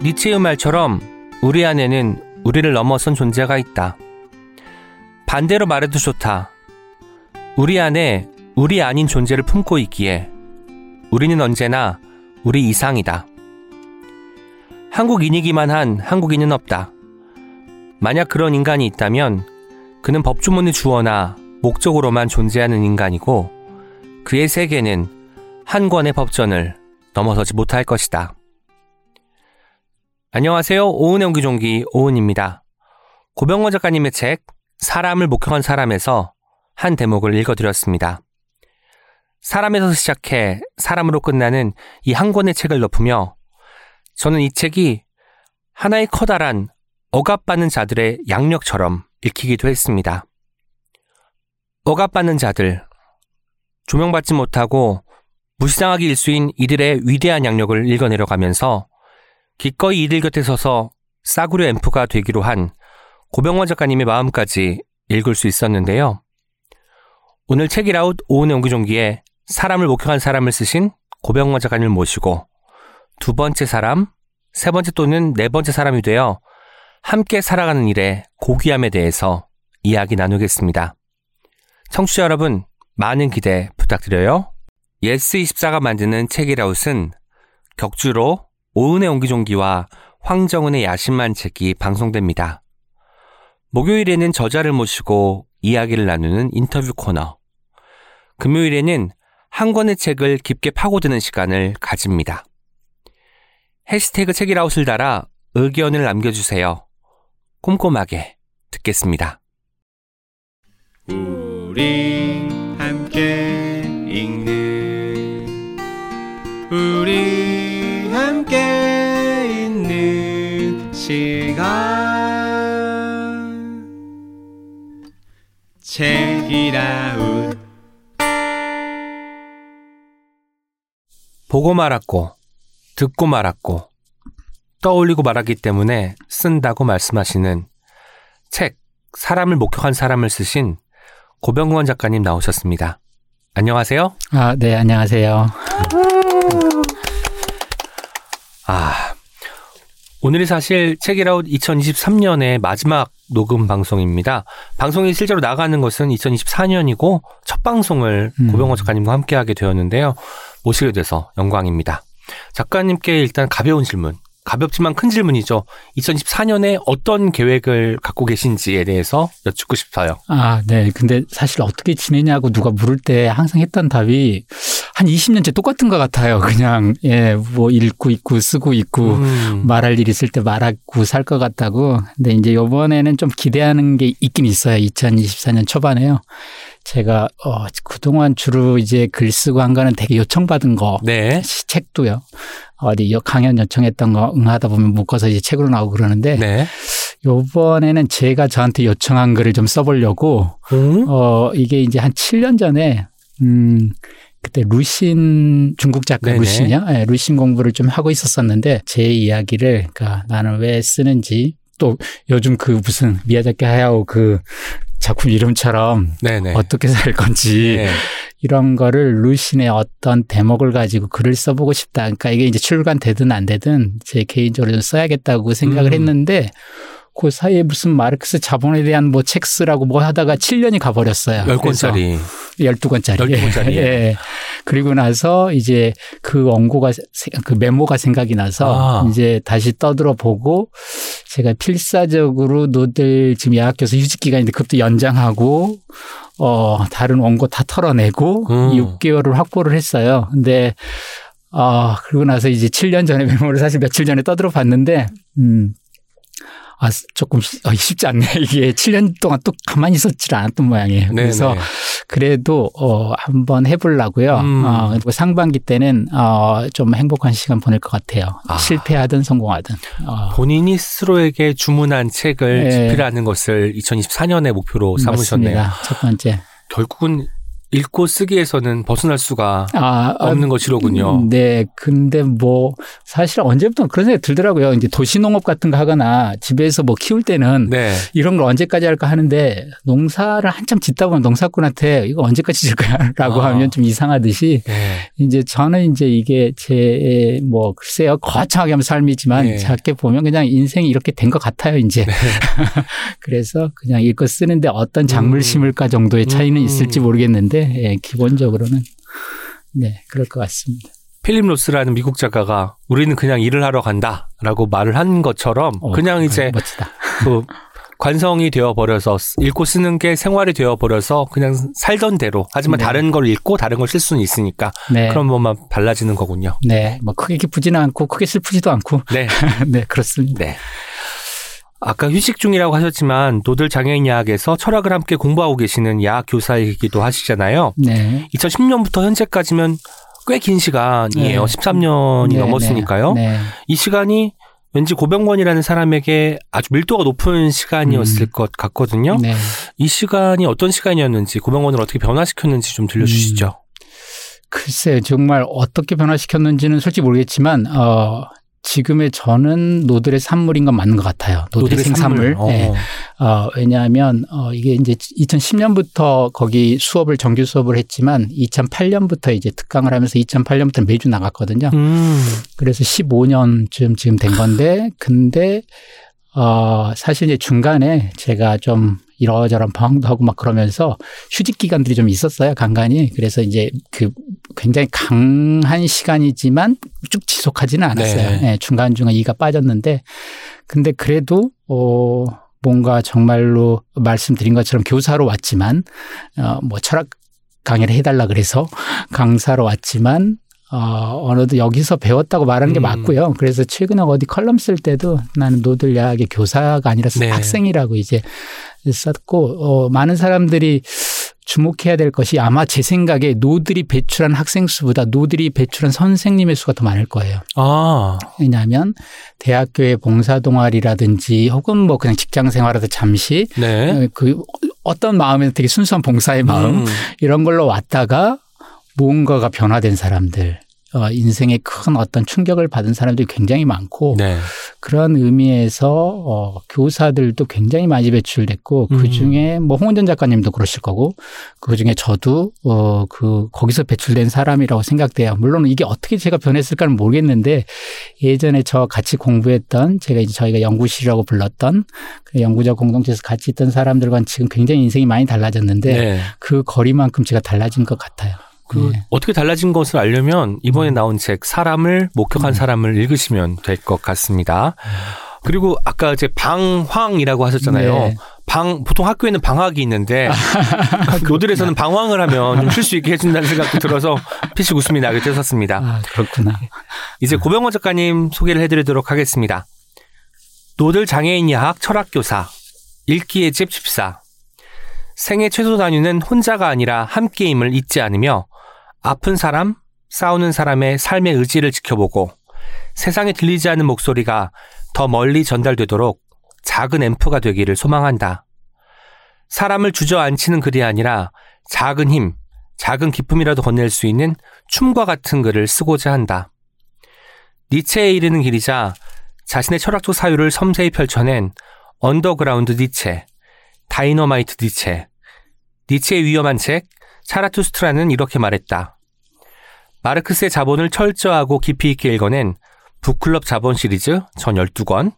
니체의 말처럼 우리 안에는 우리를 넘어선 존재가 있다. 반대로 말해도 좋다. 우리 안에 우리 아닌 존재를 품고 있기에 우리는 언제나 우리 이상이다. 한국인이기만 한 한국인은 없다. 만약 그런 인간이 있다면 그는 법주문의 주어나 목적으로만 존재하는 인간이고 그의 세계는 한 권의 법전을 넘어서지 못할 것이다. 안녕하세요. 오은의 옹기종기 오은입니다. 고병원 작가님의 책 사람을 목격한 사람에서 한 대목을 읽어드렸습니다. 사람에서 시작해 사람으로 끝나는 이 한 권의 책을 덮으며 저는 이 책이 하나의 커다란 억압받는 자들의 양력처럼 읽히기도 했습니다. 억압받는 자들, 조명받지 못하고 무시당하기 일수인 이들의 위대한 양력을 읽어내려가면서 기꺼이 이들 곁에 서서 싸구려 앰프가 되기로 한 고병원 작가님의 마음까지 읽을 수 있었는데요. 오늘 책이라웃 오은의 옹기종기에 사람을 목격한 사람을 쓰신 고병원 작가님을 모시고 두 번째 사람, 세 번째 또는 네 번째 사람이 되어 함께 살아가는 일의 고귀함에 대해서 이야기 나누겠습니다. 청취자 여러분, 많은 기대 부탁드려요. 예스24가 만드는 책읽아웃은 격주로 오은의 옹기종기와 황정은의 야심한 책이 방송됩니다. 목요일에는 저자를 모시고 이야기를 나누는 인터뷰 코너. 금요일에는 한 권의 책을 깊게 파고드는 시간을 가집니다. 해시태그 책이라웃을 달아 의견을 남겨주세요. 꼼꼼하게 듣겠습니다. 우리 함께 있는 시간 책이라웃 보고 말았고, 듣고 말았고, 떠올리고 말았기 때문에 쓴다고 말씀하시는 책, 사람을 목격한 사람을 쓰신 고병권 작가님 나오셨습니다. 안녕하세요. 아, 네, 안녕하세요. 아, 오늘이 사실 책이라웃 2023년의 마지막 녹음 방송입니다. 방송이 실제로 나가는 것은 2024년이고 첫 방송을 음. 고병호 작가님과 함께 하게 되었는데요. 모시게 돼서 영광입니다. 작가님께 일단 가벼운 질문, 가볍지만 큰 질문이죠. 2024년에 어떤 계획을 갖고 계신지에 대해서 여쭙고 싶어요. 아, 네. 근데 사실 어떻게 지내냐고 누가 물을 때 항상 했던 답이 한 20년째 똑같은 것 같아요. 그냥, 예, 뭐 읽고 있고 쓰고 있고 음. 말할 일 있을 때 말하고 살 것 같다고. 근데 이제 요번에는 좀 기대하는 게 있긴 있어요. 2024년 초반에요. 제가, 어, 그동안 주로 이제 글 쓰고 한 거는 되게 요청받은 거. 네. 시- 책도요. 어디 요- 강연 요청했던 거 응하다 보면 묶어서 이제 책으로 나오고 그러는데 네. 요번에는 제가 저한테 요청한 글을 좀 써보려고, 음? 어, 이게 이제 한 7년 전에, 음, 그때 루신, 중국 작가 네네. 루신이요? 예, 루신 공부를 좀 하고 있었었는데, 제 이야기를, 그니까 나는 왜 쓰는지, 또 요즘 그 무슨 미야자키 하야오 그 작품 이름처럼 네네. 어떻게 살 건지, 네. 이런 거를 루신의 어떤 대목을 가지고 글을 써보고 싶다. 그러니까 이게 이제 출간되든 안 되든 제 개인적으로 좀 써야겠다고 생각을 음. 했는데 그 사이에 무슨 마르크스 자본에 대한 뭐 책 쓰라고 뭐 하다가 7년이 가버렸어요. 10권짜리. 12권짜리. 12권짜리. 예. 그리고 나서 이제 그 원고가, 세- 그 메모가 생각이 나서 아. 이제 다시 떠들어 보고 제가 필사적으로 노들 지금 예학교수 휴직 기간인데 그것도 연장하고 어, 다른 원고 다 털어내고 음. 6개월을 확보를 했어요. 근데 아, 그러고 나서 이제 7년 전에 메모를 사실 며칠 전에 떠들어 봤는데 음. 아, 조금 쉽- 아, 쉽지 않네. 이게 7년 동안 또 가만히 있었질 않았던 모양이에요. 그래서 네네. 그래도 어 한번 해보려고요. 음. 어 그리고 상반기 때는 어 좀 행복한 시간 보낼 것 같아요. 아. 실패하든 성공하든. 어, 본인이 스스로에게 주문한 책을 네. 집필하는 것을 2024년의 목표로 삼으셨네요. 맞습니다. 첫 번째. 결국은 읽고 쓰기에서는 벗어날 수가 아, 아, 없는 것이로군요. 음, 네. 근데 뭐 사실 언제부터 그런 생각이 들더라고요. 이제 도시농업 같은 거 하거나 집에서 뭐 키울 때는 네. 이런 걸 언제까지 할까 하는데 농사를 한참 짓다 보면 농사꾼한테 이거 언제까지 질 거야 라고 아. 하면 좀 이상하듯이 네. 이제 저는 이제 이게 제 뭐 글쎄요 거창하게 하면 삶이지만 네. 작게 보면 그냥 인생이 이렇게 된 것 같아요 이제 그래서 그냥 읽고 쓰는데 어떤 작물 음. 심을까 정도의 차이는 음. 있을지 모르겠는데 예, 기본적으로는 네 그럴 것 같습니다. 필립 로스라는 미국 작가가 우리는 그냥 일을 하러 간다라고 말을 한 것처럼 어, 그냥 이제 멋지다. 그 관성이 되어 버려서 읽고 쓰는 게 생활이 되어 버려서 그냥 살던 대로 하지만 네. 다른 걸 읽고 다른 걸 쓸 수는 있으니까 네. 그런 것만 달라지는 거군요. 네, 뭐 크게 기쁘지는 않고 크게 슬프지도 않고 네. 네 그렇습니다. 네. 아까 휴식 중이라고 하셨지만 노들 장애인 야학에서 철학을 함께 공부하고 계시는 야학 교사이기도 하시잖아요. 네. 2010년부터 현재까지면 꽤 긴 시간이에요. 네. 13년이 네, 넘었으니까요. 네. 네. 이 시간이 왠지 고병권이라는 사람에게 아주 밀도가 높은 시간이었을 음. 것 같거든요. 네. 이 시간이 어떤 시간이었는지 고병권을 어떻게 변화시켰는지 좀 들려주시죠. 글쎄 정말 어떻게 변화시켰는지는 솔직히 모르겠지만 어 지금의 저는 노들의 산물인 건 맞는 것 같아요. 노들의, 생산물. 어. 네. 어, 왜냐하면 어, 이게 이제 2010년부터 거기 수업을 정규 수업을 했지만 2008년부터 이제 특강을 하면서 2008년부터 매주 나갔거든요. 음. 그래서 15년쯤 지금 된 건데, 근데, 어, 사실 이제 중간에 제가 좀 이러저런 방황도 하고 막 그러면서 휴직 기간들이 좀 있었어요, 간간히. 그래서 이제 그 굉장히 강한 시간이지만 쭉 지속하지는 않았어요. 네. 예, 중간중간 이가 빠졌는데, 근데 그래도, 어, 뭔가 정말로 말씀드린 것처럼 교사로 왔지만, 어, 뭐 철학 강의를 해달라 그래서 강사로 왔지만, 어, 어느덧 여기서 배웠다고 말하는 게 음. 맞고요. 그래서 최근에 어디 컬럼 쓸 때도 나는 노들 야학의 교사가 아니라 네. 학생이라고 이제 썼고, 어, 많은 사람들이 주목해야 될 것이 아마 제 생각에 노들이 배출한 학생 수보다 노들이 배출한 선생님의 수가 더 많을 거예요. 아. 왜냐하면 대학교의 봉사 동아리라든지 혹은 뭐 그냥 직장 생활에서 잠시 네. 어, 그 어떤 마음에는 되게 순수한 봉사의 마음 음. 이런 걸로 왔다가 무언가가 변화된 사람들, 어, 인생에 큰 어떤 충격을 받은 사람들이 굉장히 많고 네. 그런 의미에서 어, 교사들도 굉장히 많이 배출됐고 음. 그 중에 뭐 홍은전 작가님도 그러실 거고 그 중에 저도 어, 그 거기서 배출된 사람이라고 생각돼요. 물론 이게 어떻게 제가 변했을까는 모르겠는데 예전에 저 같이 공부했던 제가 이제 저희가 연구실이라고 불렀던 그 연구자 공동체에서 같이 있던 사람들과는 지금 굉장히 인생이 많이 달라졌는데 네. 그 거리만큼 제가 달라진 것 같아요. 그 네. 어떻게 달라진 것을 알려면 이번에 나온 책 사람을 목격한 음. 사람을 읽으시면 될 것 같습니다. 그리고 아까 이제 방황이라고 하셨잖아요. 네. 방 보통 학교에는 방학이 있는데 노들에서는 방황을 하면 좀 쉴 수 있게 해준다는 생각도 들어서 피식 웃음이 나게 되었습니다. 아, 그렇구나. 이제 고병원 작가님 소개를 해드리도록 하겠습니다. 노들 장애인 야학 철학교사 읽기의 집 집사 생애 최소 단위는 혼자가 아니라 함께임을 잊지 않으며 아픈 사람, 싸우는 사람의 삶의 의지를 지켜보고 세상에 들리지 않는 목소리가 더 멀리 전달되도록 작은 앰프가 되기를 소망한다. 사람을 주저앉히는 글이 아니라 작은 힘, 작은 기쁨이라도 건넬 수 있는 춤과 같은 글을 쓰고자 한다. 니체에 이르는 길이자 자신의 철학적 사유를 섬세히 펼쳐낸 언더그라운드 니체, 다이너마이트 니체, 니체의 위험한 책 차라투스트라는 이렇게 말했다. 마르크스의 자본을 철저하고 깊이 있게 읽어낸 북클럽 자본 시리즈 전 12권,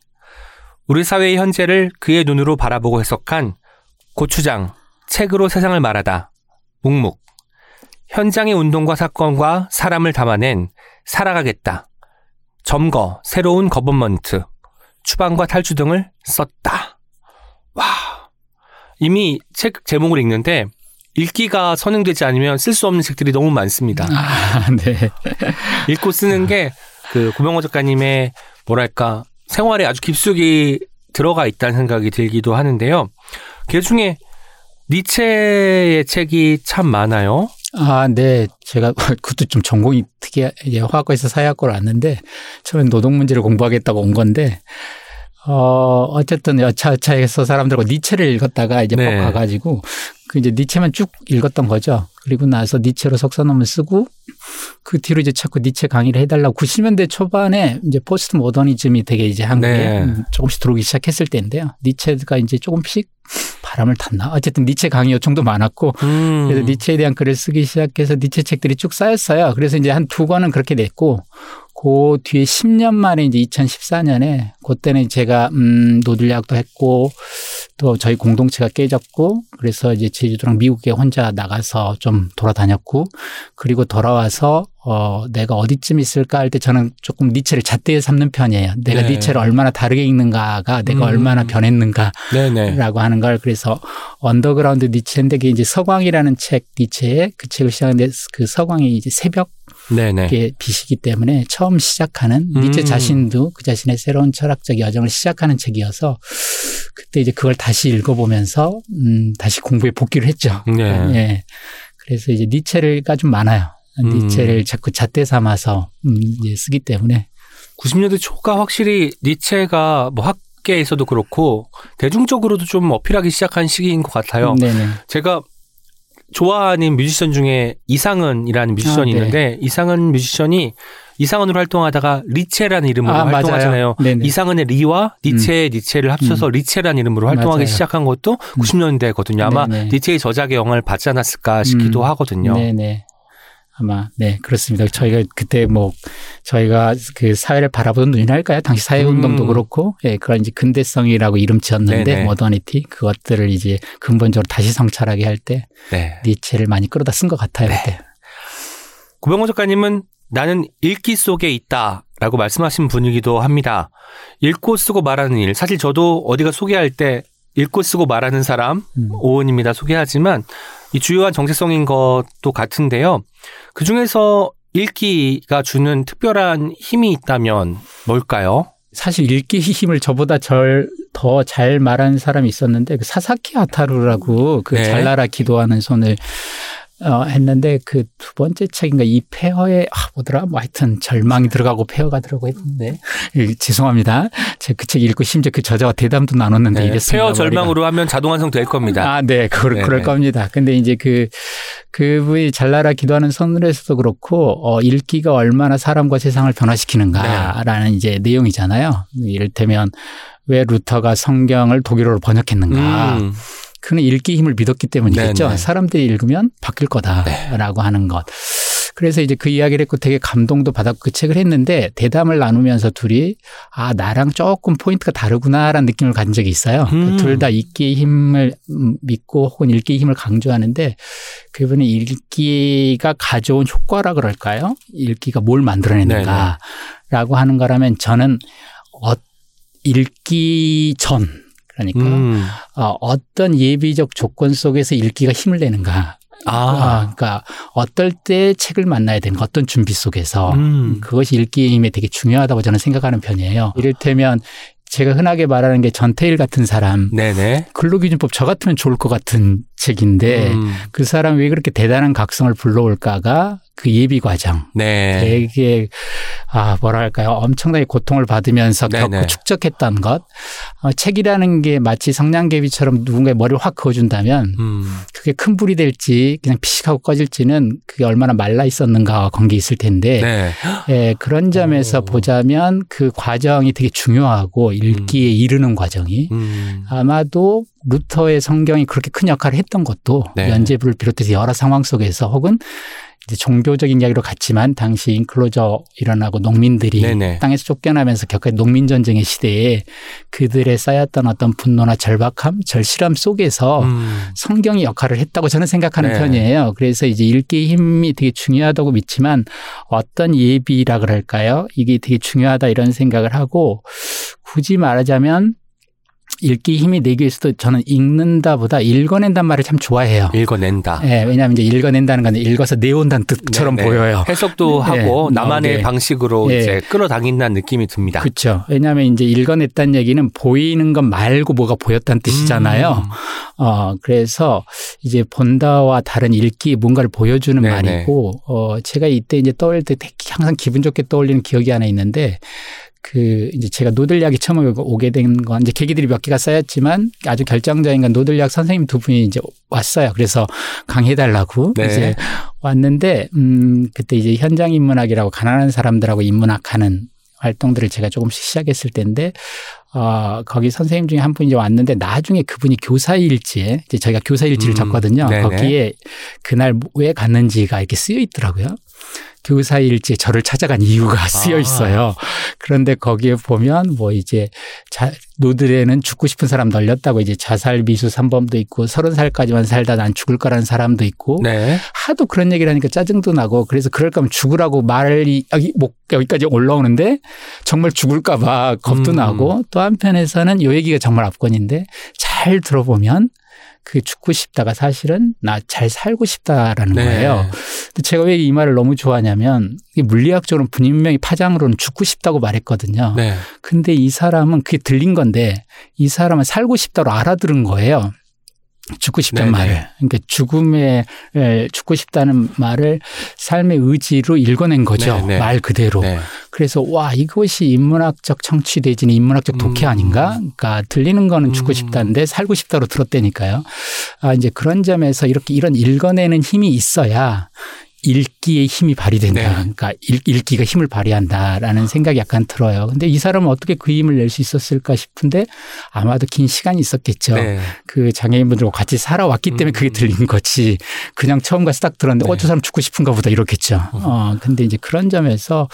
우리 사회의 현재를 그의 눈으로 바라보고 해석한 고추장, 책으로 세상을 말하다, 묵묵, 현장의 운동과 사건과 사람을 담아낸 살아가겠다, 점거, 새로운 거번먼트, 추방과 탈주 등을 썼다. 와. 이미 책 제목을 읽는데 읽기가 선행되지 않으면 쓸 수 없는 책들이 너무 많습니다. 아, 네. 읽고 쓰는 게 그 고병권 작가님의 뭐랄까 생활에 아주 깊숙이 들어가 있다는 생각이 들기도 하는데요. 그 중에 니체의 책이 참 많아요. 아, 네. 제가 그것도 좀 전공이. 이제 화학과에서 사회학과를 왔는데 처음엔 노동 문제를 공부하겠다고 온 건데 어, 어쨌든 여차여차해서 사람들과 니체를 읽었다가 이제 네. 퍽 가가지고 그 이제 니체만 쭉 읽었던 거죠. 그리고 나서 니체로 석사 논문 쓰고 그 뒤로 이제 자꾸 니체 강의를 해달라고 90년대 초반에 이제 포스트 모더니즘이 되게 이제 한국에 네. 음, 조금씩 들어오기 시작했을 때인데요. 니체가 이제 조금씩 바람을 탔나? 어쨌든 니체 강의 요청도 많았고 음. 그래서 니체에 대한 글을 쓰기 시작해서 니체 책들이 쭉 쌓였어요. 그래서 이제 한 두 권은 그렇게 냈고 그 뒤에 10년 만에 이제 2014년에 그때는 제가 음 노들약도 했고 또 저희 공동체가 깨졌고 그래서 이제 제주도랑 미국에 혼자 나가서 좀 돌아다녔고 그리고 돌아와서 어 내가 어디쯤 있을까 할 때 저는 조금 니체를 잣대에 삼는 편이에요. 내가 네. 니체를 얼마나 다르게 읽는가가 내가 음. 얼마나 변했는가 네네. 라고 하는 걸 그래서 언더그라운드 니체인데 그게 이제 서광이라는 책 니체의 그 책을 시작하는데 그 서광이 이제 새벽 의 네네. 빛이기 때문에 처음 시작하는 음. 니체 자신도 그 자신의 새로운 철학적 여정을 시작하는 책이어서 그때 이제 그걸 다시 읽어보면서 음 다시 공부에 복귀를 했죠. 네. 예. 그래서 이제 니체가 좀 많아요. 음. 니체를 자꾸 잣대 삼아서 음 이제 쓰기 때문에 90년대 초가 확실히 니체가 뭐 학 계에서도 그렇고 대중적으로도 좀 어필하기 시작한 시기인 것 같아요. 네네. 제가 좋아하는 뮤지션 중에 이상은이라는 뮤지션이 아, 네. 있는데 이상은 뮤지션이 이상은으로 활동하다가 리체라는 이름으로 아, 활동하잖아요. 음. 이상은의 리와 니체의 니체를 합쳐서 리체라는 이름으로 활동하기 맞아요. 시작한 것도 90년대거든요. 아마 네네. 니체의 저작의 영향을 받지 않았을까 싶기도 음. 하거든요. 네네. 아마 네 그렇습니다. 저희가 그때 뭐 저희가 그 사회를 바라보는 눈이랄까요? 당시 사회 운동도 음. 그렇고 예 그런 이제 근대성이라고 이름 지었는데 네네. 모더니티 그것들을 이제 근본적으로 다시 성찰하게 할때 네. 니체를 많이 끌어다 쓴 것 같아요 그때. 고병호 작가님은 나는 읽기 속에 있다 라고 말씀하신 분이기도 합니다. 읽고 쓰고 말하는 일. 사실 저도 어디가 소개할 때 읽고 쓰고 말하는 사람 음. 오은입니다. 소개하지만 이 주요한 정체성인 것도 같은데요. 그 중에서 읽기가 주는 특별한 힘이 있다면 뭘까요? 사실 읽기 힘을 저보다 더잘 말하는 사람이 있었는데 그 사사키 아타루라고 그 네. 잘나라 기도하는 손을 어, 했는데 그 두 번째 책인가 이 폐허에 아 뭐더라 뭐 하여튼 절망이 들어가고 폐허가 들어가고 했는데 예, 죄송합니다. 제가 그 책 읽고 심지어 그 저자와 대담도 나눴는데 네, 이랬습니다. 폐허 절망으로 하면 자동 완성 될 겁니다. 아, 네, 그럴, 네네. 그럴 겁니다. 근데 이제 그, 그분이 잘나라 기도하는 선물에서도 그렇고, 어, 읽기가 얼마나 사람과 세상을 변화시키는가라는 이제 내용이잖아요. 이를테면, 왜 루터가 성경을 독일어로 번역했는가. 음, 그는 읽기 힘을 믿었기 때문이겠죠. 네네. 사람들이 읽으면 바뀔 거다라고 하는 것. 그래서 이제 그 이야기를 했고 되게 감동도 받았고 그 책을 했는데 대담을 나누면서 둘이 아 나랑 조금 포인트가 다르구나라는 느낌을 가진 적이 있어요. 음. 둘다 읽기의 힘을 음, 믿고 혹은 읽기의 힘을 강조하는데 그분이 읽기가 가져온 효과라 그럴까요? 읽기가 뭘 만들어내는가라고 하는 거라면 저는 어, 읽기 전 그러니까 음. 어, 어떤 예비적 조건 속에서 읽기가 힘을 내는가. 아, 아, 그러니까 어떨 때 책을 만나야 되는가, 어떤 준비 속에서 음. 그것이 읽기의 힘에 되게 중요하다고 저는 생각하는 편이에요. 이를테면 제가 흔하게 말하는 게 전태일 같은 사람, 네네. 근로기준법 저 같으면 좋을 것 같은 책인데 음, 그 사람이 왜 그렇게 대단한 각성을 불러올까가 그 예비 과정. 네. 되게 아 뭐랄까요 엄청나게 고통을 받으면서 네네. 겪고 축적했던 것 어, 책이라는 게 마치 성냥개비처럼 누군가의 머리를 확 그어준다면 음, 그게 큰 불이 될지 그냥 피식하고 꺼질지는 그게 얼마나 말라 있었는가와 관계 있을 텐데 네. 예, 그런 점에서 오. 보자면 그 과정이 되게 중요하고 읽기에 이르는 과정이 음, 아마도 루터의 성경이 그렇게 큰 역할을 했던 것도 네. 연재부를 비롯해서 여러 상황 속에서 혹은 이제 종교적인 이야기로 갔지만 당시 인클로저 일어나고 농민들이 네네. 땅에서 쫓겨나면서 겪은 농민 전쟁의 시대에 그들의 쌓였던 어떤 분노나 절박함, 절실함 속에서 음, 성경이 역할을 했다고 저는 생각하는 네. 편이에요. 그래서 이제 읽기의 힘이 되게 중요하다고 믿지만 어떤 예비라 그럴까요? 이게 되게 중요하다 이런 생각을 하고 굳이 말하자면 읽기 힘이 내기 위해서도 저는 읽는다보다 읽어낸단 말을 참 좋아해요. 읽어낸다. 예, 왜냐하면 이제 읽어낸다는 건 읽어서 내온다는 뜻처럼 네, 네. 보여요. 해석도 네. 하고 어, 나만의 네. 방식으로 네. 이제 끌어당긴다는 느낌이 듭니다. 그렇죠. 왜냐하면 이제 읽어냈다는 얘기는 보이는 것 말고 뭐가 보였다는 뜻이잖아요. 음. 어, 그래서 이제 본다와 다른 읽기 뭔가를 보여주는 네네. 말이고, 어, 제가 이때 이제 떠올릴 때 항상 기분 좋게 떠올리는 기억이 하나 있는데, 그, 이제 제가 노들약이 처음 오게 된 건 이제 계기들이 몇 개가 쌓였지만 아주 결정적인 건 노들약 선생님 두 분이 이제 왔어요. 그래서 강해달라고 네. 이제 왔는데, 음, 그때 이제 현장 인문학이라고 가난한 사람들하고 인문학 하는 활동들을 제가 조금씩 시작했을 때인데, 어, 거기 선생님 중에 한 분이 이제 왔는데 나중에 그분이 교사일지에 이제 저희가 교사일지를 음, 적거든요. 네네. 거기에 그날 왜 갔는지가 이렇게 쓰여 있더라고요. 교사일지에 저를 찾아간 이유가 쓰여 있어요. 그런데 거기에 보면 뭐 이제 자, 노들에는 죽고 싶은 사람 널렸다고 이제 자살 미수 삼범도 있고 서른 살까지만 살다 난 죽을 거라는 사람도 있고 네. 하도 그런 얘기를 하니까 짜증도 나고 그래서 그럴 거면 죽으라고 말이 여기 목 여기까지 올라오는데 정말 죽을까 봐 겁도 음. 나고 또 한편에서는 요 얘기가 정말 압권인데 잘 들어보면 그 죽고 싶다가 사실은 나 잘 살고 싶다라는 네. 거예요. 근데 제가 왜 이 말을 너무 좋아하냐면 이게 물리학적으로 분명히 파장으로는 죽고 싶다고 말했거든요. 네. 근데 이 사람은 그게 들린 건데 이 사람은 살고 싶다로 알아들은 거예요. 죽고 싶다는 네네. 말을. 그러니까 죽음에 에, 죽고 싶다는 말을 삶의 의지로 읽어낸 거죠. 네네. 말 그대로. 네. 그래서 와 이것이 인문학적 청취 내지는 인문학적 독해 음. 아닌가? 그러니까 들리는 거는 죽고 음. 싶다는데 살고 싶다로 들었다니까요. 아 이제 그런 점에서 이렇게 이런 읽어내는 힘이 있어야 읽기의 힘이 발휘된다. 네. 그러니까 읽, 읽기가 힘을 발휘한다라는 생각이 약간 들어요. 근데 이 사람은 어떻게 그 힘을 낼 수 있었을까 싶은데 아마도 긴 시간이 있었겠죠. 네. 그 장애인분들과 같이 살아왔기 때문에 그게 음. 들린 거지. 그냥 처음 가서 딱 들었는데 네. 어, 저 사람 죽고 싶은가 보다 이렇겠죠. 어, 근데 이제 그런 점에서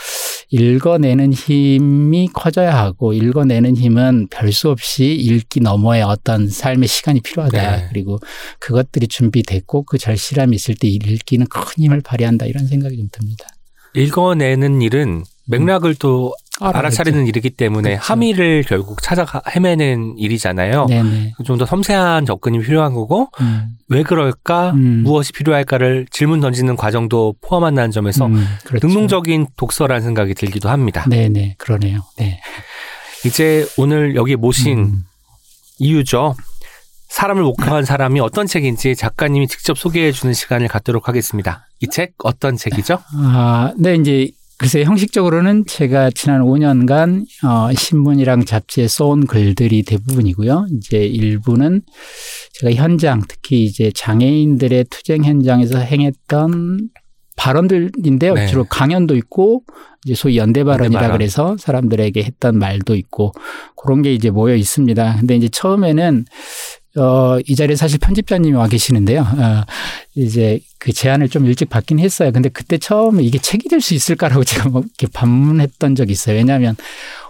읽어내는 힘이 커져야 하고 읽어내는 힘은 별수 없이 읽기 너머의 어떤 삶의 시간이 필요하다. 네. 그리고 그것들이 준비됐고 그 절실함이 있을 때 읽기는 큰 힘을 발휘 한다. 이런 생각이 좀 듭니다. 읽어내는 일은 맥락을 또 알아차리는 일이기 때문에 그렇죠. 함의를 결국 찾아 헤매는 일이잖아요. 좀 더 섬세한 접근이 필요한 거고 음, 왜 그럴까 음. 무엇이 필요할까를 질문 던지는 과정도 포함한다는 점에서 음, 그렇죠. 능동적인 독서라는 생각이 들기도 합니다. 네네. 그러네요. 네. 이제 오늘 여기 모신 음. 이유죠. 사람을 목격한 사람이 어떤 책인지 작가님이 직접 소개해 주는 시간을 갖도록 하겠습니다. 이 책 어떤 책이죠? 아, 네, 이제 글쎄 형식적으로는 제가 지난 5년간 어, 신문이랑 잡지에 써온 글들이 대부분이고요. 이제 일부는 제가 현장, 특히 이제 장애인들의 투쟁 현장에서 행했던 발언들인데요. 네. 주로 강연도 있고 이제 소위 연대 발언이라 발언. 그래서 사람들에게 했던 말도 있고 그런 게 이제 모여 있습니다. 근데 이제 처음에는 어, 이 자리에 사실 편집자님이 와 계시는데요. 어, 이제 그 제안을 좀 일찍 받긴 했어요. 근데 그때 처음에 이게 책이 될 수 있을까라고 제가 뭐 이렇게 반문했던 적이 있어요. 왜냐하면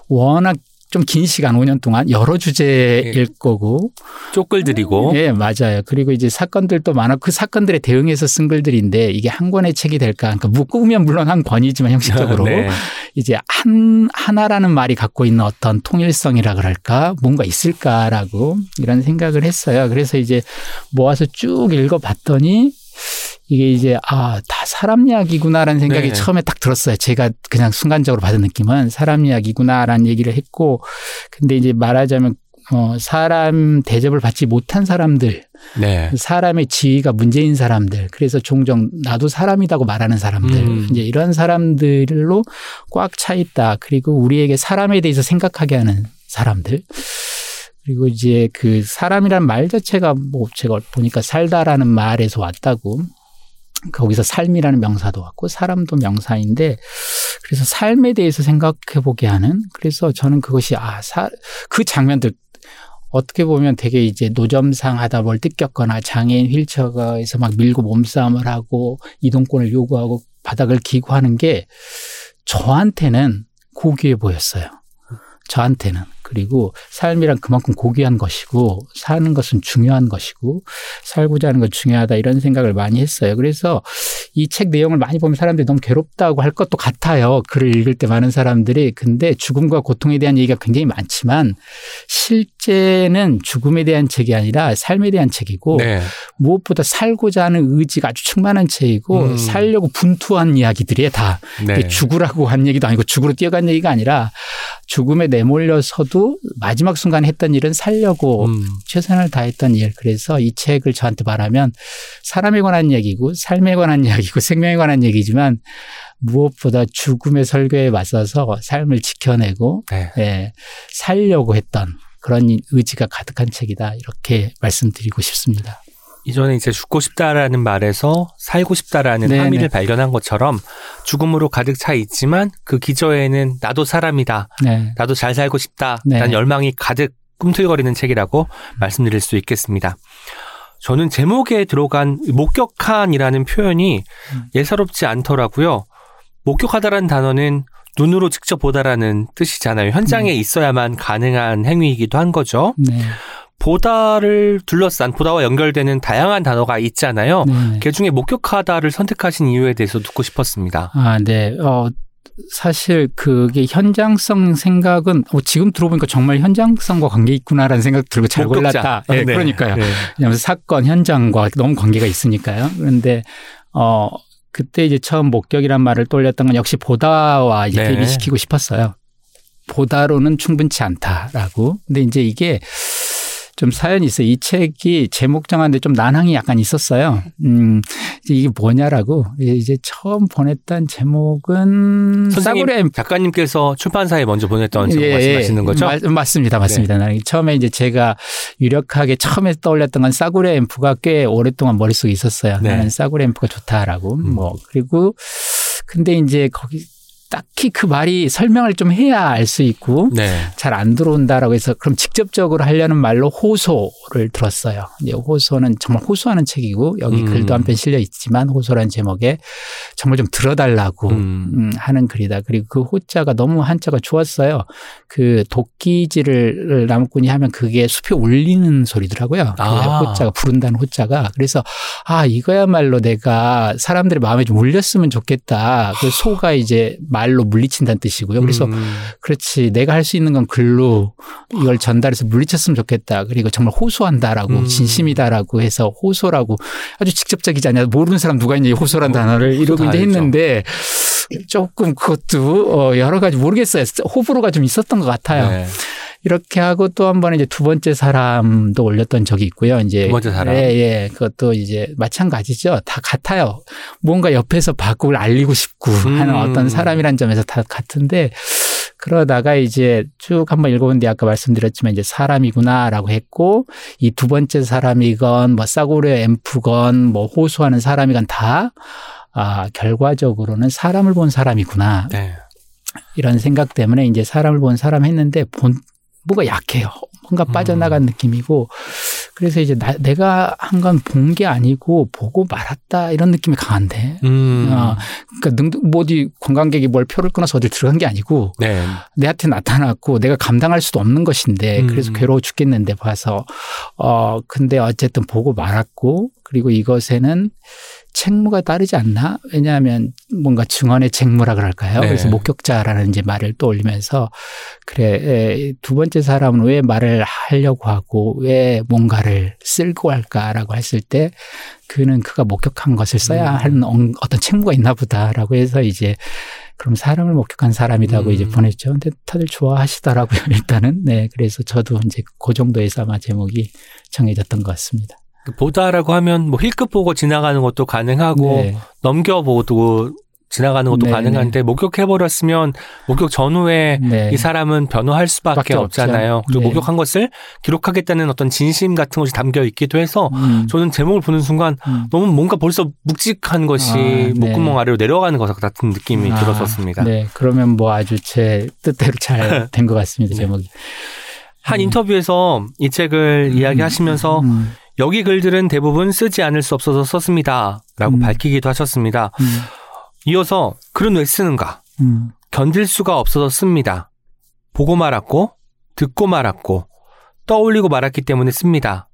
워낙 좀 긴 시간, 5년 동안 여러 주제일 거고. 쪽글들이고 예, 맞아요. 그리고 이제 사건들도 많아. 그 사건들에 대응해서 쓴 글들인데 이게 한 권의 책이 될까. 그러니까 묶으면 물론 한 권이지만 형식적으로. 네. 이제 한 하나라는 말이 갖고 있는 어떤 통일성이라 그럴까 뭔가 있을까라고 이런 생각을 했어요. 그래서 이제 모아서 쭉 읽어봤더니 이게 이제 아 다 사람 이야기구나라는 생각이 네. 처음에 딱 들었어요. 제가 그냥 순간적으로 받은 느낌은 사람 이야기구나라는 얘기를 했고 근데 이제 말하자면 어 사람 대접을 받지 못한 사람들 네. 사람의 지위가 문제인 사람들, 그래서 종종 나도 사람이라고 말하는 사람들, 음. 이제 이런 사람들로 꽉 차 있다. 그리고 우리에게 사람에 대해서 생각하게 하는 사람들. 그리고 이제 그 사람이란 말 자체가 뭐 제가 보니까 살다라는 말에서 왔다고. 거기서 삶이라는 명사도 왔고 사람도 명사인데 그래서 삶에 대해서 생각해 보게 하는 그래서 저는 그것이 아, 사, 그 장면들 어떻게 보면 되게 이제 노점상 하다 뭘 뜯겼거나 장애인 휠체어에서 막 밀고 몸싸움을 하고 이동권을 요구하고 바닥을 기고 하는 게 저한테는 고귀해 보였어요. 저한테는. 그리고 삶이란 그만큼 고귀한 것이고 사는 것은 중요한 것이고 살고자 하는 건 중요하다 이런 생각을 많이 했어요. 그래서 이 책 내용을 많이 보면 사람들이 너무 괴롭다고 할 것도 같아요. 글을 읽을 때 많은 사람들이. 근데 죽음과 고통에 대한 얘기가 굉장히 많지만 실제는 죽음에 대한 책이 아니라 삶에 대한 책이고 네. 무엇보다 살고자 하는 의지가 아주 충만한 책이고 음. 살려고 분투한 이야기들이에요 다. 네. 죽으라고 한 얘기도 아니고 죽으로 뛰어간 얘기가 아니라 죽음에 내몰려서도 마지막 순간에 했던 일은 살려고 음. 최선을 다했던 일. 그래서 이 책을 저한테 말하면 사람에 관한 얘기고 삶에 관한 이야기고 생명에 관한 얘기지만 무엇보다 죽음의 설교에 맞서서 삶을 지켜내고 네. 예, 살려고 했던 그런 의지가 가득한 책이다. 이렇게 말씀드리고 싶습니다. 이전에 이제 죽고 싶다라는 말에서 살고 싶다라는 네네. 함의를 발견한 것처럼 죽음으로 가득 차 있지만 그 기저에는 나도 사람이다. 네. 나도 잘 살고 싶다. 네. 라는 열망이 가득 꿈틀거리는 책이라고 말씀드릴 수 있겠습니다. 저는 제목에 들어간 목격한이라는 표현이 음. 예사롭지 않더라고요. 목격하다라는 단어는 눈으로 직접 보다라는 뜻이잖아요. 현장에 음. 있어야만 가능한 행위이기도 한 거죠. 네. 보다를 둘러싼 보다와 연결되는 다양한 단어가 있잖아요. 네. 그 중에 목격하다를 선택하신 이유에 대해서 듣고 싶었습니다. 아, 네. 어, 사실 그게 현장성 생각은 어, 지금 들어보니까 정말 현장성과 관계 있구나라는 생각 들고 잘 목격자. 골랐다. 네, 네. 그러니까요. 네. 왜냐하면 사건 현장과 너무 관계가 있으니까요. 그런데 어 그때 이제 처음 목격이란 말을 떠올렸던 건 역시 보다와 이제 네. 대비시키고 싶었어요. 보다로는 충분치 않다라고. 근데 이제 이게 좀 사연이 있어요. 이 책이 제목 정하는데 좀 난항이 약간 있었어요. 음, 이게 뭐냐라고. 이제 처음 보냈던 제목은 선생님 작가님께서 출판사에 먼저 보냈던 제목 예, 말씀하시는 예. 거죠? 맞, 맞습니다. 맞습니다. 나는 처음에 이제 제가 유력하게 처음에 떠올렸던 건 싸구려 앰프가 꽤 오랫동안 머릿속에 있었어요. 네. 나는 싸구려 앰프가 좋다라고. 음. 뭐 그리고 근데 이제 거기 딱히 그 말이 설명을 좀 해야 알 수 있고 네. 잘안 들어온다라고 해서 그럼 직접적으로 하려는 말로 호소를 들었어요. 이제 호소는 정말 호소하는 책이고 여기 음. 글도 한 편 실려 있지만 호소라는 제목에 정말 좀 들어달라고 음. 음, 하는 글이다. 그리고 그 호자가 너무 한자가 좋았어요. 그 도끼질을 나무꾼이 하면 그게 숲에 울리는 소리더라고요. 그 아. 호자가 부른다는 호자가. 그래서 아 이거야말로 내가 사람들의 마음에 좀 울렸으면 좋겠다. 그 소가 이제 말로 물리친다는 뜻이고요. 그래서 음. 그렇지 내가 할 수 있는 건 글로 이걸 전달해서 물리쳤으면 좋겠다. 그리고 정말 호소한다라고 음. 진심이다라고 해서 호소라고 아주 직접적이지 않냐. 모르는 사람 누가 있냐 이 호소란 단어를 이러고 다 이제. 했는데 조금 그것도 어, 여러 가지 모르겠어요. 호불호가 좀 있었던 것 같아요. 네. 이렇게 하고 또 한번 이제 두 번째 사람도 올렸던 적이 있고요. 이제 두 번째 사람. 예, 예. 그것도 이제 마찬가지죠. 다 같아요. 뭔가 옆에서 바꾸를 알리고 싶고 하는 음. 어떤 사람이란 점에서 다 같은데 그러다가 이제 쭉 한번 읽어본데 아까 말씀드렸지만 이제 사람이구나라고 했고 이 두 번째 사람이건 뭐 싸구려 앰프건 뭐 호소하는 사람이건 다 아, 결과적으로는 사람을 본 사람이구나. 네. 이런 생각 때문에 이제 사람을 본 사람 했는데 본 뭐가 약해요. 뭔가 빠져나간 음. 느낌이고 그래서 이제 나, 내가 한 건 본 게 아니고 보고 말았다 이런 느낌이 강한데. 음. 어, 그러니까 능, 뭐 어디 관광객이 뭘 표를 끊어서 어디 들어간 게 아니고 네. 내한테 나타났고 내가 감당할 수도 없는 것인데 음. 그래서 괴로워 죽겠는데 봐서 어 근데 어쨌든 보고 말았고 그리고 이것에는 책무가 따르지 않나? 왜냐하면 뭔가 증언의 책무라 그럴까요? 네. 그래서 목격자라는 이제 말을 떠올리면서 그래 에, 두 번째 사람은 왜 말을 하려고 하고 왜 뭔가를 쓸고 할까라고 했을 때 그는 그가 목격한 것을 써야 음. 하는 엉- 어떤 책무가 있나 보다라고 해서 이제 그럼 사람을 목격한 사람이라고 음. 이제 보냈죠. 근데 다들 좋아하시더라고요. 일단은 네 그래서 저도 이제 그 정도에서 아마 제목이 정해졌던 것 같습니다. 그 보다라고 하면 뭐 힐끗 보고 지나가는 것도 가능하고 네. 넘겨보고 지나가는 것도 네, 가능한데 목격해 버렸으면 목격 전후에 네. 이 사람은 변호할 수밖에. 없잖아요. 그리고 네. 목격한 것을 기록하겠다는 어떤 진심 같은 것이 담겨 있기도 해서 음, 저는 제목을 보는 순간 음. 너무 뭔가 벌써 묵직한 것이 아, 네. 목구멍 아래로 내려가는 것 같은 느낌이 아, 들었었습니다. 네, 그러면 뭐 아주 제 뜻대로 잘 된 것 같습니다. 네. 제목이. 한 인터뷰에서 이 책을 이야기하시면서 음, 여기 글들은 대부분 쓰지 않을 수 없어서 썼습니다. 라고 음. 밝히기도 하셨습니다. 음, 이어서 글은 왜 쓰는가? 음, 견딜 수가 없어서 씁니다. 보고 말았고, 듣고 말았고, 떠올리고 말았기 때문에 씁니다.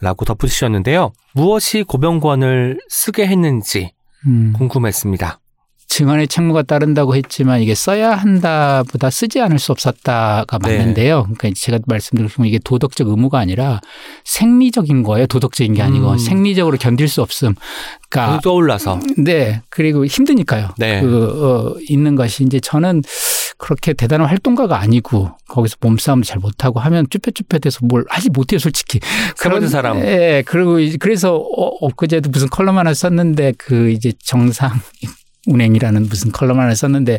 라고 덧붙이셨는데요. 무엇이 고병권을 쓰게 했는지 음. 궁금했습니다. 증언의 책무가 따른다고 했지만 이게 써야 한다보다 쓰지 않을 수 없었다가 네. 맞는데요. 그러니까 제가 말씀드렸지만 이게 도덕적 의무가 아니라 생리적인 거예요. 도덕적인 게 아니고 음. 생리적으로 견딜 수 없음. 그러니까 떠올라서. 네. 그리고 힘드니까요. 네. 그, 어, 있는 것이 이제 저는 그렇게 대단한 활동가가 아니고 거기서 몸싸움 잘 못하고 하면 쭈뼛쭈뼛해서 뭘 하지 못해요, 솔직히. 세 번째 사람. 예. 그리고 그래서 어, 엊그제도 무슨 컬럼 하나 썼는데 그 이제 정상 운행이라는 무슨 컬럼 하나 썼는데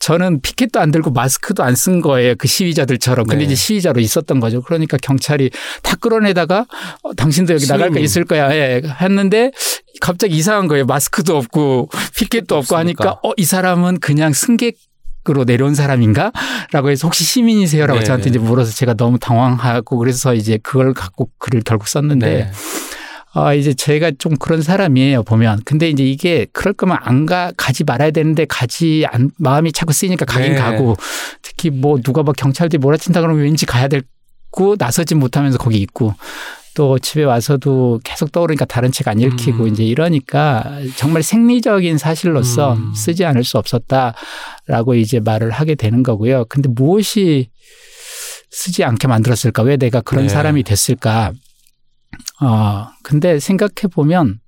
저는 피켓도 안 들고 마스크도 안 쓴 거예요. 그 시위자들처럼. 근데 네. 이제 시위자로 있었던 거죠. 그러니까 경찰이 다 끌어내다가 어, 당신도 여기 나갈 거. 있을 거야. 예. 했는데 갑자기 이상한 거예요. 마스크도 없고 피켓도 없고 하니까 없으니까. 어, 이 사람은 그냥 승객 으로 내려온 사람인가? 라고 해서 혹시 시민이세요라고 네. 저한테 이제 물어서 제가 너무 당황하고 그래서 이제 그걸 갖고 글을 결국 썼는데 네. 아, 이제 제가 좀 그런 사람이에요, 보면. 근데 이제 이게 그럴 거면 안 가, 가지 말아야 되는데 가지 안, 마음이 자꾸 쓰이니까 가긴 네. 가고 특히 뭐 누가 막 경찰들이 몰아친다 그러면 왠지 가야 되고 나서지 못하면서 거기 있고 또 집에 와서도 계속 떠오르니까 다른 책 안 읽히고 음. 이제 이러니까 정말 생리적인 사실로서 음. 쓰지 않을 수 없었다라고 이제 말을 하게 되는 거고요. 근데 무엇이 쓰지 않게 만들었을까? 왜 내가 그런 네. 사람이 됐을까? 어, 근데 생각해 보면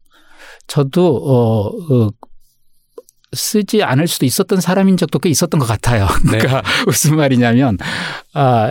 저도 어, 어 쓰지 않을 수도 있었던 사람인 적도 꽤 있었던 것 같아요. 네. 그러니까 무슨 말이냐면 아,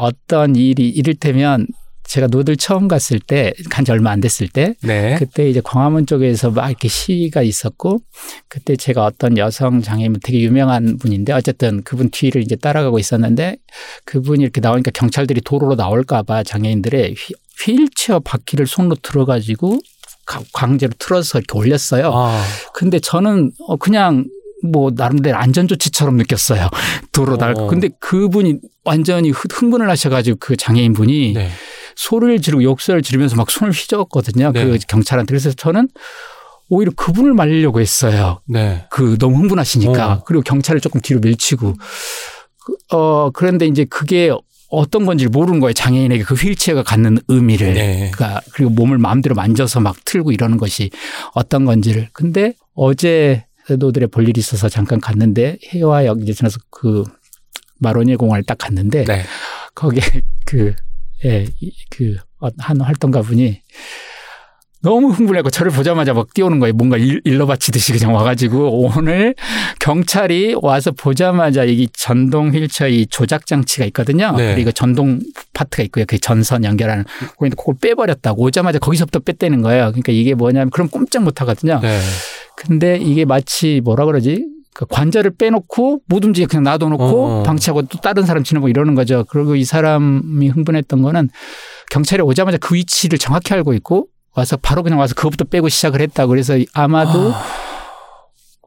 어떤 일이 이를테면 제가 노들 처음 갔을 때, 간 지 얼마 안 됐을 때, 네. 그때 이제 광화문 쪽에서 막 이렇게 시위가 있었고, 그때 제가 어떤 여성 장애인 되게 유명한 분인데, 어쨌든 그분 뒤를 이제 따라가고 있었는데, 그분이 이렇게 나오니까 경찰들이 도로로 나올까봐 장애인들의 휘, 휠체어 바퀴를 손으로 들어가지고 가- 강제로 틀어서 이렇게 올렸어요. 아, 근데 저는 어, 그냥 뭐 나름대로 안전조치처럼 느꼈어요. 도로 날. 어. 근데 그분이 완전히 흥- 흥분을 하셔가지고 그 장애인 분이 네. 소리를 지르고 욕설을 지르면서 막 손을 휘저었거든요. 네. 그 경찰한테. 그래서 저는 오히려 그분을 말리려고 했어요. 네. 그 너무 흥분하시니까. 어. 그리고 경찰을 조금 뒤로 밀치고. 그- 어, 그런데 이제 그게 어떤 건지 를 모르는 거예요. 장애인에게 그 휠체어가 갖는 의미를. 네. 그러니까 그리고 몸을 마음대로 만져서 막 틀고 이러는 것이 어떤 건지를. 근데 어제 노들의 볼 일이 있어서 잠깐 갔는데 해화역 이제 지나서 그 마로니에 공원을 딱 갔는데 네. 거기에 그, 예, 이- 그, 어, 한 활동가 분이 너무 흥분해고 저를 보자마자 막 뛰어오는 거예요. 뭔가 일, 일러 바치듯이 그냥 와가지고 오늘 경찰이 와서 보자마자 이 전동 휠체어 이 조작 장치가 있거든요. 네. 그리고 전동 파트가 있고요. 그 전선 연결하는. 거기서 그걸 빼버렸다고 오자마자 거기서부터 뺐다는 거예요. 그러니까 이게 뭐냐면 그럼 꼼짝 못 하거든요. 네. 근데 이게 마치 뭐라 그러지? 그 관절을 빼놓고 못 움직여 그냥 놔둬놓고 어. 방치하고 또 다른 사람 지나고 이러는 거죠. 그리고 이 사람이 흥분했던 거는 경찰이 오자마자 그 위치를 정확히 알고 있고 와서 바로 그냥 와서 그것부터 빼고 시작을 했다. 그래서 아마도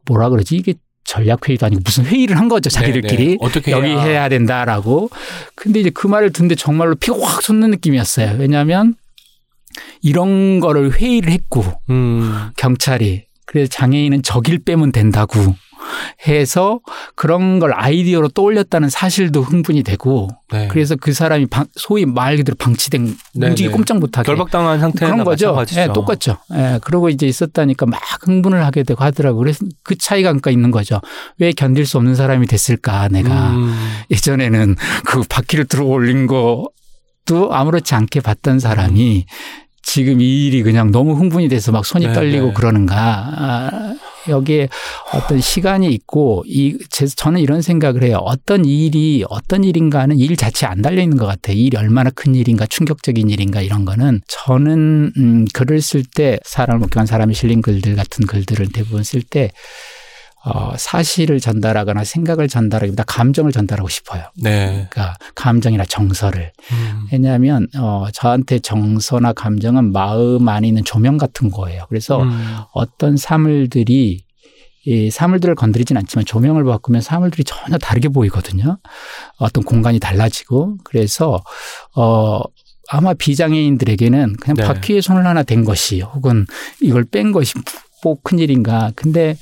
뭐라 그러지? 이게 전략 회의도 아니고 무슨 회의를 한 거죠. 자기들끼리. 네, 네. 어떻게 여기 해야- 해야 된다라고. 근데 이제 그 말을 듣는데 정말로 피가 확 솟는 느낌이었어요. 왜냐하면 이런 거를 회의를 했고 음. 경찰이 그래서 장애인은 저길 빼면 된다고 해서 그런 걸 아이디어로 떠올렸다는 사실도 흥분이 되고 네. 그래서 그 사람이 방- 소위 말 그대로 방치된 네, 움직이 네. 꼼짝 못하게 결박당한 상태나 그런 거죠. 마찬가지죠. 예, 똑같죠. 예, 그러고 이제 있었다니까 막 흥분을 하게 되고 하더라고. 그래서 그 차이가 그러니까 있는 거죠. 왜 견딜 수 없는 사람이 됐을까, 내가. 음. 예전에는 그 바퀴를 들어 올린 것도 아무렇지 않게 봤던 사람이 지금 이 일이 그냥 너무 흥분이 돼서 막 손이 네, 떨리고 네. 그러는가. 아, 여기에 어떤 시간이 있고 이 제- 저는 이런 생각을 해요. 어떤 일이 어떤 일인가는 일 자체에 안 달려 있는 것 같아요. 이 일이 얼마나 큰 일인가, 충격적인 일인가 이런 거는 저는 음, 글을 쓸 때 사람을 목격한 사람이 실린 글들 같은 글들을 대부분 쓸때 어, 사실을 전달하거나 생각을 전달하기보다 감정을 전달하고 싶어요. 네. 그러니까 감정이나 정서를. 음. 왜냐하면 어, 저한테 정서나 감정은 마음 안에 있는 조명 같은 거예요. 그래서 음. 어떤 사물들이 이 사물들을 건드리진 않지만 조명을 바꾸면 사물들이 전혀 다르게 보이거든요. 어떤 공간이 달라지고 그래서 어 아마 비장애인들에게는 그냥 네. 바퀴에 손을 하나 댄 것이 혹은 이걸 뺀 것이 뭐 큰 일인가. 근데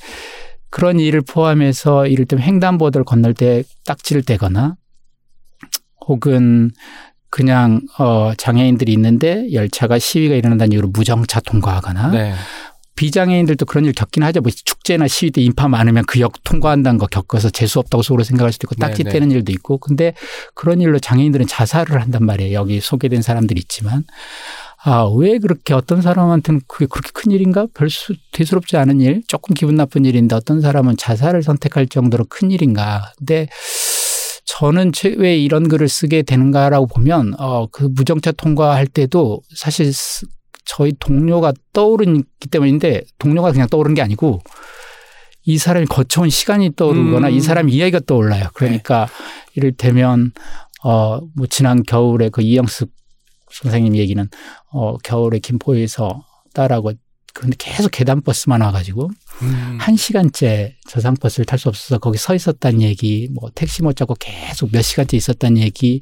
그런 일을 포함해서 이를테면 횡단보도를 건널 때 딱지를 떼거나 혹은 그냥 어 장애인들이 있는데 열차가 시위가 일어난다는 이유로 무정차 통과하거나 네. 비장애인들도 그런 일 겪긴 하죠. 뭐 축제나 시위 때 인파 많으면 그 역 통과한다는 거 겪어서 재수 없다고 속으로 생각할 수도 있고 딱지 네, 네. 떼는 일도 있고 근데 그런 일로 장애인들은 자살을 한단 말이에요. 여기 소개된 사람들이 있지만 아, 왜 그렇게 어떤 사람한테는 그게 그렇게 큰 일인가? 별 수 대수롭지 않은 일, 조금 기분 나쁜 일인데 어떤 사람은 자살을 선택할 정도로 큰 일인가? 근데 저는 최- 왜 이런 글을 쓰게 되는가라고 보면 어, 그 무정차 통과할 때도 사실 스- 저희 동료가 떠오르기 때문인데 동료가 그냥 떠오른 게 아니고 이 사람이 거쳐온 시간이 떠오르거나 음. 이 사람 이야기가 떠올라요. 그러니까 이를테면 어 뭐 지난 겨울에 그 이영숙 선생님 얘기는 어 겨울에 김포에서 딸하고 그런데 계속 계단 버스만 와가지고 음. 한 시간째 저상 버스를 탈 수 없어서 거기 서 있었다는 얘기, 뭐 택시 못 잡고 계속 몇 시간째 있었다는 얘기,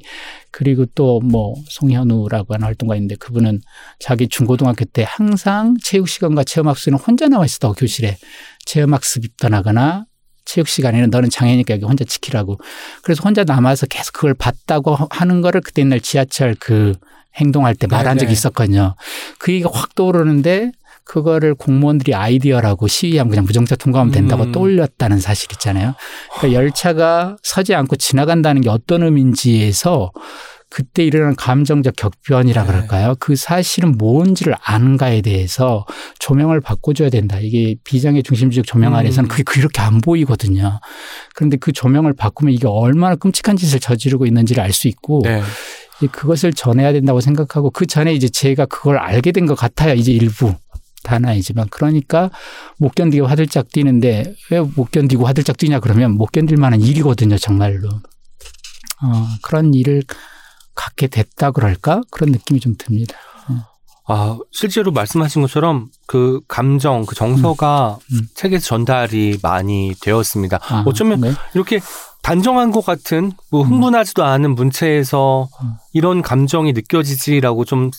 그리고 또 뭐 송현우라고 하는 활동가 있는데 그분은 자기 중고등학교 때 항상 체육 시간과 체험학습에는 혼자 나와 있었다고 교실에 체험학습 떠나거나 체육 시간에는 너는 장애니까 여기 혼자 지키라고. 그래서 혼자 남아서 계속 그걸 봤다고 하는 거를 그때 옛날 지하철 그 행동할 때 말한 적이 네네. 있었거든요. 그 얘기가 확 떠오르는데 그거를 공무원들이 아이디어라고 시위하면 그냥 무정차 통과하면 된다고 음. 떠올렸다는 사실 있잖아요. 그러니까 열차가 서지 않고 지나간다는 게 어떤 의미인지에서 그때 일어난 감정적 격변이라 네. 그럴까요? 그 사실은 뭔지를 아는가에 대해서 조명을 바꿔줘야 된다. 이게 비장의 중심주적 조명 음. 아래서는 그게 그렇게 안 보이거든요. 그런데 그 조명을 바꾸면 이게 얼마나 끔찍한 짓을 저지르고 있는지를 알 수 있고 네. 그것을 전해야 된다고 생각하고 그 전에 이제 제가 그걸 알게 된 것 같아요. 이제 일부. 다는 아니지만 그러니까 못 견디고 화들짝 뛰는데 왜 못 견디고 화들짝 뛰냐 그러면 못 견딜 만한 일이거든요 정말로 어, 그런 일을 갖게 됐다 그럴까 그런 느낌이 좀 듭니다. 아, 실제로 말씀하신 것처럼 그 감정, 그 정서가 음, 음. 책에서 전달이 많이 되었습니다. 아, 어쩌면 네. 이렇게 단정한 것 같은 뭐 흥분하지도 않은 문체에서 음. 이런 감정이 느껴지지라고 좀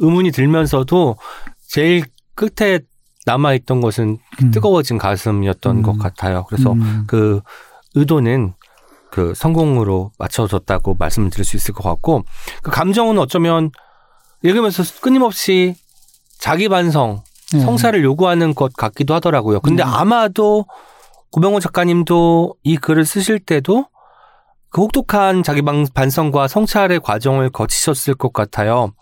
의문이 들면서도 제일 끝에 남아 있던 것은 음. 뜨거워진 가슴이었던 음. 것 같아요. 그래서 음, 그 의도는 그 성공으로 맞춰졌다고 말씀을 드릴 수 있을 것 같고 그 감정은 어쩌면 읽으면서 끊임없이 자기 반성, 네. 성사를 요구하는 것 같기도 하더라고요. 근데 음. 아마도 고병호 작가님도 이 글을 쓰실 때도 그 혹독한 자기 방- 반성과 성찰의 과정을 거치셨을 것 같아요.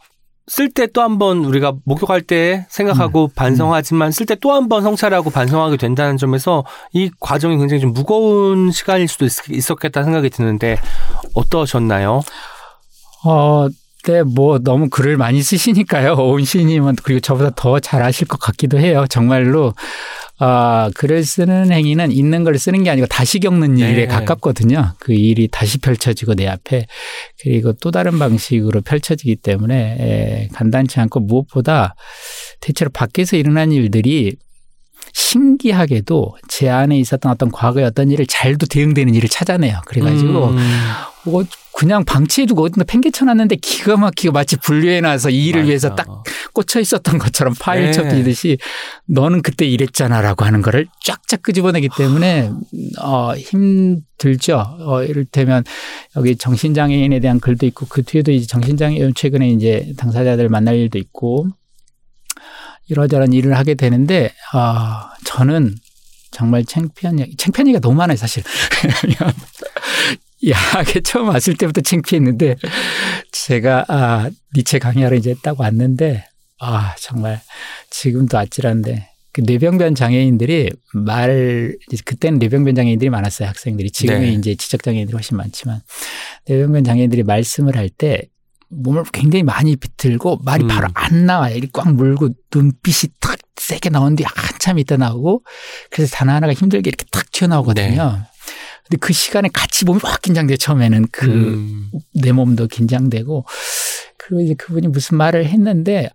쓸 때 또 한 번 우리가 목욕할 때 생각하고 음. 반성하지만 쓸 때 또 한 번 성찰하고 반성하게 된다는 점에서 이 과정이 굉장히 좀 무거운 시간일 수도 있, 있었겠다 생각이 드는데 어떠셨나요? 어, 네, 뭐 너무 글을 많이 쓰시니까요. 오은 시인님은 그리고 저보다 더 잘하실 것 같기도 해요. 정말로 아, 글을 쓰는 행위는 있는 걸 쓰는 게 아니고 다시 겪는 네. 일에 가깝거든요. 그 일이 다시 펼쳐지고 내 앞에 그리고 또 다른 방식으로 펼쳐지기 때문에 에, 간단치 않고 무엇보다 대체로 밖에서 일어난 일들이 신기하게도 제 안에 있었던 어떤 과거의 어떤 일을 잘도 대응되는 일을 찾아내요. 그래가지고 음, 뭐 그냥 방치해두고 어디다 팽개쳐놨는데 기가 막히게 마치 분류해놔서 이 일을 맞아. 위해서 딱 꽂혀 있었던 것처럼 파일 네. 접히듯이 너는 그때 이랬잖아라고 하는 거를 쫙쫙 끄집어내기 때문에 어 힘들죠. 어 이를테면 여기 정신장애인에 대한 글도 있고 그 뒤에도 이제 정신장애인 최근에 이제 당사자들 만날 일도 있고 이러저런 일을 하게 되는데 아 저는 정말 창피한 얘기, 창피한 얘기가 너무 많아요, 사실. 야하게 처음 왔을 때부터 창피했는데 제가 아 니체 강의하러 이제 딱 왔는데 아 정말 지금도 아찔한데 그 뇌병변 장애인들이 말 그때는 뇌병변 장애인들이 많았어요 학생들이 지금은 네. 이제 지적 장애인들이 훨씬 많지만 뇌병변 장애인들이 말씀을 할 때 몸을 굉장히 많이 비틀고 말이 음. 바로 안 나와요. 꽉 물고 눈빛이 탁 세게 나온 뒤에 한참 있다 나오고 그래서 단어 하나가 힘들게 이렇게 탁 튀어나오거든요. 네. 근데 그 시간에 같이 몸이 확 긴장돼요. 처음에는 그 음, 내 몸도 긴장되고 그리고 이제 그분이 무슨 말을 했는데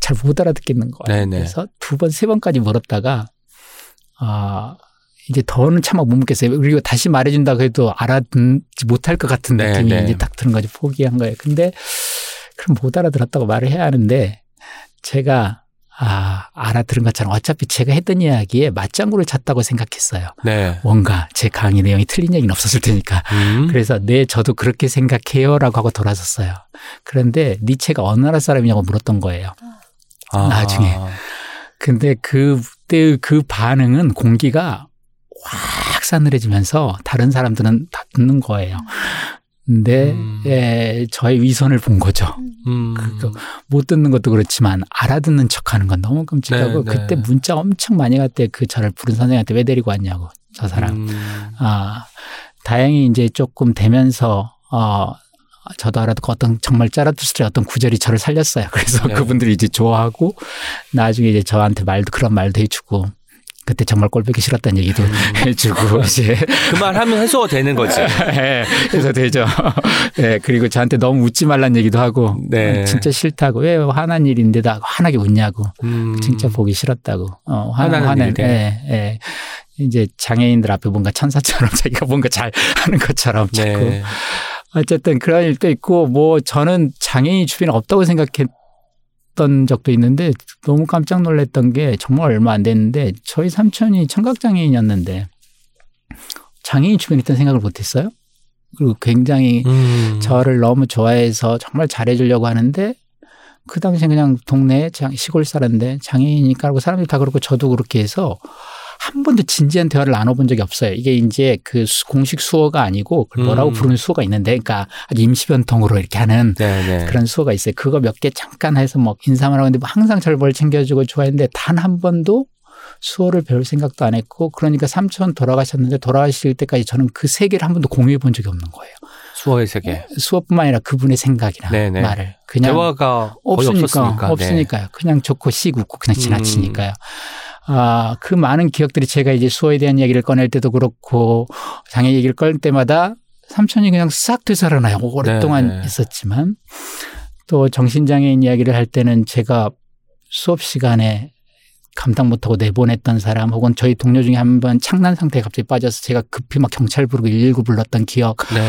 잘 못 알아듣겠는 거예요. 네네. 그래서 두 번 세 번까지 물었다가 아 이제 더는 참아 못 묻겠어요. 그리고 다시 말해준다고 해도 알아듣지 못할 것 같은 네, 느낌이 네. 이제 딱 드는 거지 포기한 거예요. 근데 그럼 못 알아들었다고 말을 해야 하는데 제가 아 알아들은 것처럼 어차피 제가 했던 이야기에 맞장구를 쳤다고 생각했어요. 네. 뭔가 제 강의 내용이 틀린 얘기는 없었을 테니까. 음, 그래서 네 저도 그렇게 생각해요라고 하고 돌아섰어요. 그런데 니체가 어느 나라 사람이냐고 물었던 거예요. 아, 나중에. 근데 그때 그 반응은 공기가 확 싸늘해지면서 다른 사람들은 다 듣는 거예요. 근데 음. 예, 저의 위선을 본 거죠. 음, 못 듣는 것도 그렇지만 알아듣는 척하는 건 너무 끔찍하고 네, 네. 그때 문자 엄청 많이 갔대 그 저를 부른 선생님한테 왜 데리고 왔냐고 저 사람. 음, 아, 다행히 이제 조금 되면서, 어, 저도 알아듣고 어떤 정말 짜라투스의 어떤 구절이 저를 살렸어요. 그래서 네. 그분들이 이제 좋아하고 나중에 이제 저한테 말도 그런 말도 해주고 그때 정말 꼴보기 싫었다는 얘기도 해주고 이제 그 말 하면 해소가 되는 거지. 예, 그래서 되죠. 예, 그리고 저한테 너무 웃지 말란 얘기도 하고 네. 어, 진짜 싫다고 왜 화난 일인데다 환하게 웃냐고 음. 진짜 보기 싫었다고. 어, 화, 화나는 화낸, 일인데. 예, 예. 이제 장애인들 앞에 뭔가 천사처럼 자기가 뭔가 잘 하는 것처럼 자꾸 네. 어쨌든 그런 일도 있고 뭐 저는 장애인이 주변에 없다고 생각했 던 적도 있는데 너무 깜짝 놀랐던 게 정말 얼마 안 됐는데 저희 삼촌이 청각 장애인이었는데 장애인 있다는 생각을 못했어요. 그리고 굉장히 음. 저를 너무 좋아해서 정말 잘해주려고 하는데 그 당시에 그냥 동네 장- 시골 살았는데 장애인이니까 하고 사람들이 다 그렇고 저도 그렇게 해서 한 번도 진지한 대화를 나눠본 적이 없어요. 이게 이제 그 수- 공식 수어가 아니고 그걸 뭐라고 음. 부르는 수어가 있는데 그러니까 아주 임시변통으로 이렇게 하는 네네. 그런 수어가 있어요. 그거 몇 개 잠깐 해서 뭐 인사만 하고 있는데 뭐 항상 뭘 챙겨주고 좋아했는데 단 한 번도 수어를 배울 생각도 안 했고 그러니까 삼촌 돌아가셨는데 돌아가실 때까지 저는 그 세계를 한 번도 공유해 본 적이 없는 거예요. 수어의 세계. 수업뿐만 아니라 그분의 생각이나 네네. 말을 그냥 대화가 없으니까 없었으니까. 네. 없으니까요. 그냥 좋고 씩 웃고 그냥 음. 지나치니까요. 아, 그 많은 기억들이 제가 이제 수어에 대한 이야기를 꺼낼 때도 그렇고 장애 얘기를 꺼낼 때마다 삼촌이 그냥 싹 되살아나요. 오랫동안 네. 있었지만 또 정신장애인 이야기를 할 때는 제가 수업 시간에 감당 못하고 내보냈던 사람 혹은 저희 동료 중에 한 번 창난 상태에 갑자기 빠져서 제가 급히 막 경찰 부르고 119 불렀던 기억 네.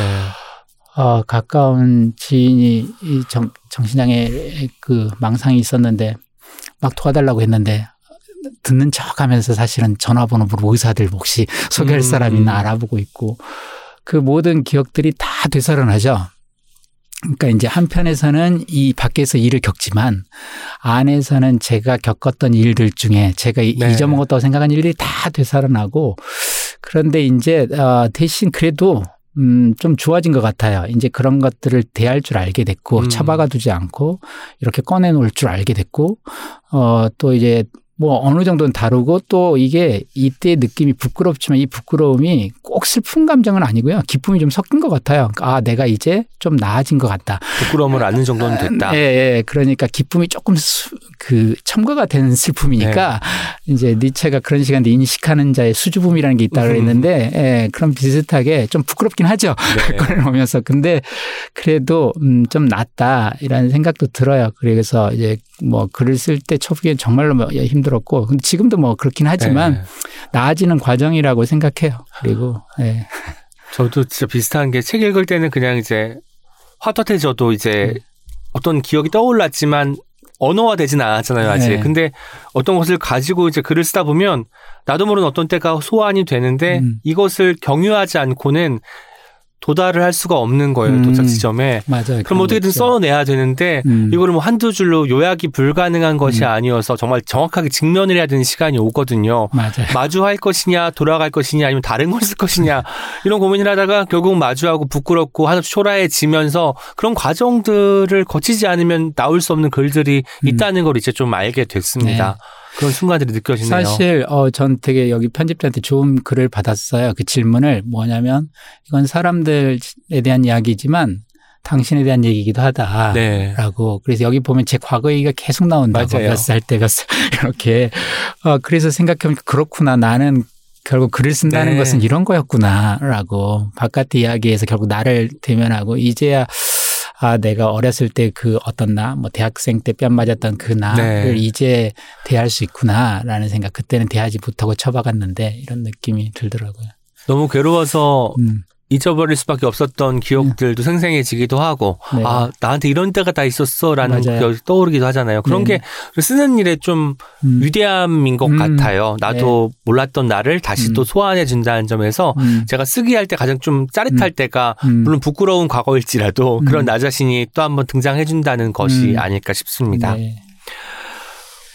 어, 가까운 지인이 이 정, 정신장애 그 망상이 있었는데 막 도와달라고 했는데 듣는 척 하면서 사실은 전화번호 물어보고 의사들 혹시 소개할 음. 사람 있나 알아보고 있고 그 모든 기억들이 다 되살아나죠. 그러니까 이제 한편에서는 이 밖에서 일을 겪지만 안에서는 제가 겪었던 일들 중에 제가 이- 네. 잊어먹었다고 생각한 일들이 다 되살아나고 그런데 이제 어, 대신 그래도 음, 좀 좋아진 것 같아요. 이제 그런 것들을 대할 줄 알게 됐고, 음. 처박아 두지 않고, 이렇게 꺼내놓을 줄 알게 됐고, 어, 또 이제 뭐 어느 정도는 다루고 또 이게 이때 느낌이 부끄럽지만 이 부끄러움이 꼭 슬픈 감정은 아니고요. 기쁨이 좀 섞인 것 같아요. 아, 내가 이제 좀 나아진 것 같다. 부끄러움을 안는 정도는 됐다. 예, 예. 그러니까 기쁨이 조금 수, 그 첨가가 된 슬픔이니까 네. 이제 니체가 그런 시간에 인식하는 자의 수줍음이라는 게 있다고 음. 그랬는데 예, 그럼 비슷하게 좀 부끄럽긴 하죠. 네. 꺼내놓으면서 근데 그래도 음, 좀 낫다 이라는 생각도 들어요. 그래서 이제 뭐 글을 쓸 때 초기에 정말로 뭐 힘들었고 근데 지금도 뭐 그렇긴 하지만 네. 나아지는 과정이라고 생각해요. 그리고 예. 저도 진짜 비슷한 게 책 읽을 때는 그냥 이제 화터해져도 이제 음. 어떤 기억이 떠올랐지만 언어화 되진 않았잖아요, 아직. 네. 근데 어떤 것을 가지고 이제 글을 쓰다 보면 나도 모르는 어떤 때가 소환이 되는데 음. 이것을 경유하지 않고는 도달을 할 수가 없는 거예요, 음. 도착 지점에. 맞아요. 그럼 어떻게든 거 있죠. 써내야 되는데 음. 이거를 뭐 한두 줄로 요약이 불가능한 것이 음. 아니어서 정말 정확하게 직면을 해야 되는 시간이 오거든요. 맞아요. 마주할 것이냐 돌아갈 것이냐 아니면 다른 걸 쓸 것이냐 이런 고민을 하다가 결국 마주하고 부끄럽고 하나씩 초라해지면서 그런 과정들을 거치지 않으면 나올 수 없는 글들이 음. 있다는 걸 이제 좀 알게 됐습니다. 그런 순간들이 느껴지네요. 사실 어 전 되게 여기 편집자한테 좋은 글을 받았어요. 그 질문을 뭐냐면 이건 사람들에 대한 이야기지만 당신에 대한 얘기이기도 하다. 네. 라고 그래서 여기 보면 제 과거 얘기가 계속 나온다고. 몇 살 때 몇 살 이렇게 어 그래서 생각해보니까 그렇구나 나는 결국 글을 쓴다는 네. 것은 이런 거였구나라고 바깥의 이야기에서 결국 나를 대면하고 이제야 아 내가 어렸을 때 그 어떤 나 뭐 대학생 때 뺨 맞았던 그 나를 네. 이제 대할 수 있구나라는 생각 그때는 대하지 못하고 쳐박았는데 이런 느낌이 들더라고요. 너무 괴로워서 음. 잊어버릴 수밖에 없었던 기억들도 생생해지기도 하고 네. 아 나한테 이런 때가 다 있었어라는. 기억이 떠오르기도 하잖아요. 그런 네. 게 쓰는 일에 좀 음. 위대함인 것 음. 같아요. 나도 몰랐던 나를 다시 음. 또 소환해 준다는 점에서 음. 제가 쓰기 할 때 가장 좀 짜릿할 때가 음. 물론 부끄러운 과거일지라도 음. 그런 나 자신이 또 한번 등장해 준다는 것이 음. 아닐까 싶습니다. 네.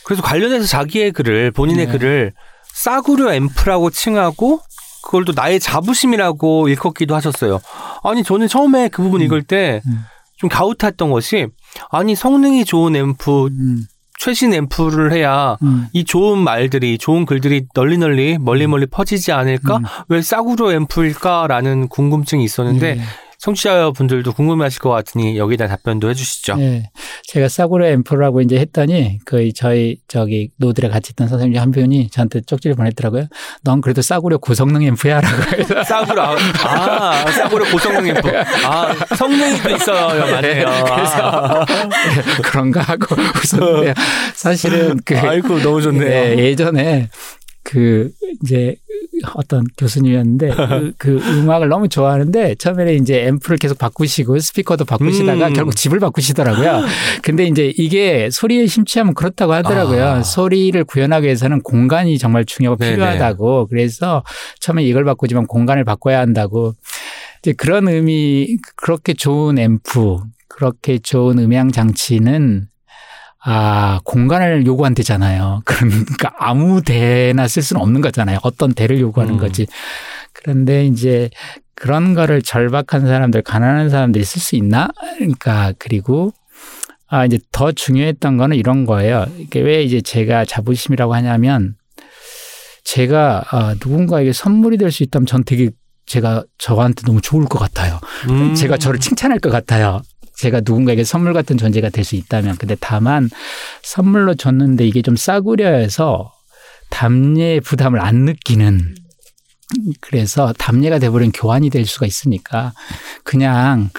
그래서 관련해서 자기의 글을 본인의 네. 글을 싸구려 앰프라고 칭하고 그걸 또 나의 자부심이라고 일컫기도 하셨어요. 아니 저는 처음에 그 부분 음. 읽을 때 음. 좀 가웃했던 것이 아니 성능이 좋은 앰프 음. 최신 앰프를 해야 음. 이 좋은 말들이 좋은 글들이 널리 널리 멀리 멀리 퍼지지 않을까? 음. 왜 싸구려 앰프일까라는 궁금증이 있었는데 네. 청취자분들도 궁금해하실 것 같으니 여기다 답변도 해주시죠. 네. 제가 싸구려 앰프라고 이제 했더니 그 저희 저기 노들에 같이 있던 선생님 한 분이 저한테 쪽지를 보냈더라고요. 넌 그래도 싸구려 고성능 앰프야라고 해서 싸구려 아, 아 싸구려 고성능 앰프. 아 성능이 또 있어요, 맞네요. 아. 그런가 하고 웃었는데 사실은 그 아이고 너무 좋네요. 네, 예전에 그 이제 어떤 교수님이었는데 그, 그 음악을 너무 좋아하는데 처음에는 이제 앰프를 계속 바꾸시고 스피커도 바꾸시다가 음. 결국 집을 바꾸시더라고요. 근데 이제 이게 소리에 심취하면 그렇다고 하더라고요. 아. 소리를 구현하기 위해서는 공간이 정말 중요하고 네네. 필요하다고. 그래서 처음에 이걸 바꾸지만 공간을 바꿔야 한다고. 이제 그런 의미 그렇게 좋은 앰프 그렇게 좋은 음향 장치는 아, 공간을 요구한대잖아요. 그러니까 아무 데나 쓸 수는 없는 거잖아요. 어떤 데를 요구하는 음. 거지. 그런데 이제 그런 거를 절박한 사람들, 가난한 사람들이 쓸 수 있나? 그러니까 그리고 아, 이제 더 중요했던 거는 이런 거예요. 이게 왜 이제 제가 자부심이라고 하냐면 제가 아, 누군가에게 선물이 될 수 있다면 전 되게 제가 저한테 너무 좋을 것 같아요. 음. 제가 저를 칭찬할 것 같아요. 제가 누군가에게 선물 같은 존재가 될 수 있다면. 근데 다만 선물로 줬는데 이게 좀 싸구려 해서 담례의 부담을 안 느끼는 그래서 담례가 돼버린 교환이 될 수가 있으니까 그냥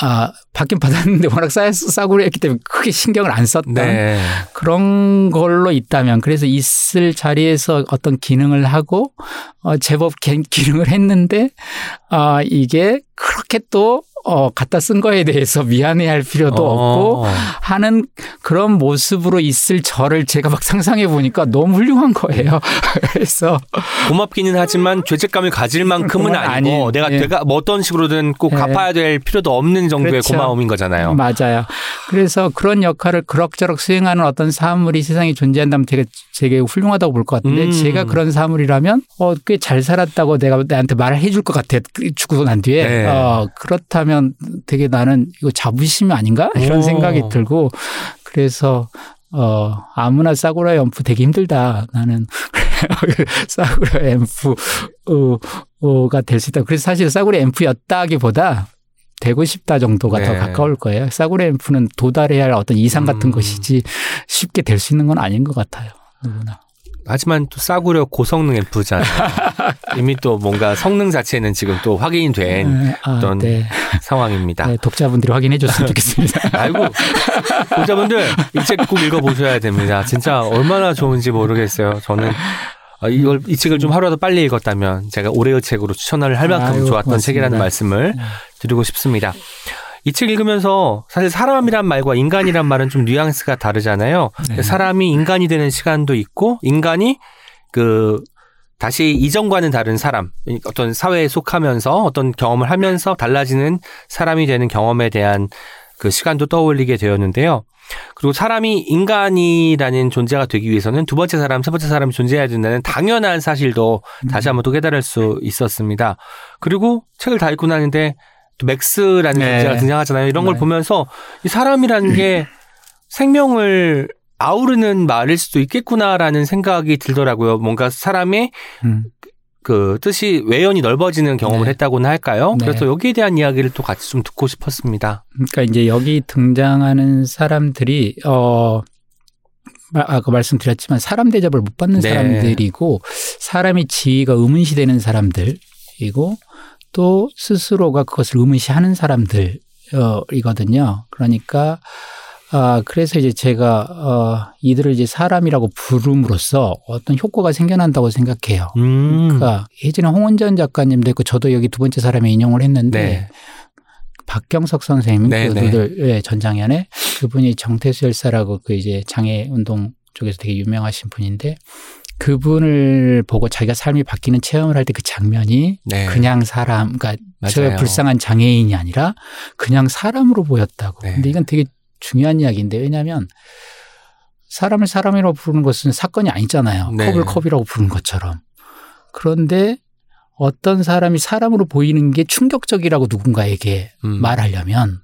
아, 받긴 받았는데 워낙 싸, 싸구려 했기 때문에 크게 신경을 안 썼던 네. 그런 걸로 있다면 그래서 있을 자리에서 어떤 기능을 하고 어, 제법 기- 기능을 했는데 아 이게 그렇게 또 어, 갖다 쓴 거에 대해서 미안해할 필요도 없고 어. 하는 그런 모습으로 있을 저를 제가 막 상상해 보니까 너무 훌륭한 거예요. 그래서 고맙기는 하지만 죄책감을 가질 만큼은 아니고 아닌, 내가 예. 내가 뭐 어떤 식으로든 꼭 예. 갚아야 될 필요도 없는 정도의 그렇죠. 고마움인 거잖아요. 맞아요. 그래서 그런 역할을 그럭저럭 수행하는 어떤 사물이 세상에 존재한다면 되게 되게 훌륭하다고 볼 것 같은데 음. 제가 그런 사물이라면 어, 꽤 잘 살았다고 내가 나한테 말을 해줄 것 같아 죽고 난 뒤에 네. 어, 그렇다면 되게 나는 이거 자부심이 아닌가 이런 오. 생각이 들고 그래서 어 아무나 싸구려 앰프 되게 힘들다 나는 싸구려 앰프가 될 수 있다 그래서 사실 싸구려 앰프였다기보다 되고 싶다 정도가 더 네. 가까울 거예요. 싸구려 앰프는 도달해야 할 어떤 이상 같은 음. 것이지 쉽게 될 수 있는 건 아닌 것 같아요. 누구나. 하지만 또 싸구려 고성능 앰프잖아요. 이미 또 뭔가 성능 자체는 지금 또 확인이 된 네, 아, 어떤 네. 상황입니다. 네, 독자분들이 확인해 줬으면 좋겠습니다. 아이고, 독자분들 이 책 꼭 읽어보셔야 됩니다. 진짜 얼마나 좋은지 모르겠어요. 저는 아, 이걸 이 책을 좀 하루라도 빨리 읽었다면 제가 올해의 책으로 추천을 할 만큼 아이고, 좋았던 고맙습니다. 책이라는 말씀을 네. 드리고 싶습니다. 이 책 읽으면서 사실 사람이란 말과 인간이란 말은 좀 뉘앙스가 다르잖아요. 네. 사람이 인간이 되는 시간도 있고 인간이 그 다시 이전과는 다른 사람, 어떤 사회에 속하면서 어떤 경험을 하면서 달라지는 사람이 되는 경험에 대한 그 시간도 떠올리게 되었는데요. 그리고 사람이 인간이라는 존재가 되기 위해서는 두 번째 사람, 세 번째 사람이 존재해야 된다는 당연한 사실도 다시 한번 또 깨달을 수 있었습니다. 그리고 책을 다 읽고 나는데 또 맥스라는 네. 존재가 등장하잖아요. 이런 걸 네. 보면서 이 사람이라는 게 생명을 아우르는 말일 수도 있겠구나라는 생각이 들더라고요. 뭔가 사람의 음. 그 뜻이 외연이 넓어지는 경험을 네. 했다고나 할까요? 네. 그래서 여기에 대한 이야기를 또 같이 좀 듣고 싶었습니다. 그러니까 이제 여기 등장하는 사람들이 어 마- 아까 말씀드렸지만 사람 대접을 못 받는 네. 사람들이고 사람의 지위가 의문시되는 사람들이고 또 스스로가 그것을 의문시하는 사람들이거든요. 그러니까 아 그래서 이제 제가 어 이들을 이제 사람이라고 부름으로써 어떤 효과가 생겨난다고 생각해요. 음. 그러니까 예전에 홍원전 작가님도 있고 저도 여기 두 번째 사람에 인용을 했는데 네. 박경석 선생님 네, 네. 그들 예, 전장현에 그분이 정태수 열사라고 그 이제 장애 운동 쪽에서 되게 유명하신 분인데 그분을 보고 자기가 삶이 바뀌는 체험을 할 때 그 장면이 네. 그냥 사람 그러니까 저 맞아요. 불쌍한 장애인이 아니라 그냥 사람으로 보였다고. 네. 근데 이건 되게 중요한 이야기인데 왜냐하면 사람을 사람이라고 부르는 것은 사건이 아니잖아요. 네. 컵을 컵이라고 부르는 것처럼. 그런데 어떤 사람이 사람으로 보이는 게 충격적이라고 누군가에게 음. 말하려면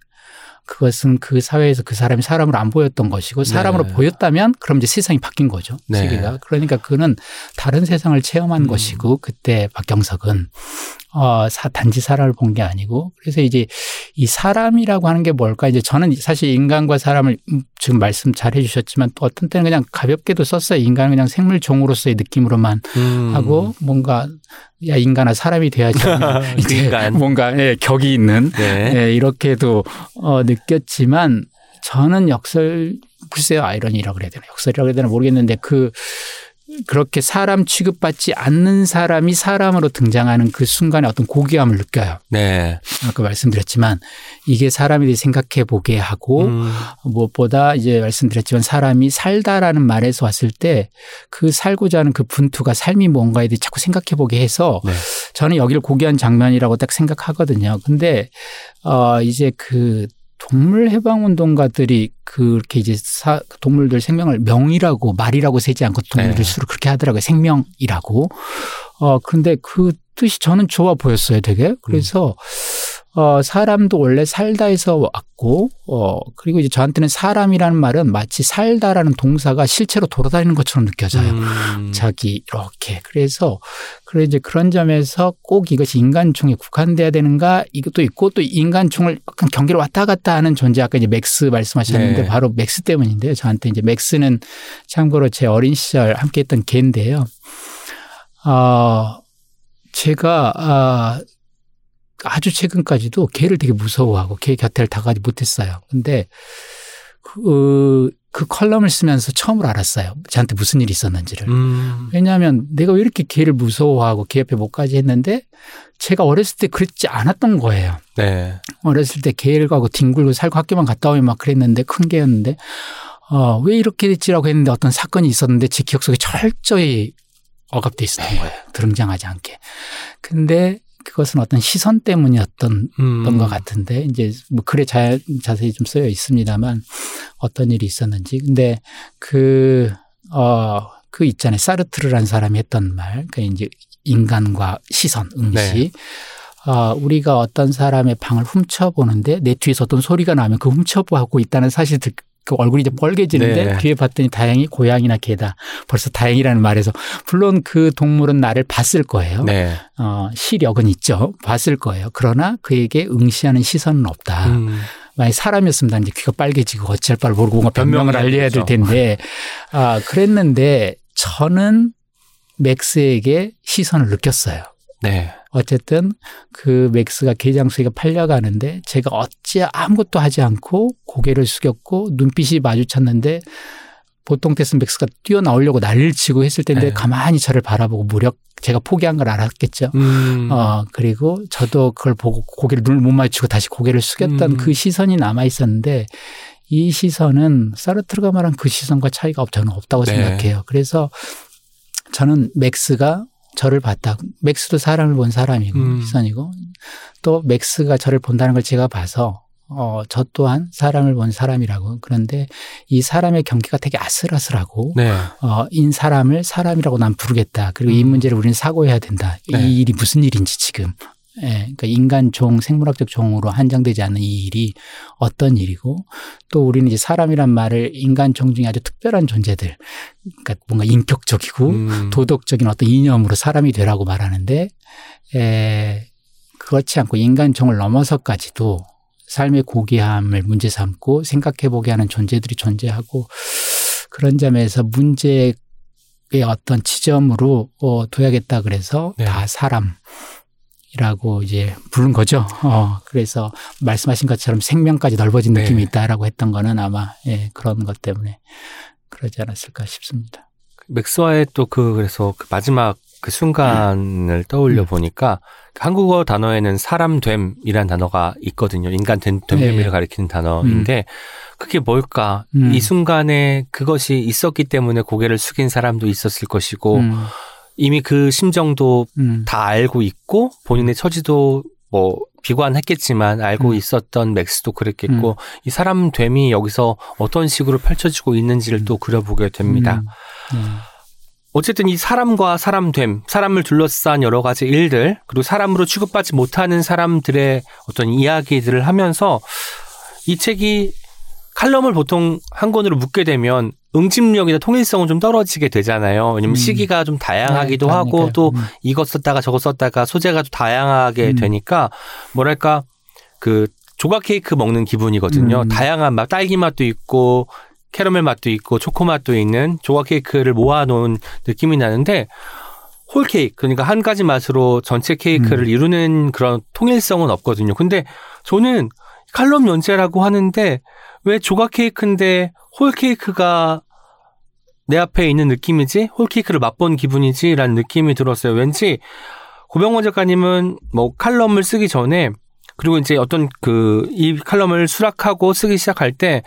그것은 그 사회에서 그 사람이 사람으로 안 보였던 것이고 사람으로 네. 보였다면 그럼 이제 세상이 바뀐 거죠. 네. 세계가. 그러니까 그는 다른 세상을 체험한 음. 것이고 그때 박경석은 어, 사, 단지 사람을 본 게 아니고 그래서 이제 이 사람이라고 하는 게 뭘까 이제 저는 사실 인간과 사람을 음, 지금 말씀 잘 해주셨지만 또 어떤 때는 그냥 가볍게도 썼어요. 인간은 그냥 생물 종으로서의 느낌으로만 음. 하고 뭔가 야 인간아 사람이 돼야지 이제 인간. 뭔가 예, 격이 있는 네. 예, 이렇게도 어, 느꼈지만 저는 역설 글쎄요 아이러니라고 그래야 되나 역설이라고 해야 되나 모르겠는데 그 그렇게 사람 취급받지 않는 사람이 사람으로 등장하는 그 순간에 어떤 고귀함을 느껴요. 네. 아까 말씀드렸지만 이게 사람에 대해 생각해 보게 하고 음. 무엇보다 이제 말씀드렸지만 사람이 살다라는 말에서 왔을 때 그 살고자 하는 그 분투가 삶이 뭔가에 대해 자꾸 생각해 보게 해서 네. 저는 여기를 고귀한 장면이라고 딱 생각하거든요. 근데 어 이제 그 동물 해방 운동가들이 그렇게 이제 사, 동물들 생명을 명이라고 말이라고 세지 않고 동물들 네. 수로 그렇게 하더라고요. 생명이라고. 어 근데 그 뜻이 저는 좋아 보였어요, 되게. 그래서 어 사람도 원래 살다에서 왔고 어 그리고 이제 저한테는 사람이라는 말은 마치 살다라는 동사가 실제로 돌아다니는 것처럼 느껴져요. 음. 자기 이렇게 그래서 그래 이제 그런 점에서 꼭 이것이 인간총에 국한돼야 되는가 이것도 있고 또 인간총을 약간 경계를 왔다 갔다 하는 존재 아까 이제 맥스 말씀하셨는데 네. 바로 맥스 때문인데요 저한테 이제 맥스는 참고로 제 어린 시절 함께 했던 개인데요 어 제가 아 아주 최근까지도 개를 되게 무서워하고 개 곁에를 다가지 못했어요 근데 그, 그 칼럼을 쓰면서 처음으로 알았어요. 저한테 무슨 일이 있었는지를. 음. 왜냐하면 내가 왜 이렇게 개를 무서워하고 개 옆에 못 가지 했는데 제가 어렸을 때 그랬지 않았던 거예요. 네. 어렸을 때 개를 가고 뒹굴고 살고 학교만 갔다 오면 막 그랬는데 큰 개였는데 어, 왜 이렇게 됐지라고 했는데 어떤 사건이 있었는데 제 기억 속에 철저히 억압돼 있었던 거예요. 등장하지 않게. 근데 그것은 어떤 시선 때문이었던 음. 것 같은데 이제 뭐 글에 자, 자세히 좀 쓰여 있습니다만 어떤 일이 있었는지 근데 그 어, 그 있잖아요. 사르트르라는 사람이 했던 말. 그러니까 이제 인간과 시선, 응시. 네. 어, 우리가 어떤 사람의 방을 훔쳐보는데 내 뒤에서 어떤 소리가 나면 그 훔쳐보고 있다는 사실 들, 그 얼굴이 이제 빨개지는데 네. 뒤에 봤더니 다행히 고양이나 개다. 벌써 다행이라는 말에서 물론 그 동물은 나를 봤을 거예요. 네. 어, 시력은 있죠. 봤을 거예요. 그러나 그에게 응시하는 시선은 없다. 음. 만약 사람이었으면 난 이제 귀가 빨개지고 어찌할 바를 모르고 뭔가 변명을 알려야 될. 텐데, 아, 그랬는데 저는 맥스에게 시선을 느꼈어요. 네. 어쨌든 그 맥스가 개장수가 팔려가는데 제가 어찌 아무것도 하지 않고 고개를 숙였고 눈빛이 마주쳤는데 보통 때는 맥스가 뛰어나오려고 난리를 치고 했을 텐데 네. 가만히 저를 바라보고 무력 제가 포기한 걸 알았겠죠. 음. 어, 그리고 저도 그걸 보고 고개를 눈을 못 맞추고 다시 고개를 숙였던 음. 그 시선이 남아 있었는데 이 시선은 사르트르가 말한 그 시선과 차이가 없, 저는 없다고 네. 생각해요. 그래서 저는 맥스가 저를 봤다. 맥스도 사람을 본 사람이고 음. 시선이고 또 맥스가 저를 본다는 걸 제가 봐서 어, 저 또한 사람을 본 사람이라고. 그런데 이 사람의 경계가 되게 아슬아슬하고 네. 어, 인 사람을 사람이라고 난 부르겠다. 그리고 이 음. 문제를 우리는 사고해야 된다. 네. 이 일이 무슨 일인지 지금. 예, 그러니까 인간 종, 생물학적 종으로 한정되지 않는 이 일이 어떤 일이고 또 우리는 이제 사람이란 말을 인간 종 중에 아주 특별한 존재들, 그러니까 뭔가 인격적이고 음. 도덕적인 어떤 이념으로 사람이 되라고 말하는데, 에, 그렇지 않고 인간 종을 넘어서까지도 삶의 고귀함을 문제 삼고 생각해 보게 하는 존재들이 존재하고 그런 점에서 문제의 어떤 지점으로 어, 둬야겠다 그래서 네. 다 사람 이라고 이제 부른 거죠. 어, 그래서 말씀하신 것처럼 생명까지 넓어진 네. 느낌이 있다라고 했던 거는 아마 예, 그런 것 때문에 그러지 않았을까 싶습니다. 맥스와의 또 그 그래서 그 마지막 그 순간을 떠올려 음. 보니까 한국어 단어에는 사람 됨이란 단어가 있거든요. 인간 됨, 됨됨이를 네. 가리키는 단어인데 그게 뭘까? 음. 이 순간에 그것이 있었기 때문에 고개를 숙인 사람도 있었을 것이고 음, 이미 그 심정도 음, 다 알고 있고 본인의 처지도 뭐 비관했겠지만 알고 음. 있었던 맥스도 그랬겠고 이 사람 됨이 여기서 어떤 식으로 펼쳐지고 있는지를 또 그려보게 됩니다. 음, 네. 어쨌든 이 사람과 사람됨, 사람을 둘러싼 여러 가지 일들, 그리고 사람으로 취급받지 못하는 사람들의 어떤 이야기들을 하면서 이 책이 칼럼을 보통 한 권으로 묶게 되면 응집력이나 통일성은 좀 떨어지게 되잖아요. 왜냐면 음. 시기가 좀 다양하기도 네, 하고. 또 음. 이것 썼다가 저것 썼다가 소재가 좀 다양하게 음. 되니까 뭐랄까 그 조각 케이크 먹는 기분이거든요. 음. 다양한 맛 딸기 맛도 있고 캐러멜 맛도 있고 초코 맛도 있는 조각 케이크를 모아놓은 느낌이 나는데 홀 케이크 그러니까 한 가지 맛으로 전체 케이크를 음. 이루는 그런 통일성은 없거든요. 근데 저는 칼럼 연재라고 하는데 왜 조각 케이크인데 홀 케이크가 내 앞에 있는 느낌이지? 홀 케이크를 맛본 기분이지라는 느낌이 들었어요. 왠지 고병원 작가님은 뭐 칼럼을 쓰기 전에 그리고 이제 어떤 그 이 칼럼을 수락하고 쓰기 시작할 때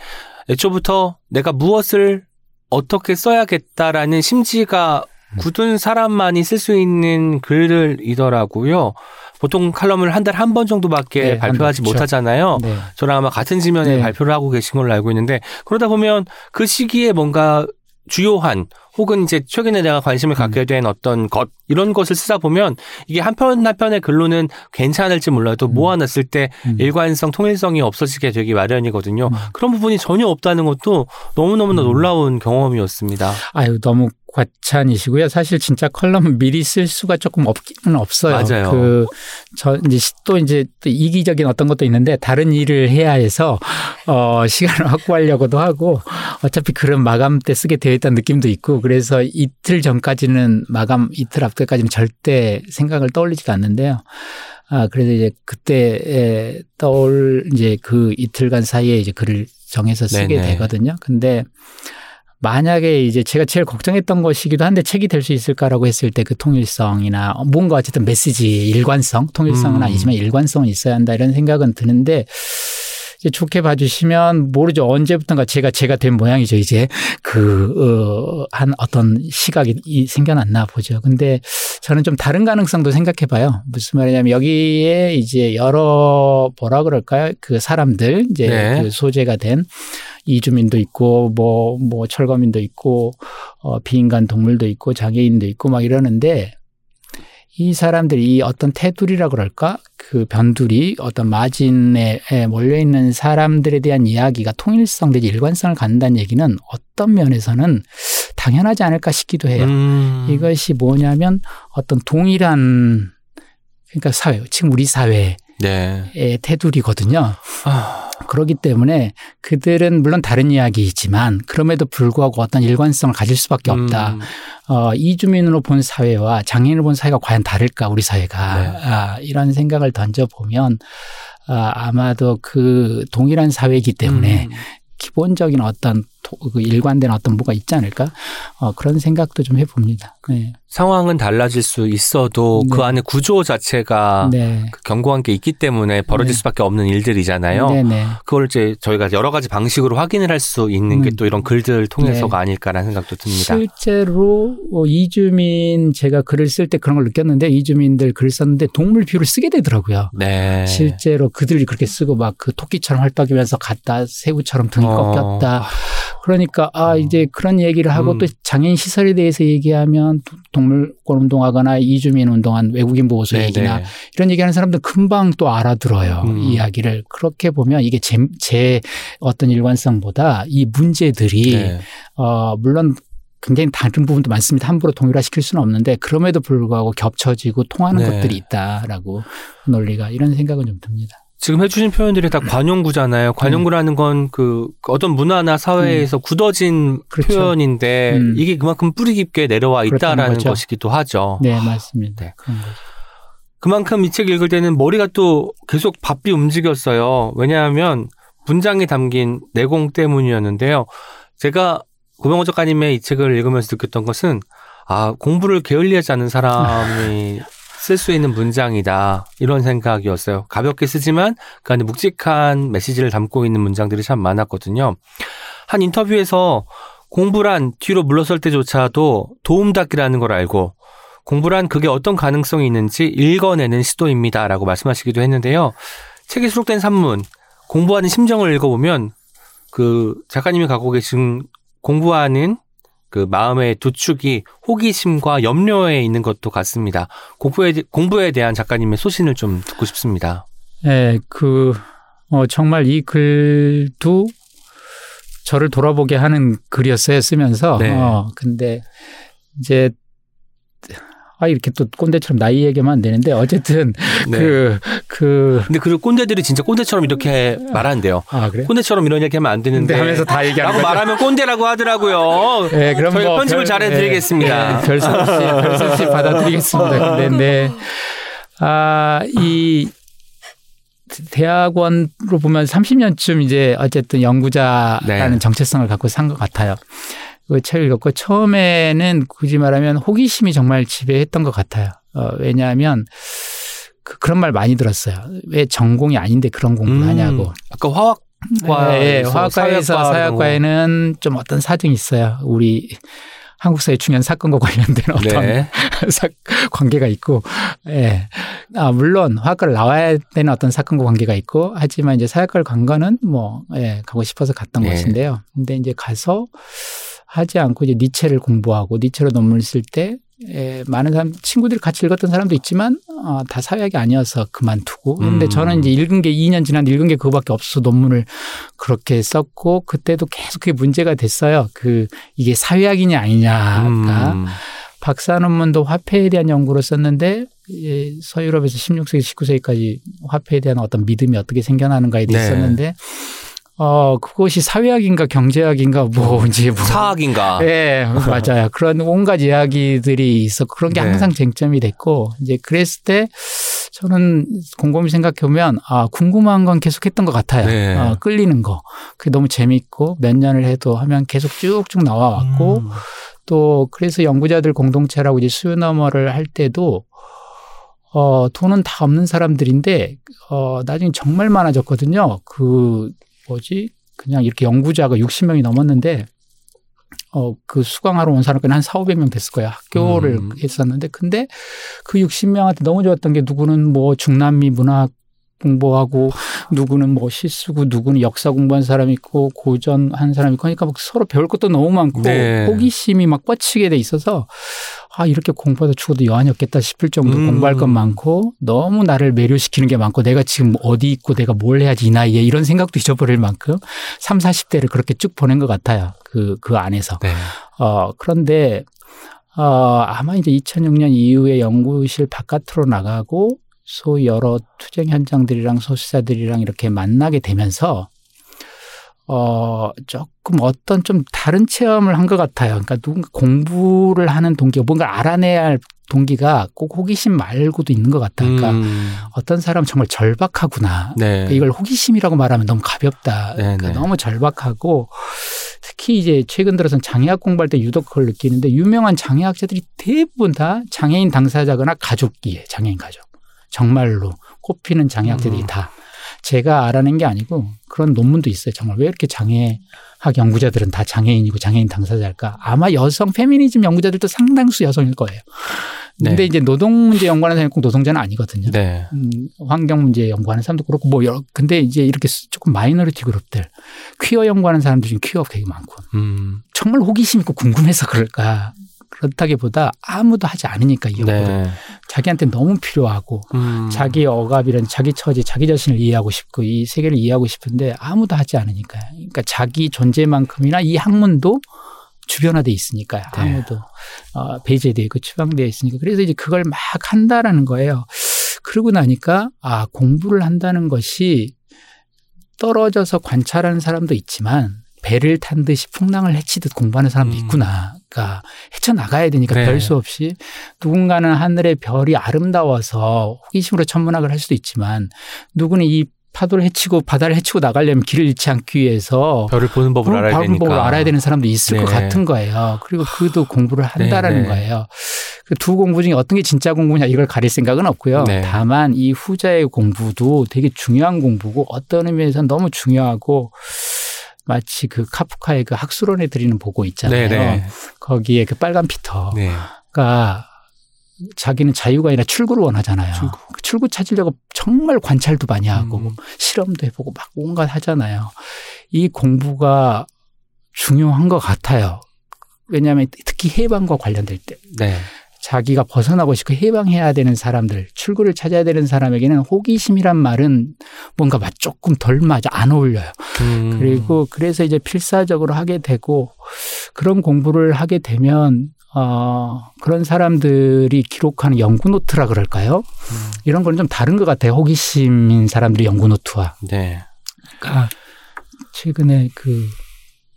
애초부터 내가 무엇을 어떻게 써야겠다라는 심지가 굳은 사람만이 쓸 수 있는 글들이더라고요. 보통 칼럼을 한 달에 한 번 정도밖에 네, 발표하지 그렇죠. 못하잖아요. 네. 저랑 아마 같은 지면에 네. 발표를 하고 계신 걸로 알고 있는데 그러다 보면 그 시기에 뭔가 주요한 혹은 이제 최근에 내가 관심을 음. 갖게 된 어떤 것 이런 것을 쓰다 보면 이게 한편 한 편의 글로는 괜찮을지 몰라도 음. 모아놨을 때 음. 일관성 통일성이 없어지게 되기 마련이거든요. 음. 그런 부분이 전혀 없다는 것도 너무너무나 음. 놀라운 경험이었습니다. 아유 너무 과찬이시고요. 사실 진짜 컬럼은 미리 쓸 수가 조금 없기는 없어요. 맞아요. 그 저 이제 시- 또 이제 또 이기적인 어떤 것도 있는데 다른 일을 해야 해서 어 시간을 확보하려고도 하고 어차피 그런 마감 때 쓰게 되어 있다는 느낌도 있고 그래서 이틀 전까지는 마감 이틀 앞까지는 절대 생각을 떠올리지가 않는데요. 아 그래서 이제 그때 떠올 이제 그 이틀간 사이에 이제 글을 정해서 쓰게 네네. 되거든요. 근데 만약에 이제 제가 제일 걱정했던 것이기도 한데 책이 될 수 있을까라고 했을 때 그 통일성이나 뭔가 어쨌든 메시지의 일관성, 통일성은 음. 아니지만 일관성은 있어야 한다 이런 생각은 드는데 좋게 봐주시면 모르죠 언제부턴가 제가 제가 된 모양이죠 이제 그한 어떤 시각이 이- 생겨났나 보죠. 근데 저는 좀 다른 가능성도 생각해봐요. 무슨 말이냐면 여기에 이제 여러 뭐라 그럴까요? 그 사람들 이제 네. 그 소재가 된 이주민도 있고 뭐뭐 철거민도 있고 어 비인간 동물도 있고 장애인도 있고 막 이러는데 이 사람들이 이 어떤 테두리라 그럴까 그 변두리 어떤 마진에 몰려 있는 사람들에 대한 이야기가 통일성 내지 일관성을 갖는다는 얘기는 어떤 면에서는 당연하지 않을까 싶기도 해요. 음. 이것이 뭐냐면 어떤 동일한 그러니까 사회 지금 우리 사회의 네. 테두리거든요. 아, 그렇기 때문에 그들은 물론 다른 이야기이지만 그럼에도 불구하고 어떤 일관성을 가질 수밖에 없다. 음. 어, 이주민으로 본 사회와 장애인으로 본 사회가 과연 다를까 우리 사회가 네. 아, 이런 생각을 던져 보면 아, 아마도 그 동일한 사회이기 때문에 음. 기본적인 어떤 도- 그 일관된 어떤 뭐가 있지 않을까 어, 그런 생각도 좀 해봅니다. 네. 상황은 달라질 수 있어도 그 네. 안에 구조 자체가 네. 그 견고한 게 있기 때문에 벌어질 네. 수밖에 없는 일들이잖아요. 네네. 그걸 이제 저희가 여러 가지 방식으로 확인을 할 수 있는 게 음. 또 이런 글들 통해서가 네. 아닐까라는 생각도 듭니다. 실제로 어, 이주민 제가 글을 쓸 때 그런 걸 느꼈는데 이주민들 글을 썼는데 동물 비유를 쓰게 되더라고요. 네. 실제로 그들이 그렇게 쓰고 막 그 토끼처럼 헐떡이면서 갔다 새우처럼 등이 어. 꺾였다. 그러니까 아 어. 이제 그런 얘기를 하고 음. 또 장애인 시설에 대해서 얘기하면 도- 동물권 운동하거나 이주민 운동한 외국인 보호소 네, 얘기나 네. 이런 얘기하는 사람들 금방 또 알아들어요. 음. 이 이야기를 그렇게 보면 이게 제, 제 어떤 일관성보다 이 문제들이 네. 어, 물론 굉장히 다른 부분도 많습니다. 함부로 동일화시킬 수는 없는데 그럼에도 불구하고 겹쳐지고 통하는 네. 것들이 있다라고 논리가 이런 생각은 좀 듭니다. 지금 해주신 표현들이 다 관용구잖아요. 관용구라는 건 그 어떤 문화나 사회에서 굳어진 음. 그렇죠. 표현인데 음. 이게 그만큼 뿌리 깊게 내려와 있다라는 거죠. 것이기도 하죠. 네, 맞습니다. 네. 그만큼 이 책 읽을 때는 머리가 또 계속 바삐 움직였어요. 왜냐하면 문장에 담긴 내공 때문이었는데요. 제가 고병호 작가님의 이 책을 읽으면서 느꼈던 것은 아 공부를 게을리하지 않은 사람이 쓸 수 있는 문장이다 이런 생각이었어요. 가볍게 쓰지만 그 안에 묵직한 메시지를 담고 있는 문장들이 참 많았거든요. 한 인터뷰에서 공부란 뒤로 물러설 때조차도 도움닫기라는 걸 알고 공부란 그게 어떤 가능성이 있는지 읽어내는 시도입니다 라고 말씀하시기도 했는데요. 책에 수록된 산문, 공부하는 심정을 읽어보면 그 작가님이 갖고 계신 공부하는 그 마음의 두 축이 호기심과 염려에 있는 것도 같습니다. 공부에, 공부에 대한 작가님의 소신을 좀 듣고 싶습니다. 네, 그, 어, 정말 이 글도 저를 돌아보게 하는 글이었어요 쓰면서. 네. 어, 근데 이제 아 이렇게 또 꼰대처럼 나이 얘기하면 안 되는데 어쨌든 네. 그그 근데 그 꼰대들이 진짜 꼰대처럼 이렇게 말한대요. 아 그래? 꼰대처럼 이런 얘기 하면 안 되는데. 하면서 다 거죠. 말하면 꼰대라고 하더라고요. 네, 그럼 저희가 뭐 편집을 별- 잘해드리겠습니다. 네, 별수 없이 별수 없이 받아드리겠습니다. 근데 네. 아이 대학원으로 보면 30년쯤 이제 어쨌든 연구자라는 네. 정체성을 갖고 산 것 같아요. 그 책을 읽었고 처음에는 굳이 말하면 호기심이 정말 지배했던 것 같아요. 어, 왜냐하면 그, 그런 말 많이 들었어요. 왜 전공이 아닌데 그런 공부를 음, 하냐고. 아까 화학과 네, 화학과에서 사회학과에는 좀 어떤 사정이 있어요. 우리 한국 사회 중요한 사건과 관련된 어떤 네. 사, 관계가 있고, 예. 아, 물론 화학과를 나와야 되는 어떤 사건과 관계가 있고, 하지만 이제 사회학과를 간 거는 뭐, 예, 가고 싶어서 갔던 예. 것인데요. 근데 이제 가서 하지 않고 이제 니체를 공부하고, 니체로 논문을 쓸 때, 예, 많은 사람, 친구들이 같이 읽었던 사람도 있지만, 어, 다 사회학이 아니어서 그만두고. 근데 음. 저는 이제 읽은 게 2년 지난 읽은 게 그거밖에 없어서 논문을 그렇게 썼고, 그때도 계속 그게 문제가 됐어요. 그, 이게 사회학이냐 아니냐가. 음. 박사 논문도 화폐에 대한 연구로 썼는데 예, 서유럽에서 16세기, 19세기까지 화폐에 대한 어떤 믿음이 어떻게 생겨나는가에 대해 네. 썼는데 어 그것이 사회학인가 경제학인가 뭐인지 뭐 사학인가. 예, 맞아요. 그런 온갖 이야기들이 있어 그런 게 네. 항상 쟁점이 됐고 이제 그랬을 때 저는 곰곰이 생각해 보면 아 궁금한 건 계속 했던 것 같아요. 네. 어, 끌리는 거 그게 너무 재밌고 몇 년을 해도 하면 계속 쭉쭉 나와 왔고 음. 또 그래서 연구자들 공동체라고 이제 수요너머를 할 때도 어 돈은 다 없는 사람들인데 어 나중에 정말 많아졌거든요. 그 뭐지? 그냥 이렇게 연구자가 60명이 넘었는데 어 그 수강하러 온 사람까지 한 4, 500명 됐을 거예요. 학교를 음. 했었는데 근데 그 60명한테 너무 좋았던 게 누구는 뭐 중남미 문학 공부하고 누구는 뭐 시쓰고 누구는 역사 공부한 사람 있고 고전 한 사람 있고 하니까 막 서로 배울 것도 너무 많고 네. 호기심이 막 뻗치게 돼 있어서 아 이렇게 공부하다 죽어도 여한이 없겠다 싶을 정도로 음. 공부할 것 많고 너무 나를 매료시키는 게 많고 내가 지금 어디 있고 내가 뭘 해야지 이 나이에 이런 생각도 잊어버릴 만큼 3, 40대를 그렇게 쭉 보낸 것 같아요. 그, 그 안에서. 네. 어, 그런데, 어, 아마 이제 2006년 이후에 연구실 바깥으로 나가고 소위 여러 투쟁 현장들이랑 소수자들이랑 이렇게 만나게 되면서 어, 조금 어떤 좀 다른 체험을 한 것 같아요. 그러니까 누군가 공부를 하는 동기가 뭔가 알아내야 할 동기가 꼭 호기심 말고도 있는 것 같다. 그러니까 음. 어떤 사람은 정말 절박하구나. 네. 그러니까 이걸 호기심이라고 말하면 너무 가볍다. 네, 그러니까 네. 너무 절박하고 특히 이제 최근 들어서는 장애학 공부할 때 유독 그걸 느끼는데 유명한 장애학자들이 대부분 다 장애인 당사자거나 가족이에요. 장애인 가족. 정말로 꼽히는 장애학자들이 음. 다. 제가 알아낸 게 아니고 그런 논문도 있어요. 정말 왜 이렇게 장애학 연구자들은 다 장애인이고 장애인 당사자일까? 아마 여성 페미니즘 연구자들도 상당수 여성일 거예요. 근데 네. 이제 노동 문제 연구하는 사람이 꼭 노동자는 아니거든요. 네. 음, 환경 문제 연구하는 사람도 그렇고 뭐 여러 근데 이제 이렇게 조금 마이너리티 그룹들 퀴어 연구하는 사람들 중에 퀴어가 되게 많고 음. 정말 호기심 있고 궁금해서 그럴까 그렇다기보다 아무도 하지 않으니까 이 연구를 네. 자기한테 너무 필요하고 음. 자기 억압이란 자기 처지 자기 자신을 이해하고 싶고 이 세계를 이해하고 싶은데 아무도 하지 않으니까 그러니까 자기 존재만큼이나 이 학문도 주변화돼 있으니까요. 네. 아무도 어, 배제돼 있고 추방돼 있으니까 그래서 이제 그걸 막 한다라는 거예요. 그러고 나니까 아 공부를 한다는 것이 떨어져서 관찰하는 사람도 있지만 배를 탄 듯이 풍랑을 헤치듯 공부하는 사람도 음. 있구나. 그러니까 헤쳐나가야 되니까 네. 별수 없이 누군가는 하늘의 별이 아름다워서 호기심으로 천문학을 할 수도 있지만 누구는 이 파도를 헤치고 바다를 헤치고 나가려면 길을 잃지 않기 위해서 별을 보는 법을 알아야 되니까. 법을 알아야 되는 사람도 있을 네. 것 같은 거예요. 그리고 그도 공부를 한다라는 네, 네. 거예요. 그두 공부 중에 어떤 게 진짜 공부냐 이걸 가릴 생각은 없고요. 네. 다만 이 후자의 공부도 되게 중요한 공부고 어떤 의미에서는 너무 중요하고 마치 그 카프카의 그 학술원에 드리는 보고 있잖아요. 네, 네. 거기에 그 빨간 피터가 네. 자기는 자유가 아니라 출구를 원하잖아요. 출구. 그 출구 찾으려고 정말 관찰도 많이 하고 음. 실험도 해보고 막 온갖 하잖아요. 이 공부가 중요한 것 같아요. 왜냐하면 특히 해방과 관련될 때 네. 자기가 벗어나고 싶고 해방해야 되는 사람들, 출구를 찾아야 되는 사람에게는 호기심이란 말은 뭔가 맛 조금 덜 맞아 안 어울려요. 음. 그리고 그래서 이제 필사적으로 하게 되고 그런 공부를 하게 되면 어, 그런 사람들이 기록하는 연구 노트라 그럴까요? 이런 거는 좀 다른 것 같아요. 호기심인 사람들이 연구 노트와. 네. 그러니까 최근에 그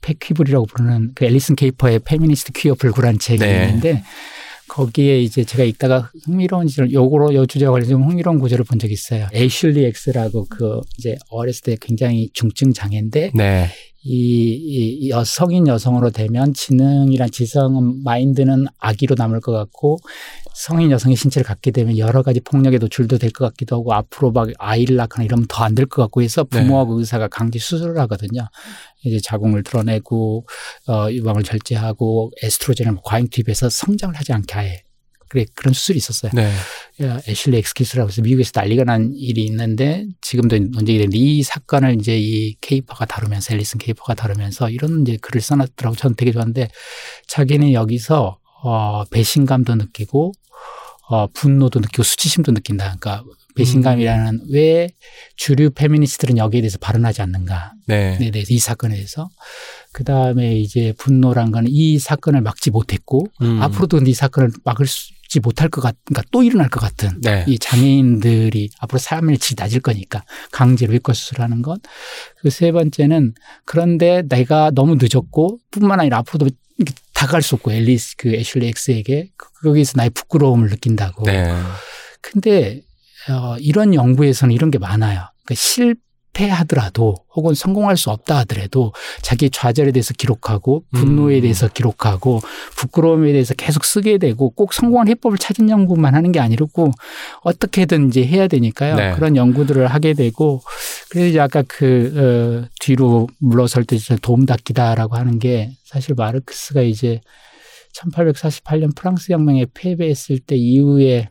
페퀴불이라고 부르는 그 앨리슨 케이퍼의 페미니스트 퀴어 불구란 책이 네. 있는데 거기에 이제 제가 읽다가 흥미로운 지를 요거로 요 주제와 관련해서 좀 흥미로운 구절을 본 적이 있어요. 애슐리 엑스라고 그 이제 어렸을 때 굉장히 중증 장애인데 네. 이, 이 여- 성인 여성으로 되면 지능이란 지성 마인드는 아기로 남을 것 같고 성인 여성의 신체를 갖게 되면 여러 가지 폭력에 노출도 될 것 같기도 하고 앞으로 막 아이를 낳거나 이러면 더 안 될 것 같고 해서 부모하고 의사가 강제 수술을 하거든요. 이제 자궁을 들어내고 어, 유방을 절제하고 에스트로겐을 과잉 투입해서 성장을 하지 않게 해. 그래 그런 수술이 있었어요. 네. 야, 애슐리 엑스 케이스라고 해서 미국에서 난리가 난 일이 있는데 지금도 논쟁이 되는데 이 사건을 이제 이 케이퍼가 다루면서 앨리슨 케이퍼가 다루면서 이런 이제 글을 써놨더라고 저는 되게 좋았는데 자기는 여기서 어, 배신감도 느끼고 어, 분노도 느끼고 수치심도 느낀다. 그러니까 배신감이라는 왜 주류 페미니스트들은 여기에 대해서 발언하지 않는가. 네. 에 대해서 이 사건에 대해서 그 다음에 이제 분노란 거는 이 사건을 막지 못했고 음. 앞으로도 이 사건을 막을 지 못할 것 같, 그러니까 또 일어날 것 같은 네. 이 장애인들이 앞으로 질이 낮을 거니까 강제로 외과 수술하는 것. 그 세 번째는 그런데 내가 너무 늦었고 뿐만 아니라 앞으로도 다가갈 수 없고 앨리스 그 애슐리 엑스에게 그- 거기서 나의 부끄러움을 느낀다고. 네. 근데 어, 이런 연구에서는 이런 게 많아요. 그러니까 실패하더라도 혹은 성공할 수 없다 하더라도 자기 좌절에 대해서 기록하고 분노에 음. 대해서 기록하고 부끄러움에 대해서 계속 쓰게 되고 꼭 성공한 해법을 찾은 연구만 하는 게 아니고 어떻게든 이제 해야 되니까요. 네. 그런 연구들을 하게 되고 그래서 이제 아까 그 어, 뒤로 물러설 때 도움닫기다라고 하는 게 사실 마르크스가 이제 1848년 프랑스 혁명에 패배했을 때 이후에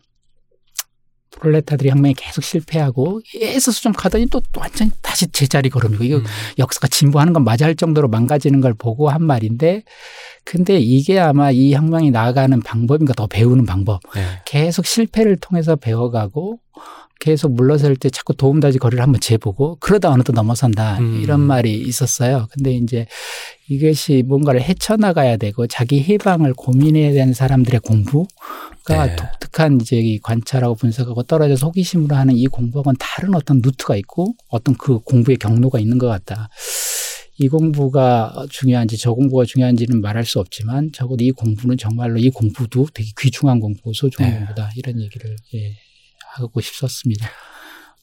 프롤레타들이 혁명이 계속 실패하고 계속 좀 가더니 또, 또 완전히 다시 제자리 걸음이고 이거 음. 역사가 진보하는 건 맞아 할 정도로 망가지는 걸 보고 한 말인데 근데 이게 아마 이 혁명이 나아가는 방법인가 더 배우는 방법 네. 계속 실패를 통해서 배워가고 계속 물러설 때 자꾸 도움다지 거리를 한번 재보고 그러다 어느 또 넘어선다 음. 이런 말이 있었어요. 근데 이제 이것이 뭔가를 헤쳐나가야 되고 자기 해방을 고민해야 되는 사람들의 공부가 네. 독특한 이제 이 관찰하고 분석하고 떨어져서 호기심으로 하는 이 공부하고는 다른 어떤 루트가 있고 어떤 그 공부의 경로가 있는 것 같다. 이 공부가 중요한지 저 공부가 중요한지는 말할 수 없지만 적어도 이 공부는 정말로 이 공부도 되게 귀중한 공부고 소중한 네. 공부다 이런 얘기를 예, 하고 싶었습니다.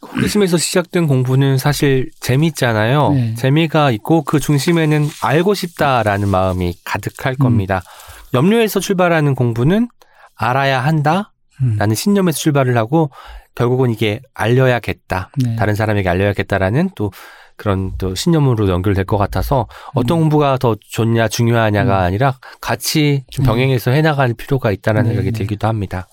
호기심에서 시작된 공부는 사실 재밌잖아요. 네. 재미가 있고 그 중심에는 알고 싶다라는 마음이 가득할 음. 겁니다. 염려에서 출발하는 공부는 알아야 한다 라는 음. 신념에서 출발을 하고 결국은 이게 알려야겠다. 네. 다른 사람에게 알려야겠다라는 또 그런 또 신념으로 연결될 것 같아서 어떤 음. 공부가 더 좋냐 중요하냐가 음. 아니라 같이 좀 네. 병행해서 해나갈 필요가 있다는 네, 생각이 네. 들기도 합니다.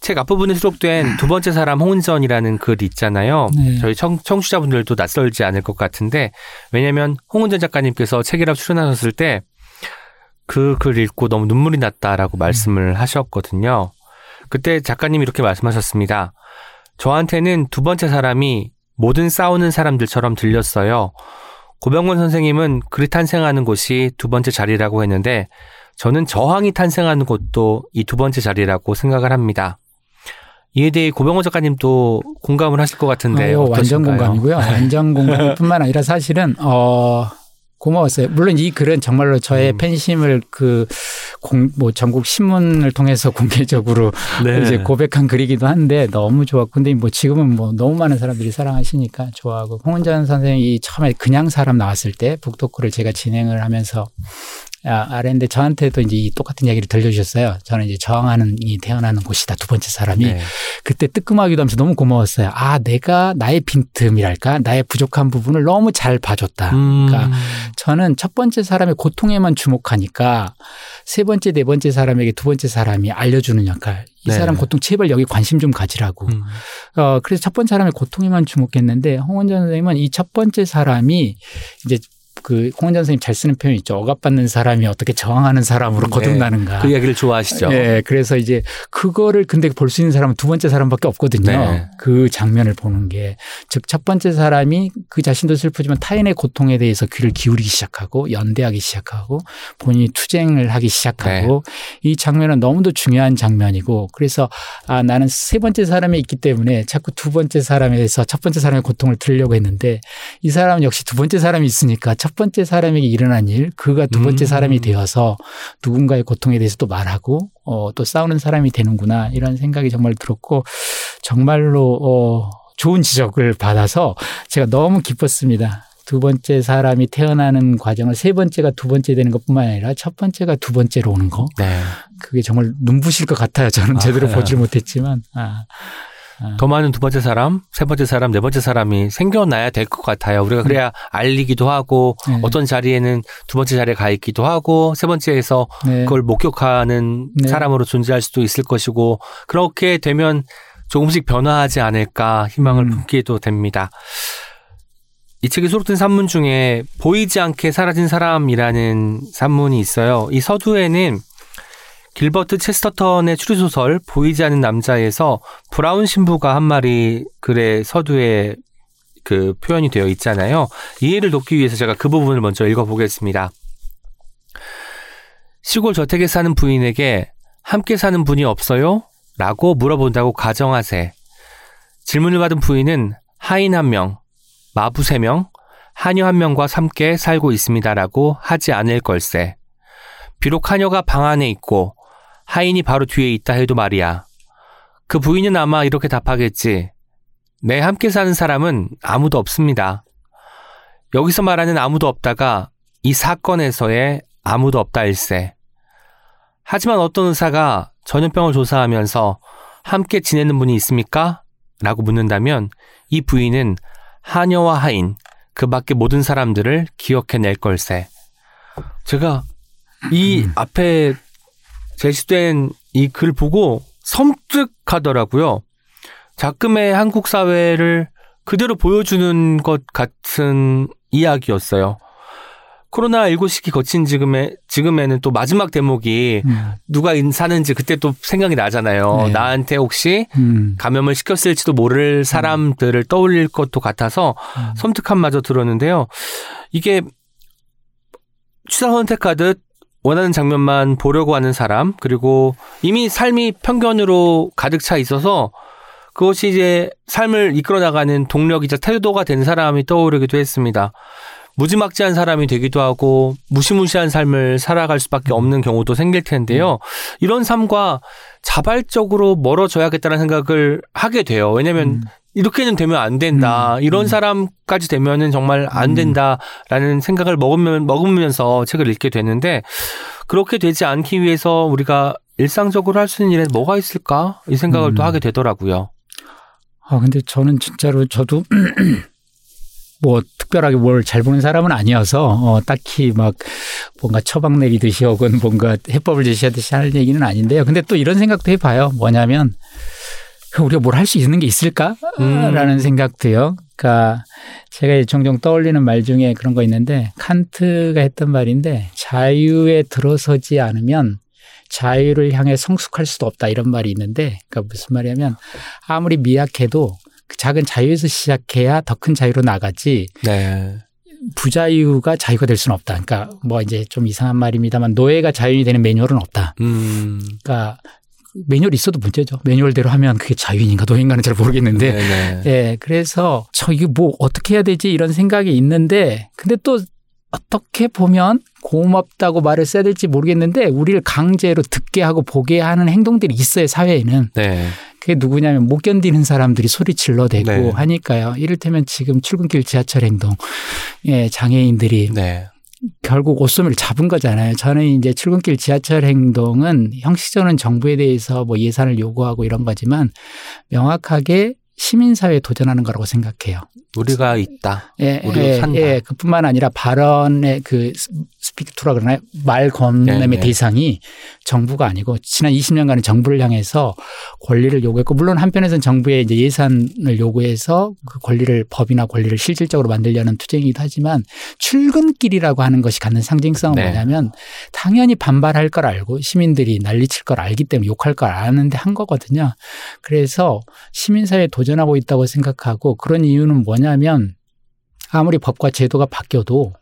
책 앞부분에 수록된 두 번째 사람 홍은전이라는 글 있잖아요. 네. 저희 청, 청취자분들도 낯설지 않을 것 같은데 왜냐하면 홍은전 작가님께서 책이라 출연하셨을 때 그 글 읽고 너무 눈물이 났다라고 말씀을 하셨거든요. 그때 작가님이 이렇게 말씀하셨습니다. 저한테는 두 번째 사람이 모든 싸우는 사람들처럼 들렸어요. 고병건 선생님은 글이 탄생하는 곳이 두 번째 자리라고 했는데 저는 저항이 탄생하는 곳도 이 두 번째 자리라고 생각을 합니다. 이에 대해 고병원 작가님도 공감을 하실 것 같은데 아유, 완전? 공감이고요. 완전 공감뿐만 아니라 사실은 어 고마웠어요. 물론 이 글은 정말로 저의 음. 팬심을 그 공 뭐 전국 신문을 통해서 공개적으로 네. 이제 고백한 글이기도 한데 너무 좋았고 근데 뭐 지금은 뭐 너무 많은 사람들이 사랑하시니까 좋아하고 홍은전 선생님이 처음에 그냥 사람 나왔을 때 북토크를 제가 진행을 하면서 아, 아랬는데 저한테도 이제 이 똑같은 이야기를 들려주셨어요. 저는 이제 저항하는 이 태어나는 곳이다 두 번째 사람이 네. 그때 뜨끔하기도 하면서 너무 고마웠어요. 아 내가 나의 빈틈이랄까 나의 부족한 부분을 너무 잘 봐줬다. 음, 그러니까 저는 첫 번째 사람의 고통에만 주목하니까 세 번째, 네 번째 사람에게 두 번째 사람이 알려주는 역할. 이 네. 사람 고통 제발 여기 관심 좀 가지라고. 음, 어, 그래서 첫 번째 사람의 고통에만 주목했는데 홍원전 선생님은 이 첫 번째 사람이 이제 그 홍원전 선생님 잘 쓰는 표현 있죠. 억압받는 사람이 어떻게 저항하는 사람으로 네. 거듭나는가. 그 이야기를 좋아하시죠. 예, 그래서 이제 그거를 근데 볼 수 있는 사람은 두 번째 사람밖에 없거든요. 네. 그 장면을 보는 게. 즉, 첫 번째 사람이 그 자신도 슬프지만 타인의 고통에 대해서 귀를 기울이기 시작하고 연대하기 시작하고 본인이 투쟁을 하기 시작하고 네. 이 장면은 너무도 중요한 장면이고 그래서 아, 나는 세 번째 사람이 있기 때문에 자꾸 두 번째 사람에서 첫 번째 사람의 고통을 들으려고 했는데 이 사람은 역시 두 번째 사람이 있으니까 첫 번째 사람에게 일어난 일, 그가 두 번째 음. 사람이 되어서 누군가의 고통에 대해서 또 말하고 어, 또 싸우는 사람이 되는구나 이런 생각이 정말 들었고 정말로 어, 좋은 지적을 받아서 제가 너무 기뻤습니다. 두 번째 사람이 태어나는 과정을 세 번째가 두 번째 되는 것뿐만 아니라 첫 번째가 두 번째로 오는 거 네. 그게 정말 눈부실 것 같아요. 저는 아, 제대로 네. 보질 못했지만 아, 더 많은 두 번째 사람, 세 번째 사람, 네 번째 사람이 생겨나야 될 것 같아요. 우리가 그래야 알리기도 하고 네. 어떤 자리에는 두 번째 자리에 가 있기도 하고 세 번째에서 네. 그걸 목격하는 네. 사람으로 존재할 수도 있을 것이고 그렇게 되면 조금씩 변화하지 않을까 희망을 음. 품기도 됩니다. 이 책에 수록된 산문 중에 보이지 않게 사라진 사람이라는 산문이 있어요. 이 서두에는 길버트 체스터턴의 추리소설 보이지 않는 남자에서 브라운 신부가 한 말이 글의 서두에 그 표현이 되어 있잖아요. 이해를 돕기 위해서 제가 그 부분을 먼저 읽어보겠습니다. 시골 저택에 사는 부인에게 함께 사는 분이 없어요? 라고 물어본다고 가정하세. 질문을 받은 부인은 하인 한 명, 마부 세 명, 하녀 한 명과 함께 살고 있습니다라고 하지 않을 걸세. 비록 하녀가 방 안에 있고 하인이 바로 뒤에 있다 해도 말이야. 그 부인은 아마 이렇게 답하겠지. 내 함께 사는 사람은 아무도 없습니다. 여기서 말하는 아무도 없다가 이 사건에서의 아무도 없다 일세. 하지만 어떤 의사가 전염병을 조사하면서 함께 지내는 분이 있습니까? 라고 묻는다면 이 부인은 하녀와 하인, 그 밖의 모든 사람들을 기억해낼 걸세. 제가 이 앞에 제시된 이 글 보고 섬뜩하더라고요. 작금의 한국 사회를 그대로 보여주는 것 같은 이야기였어요. 코로나19 시기 거친 지금에, 지금에는 또 마지막 대목이 음, 누가 인- 사는지 그때 또 생각이 나잖아요. 네. 나한테 혹시 음, 감염을 시켰을지도 모를 사람들을 떠올릴 것도 같아서 음. 섬뜩함마저 들었는데요. 이게 취사 선택하듯 원하는 장면만 보려고 하는 사람, 그리고 이미 삶이 편견으로 가득 차 있어서 그것이 이제 삶을 이끌어 나가는 동력이자 태도가 된 사람이 떠오르기도 했습니다. 무지막지한 사람이 되기도 하고 무시무시한 삶을 살아갈 수밖에 없는 경우도 생길 텐데요. 이런 삶과 자발적으로 멀어져야겠다는 생각을 하게 돼요. 왜냐면 음. 이렇게는 되면 안 된다. 음, 이런 음. 사람까지 되면은 정말 안 음. 된다라는 생각을 먹으면 먹으면서 책을 읽게 되는데 그렇게 되지 않기 위해서 우리가 일상적으로 할 수 있는 일에 뭐가 있을까? 이 생각을 음. 또 하게 되더라고요. 아, 근데 저는 진짜로 저도 뭐 특별하게 뭘 잘 보는 사람은 아니어서 어, 딱히 막 뭔가 처방 내리듯이 혹은 뭔가 해법을 제시하듯이 할 얘기는 아닌데요. 근데 또 이런 생각도 해봐요. 뭐냐면 우리가 뭘 할 수 있는 게 있을까? 음. 라는 생각도요. 그러니까 제가 종종 떠올리는 말 중에 그런 거 있는데 칸트가 했던 말인데 자유에 들어서지 않으면 자유를 향해 성숙할 수도 없다 이런 말이 있는데 그러니까 무슨 말이냐면 아무리 미약해도 그 작은 자유에서 시작해야 더 큰 자유로 나가지 네. 부자유가 자유가 될 수는 없다. 그러니까 뭐 이제 좀 이상한 말입니다만 노예가 자유인이 되는 매뉴얼은 없다. 음. 그러니까 매뉴얼 있어도 문제죠. 매뉴얼대로 하면 그게 자유인가 노예인가는 잘 모르겠는데 네네. 예, 그래서 저 이게 뭐 어떻게 해야 되지 이런 생각이 있는데 근데 또 어떻게 보면 고맙다고 말을 써야 될지 모르겠는데 우리를 강제로 듣게 하고 보게 하는 행동들이 있어요 사회에는 네. 그게 누구냐면 못 견디는 사람들이 소리 질러대고 네. 하니까요 이를테면 지금 출근길 지하철 행동 예 장애인들이 네. 결국 옷소매를 잡은 거잖아요. 저는 이제 출근길 지하철 행동은 형식적으로는 정부에 대해서 뭐 예산을 요구하고 이런 거지만 명확하게 시민사회에 도전하는 거라고 생각해요. 우리가 있다. 예, 우리가 예, 산다. 예, 그뿐만 아니라 발언의 그 스피크투라 그러나요? 말 건네의 네, 네. 대상이 정부가 아니고 지난 20년간의 정부를 향해서 권리를 요구했고 물론 한편에서는 정부의 이제 예산을 요구해서 그 권리를 법이나 권리를 실질적으로 만들려는 투쟁이기도 하지만 출근길이라고 하는 것이 갖는 상징성은 네. 뭐냐면 당연히 반발할 걸 알고 시민들이 난리칠 걸 알기 때문에 욕할 걸 아는데 한 거거든요. 그래서 시민사회에 도전 하고 있다고 생각하고 그런 이유는 뭐냐면 아무리 법과 제도가 바뀌어도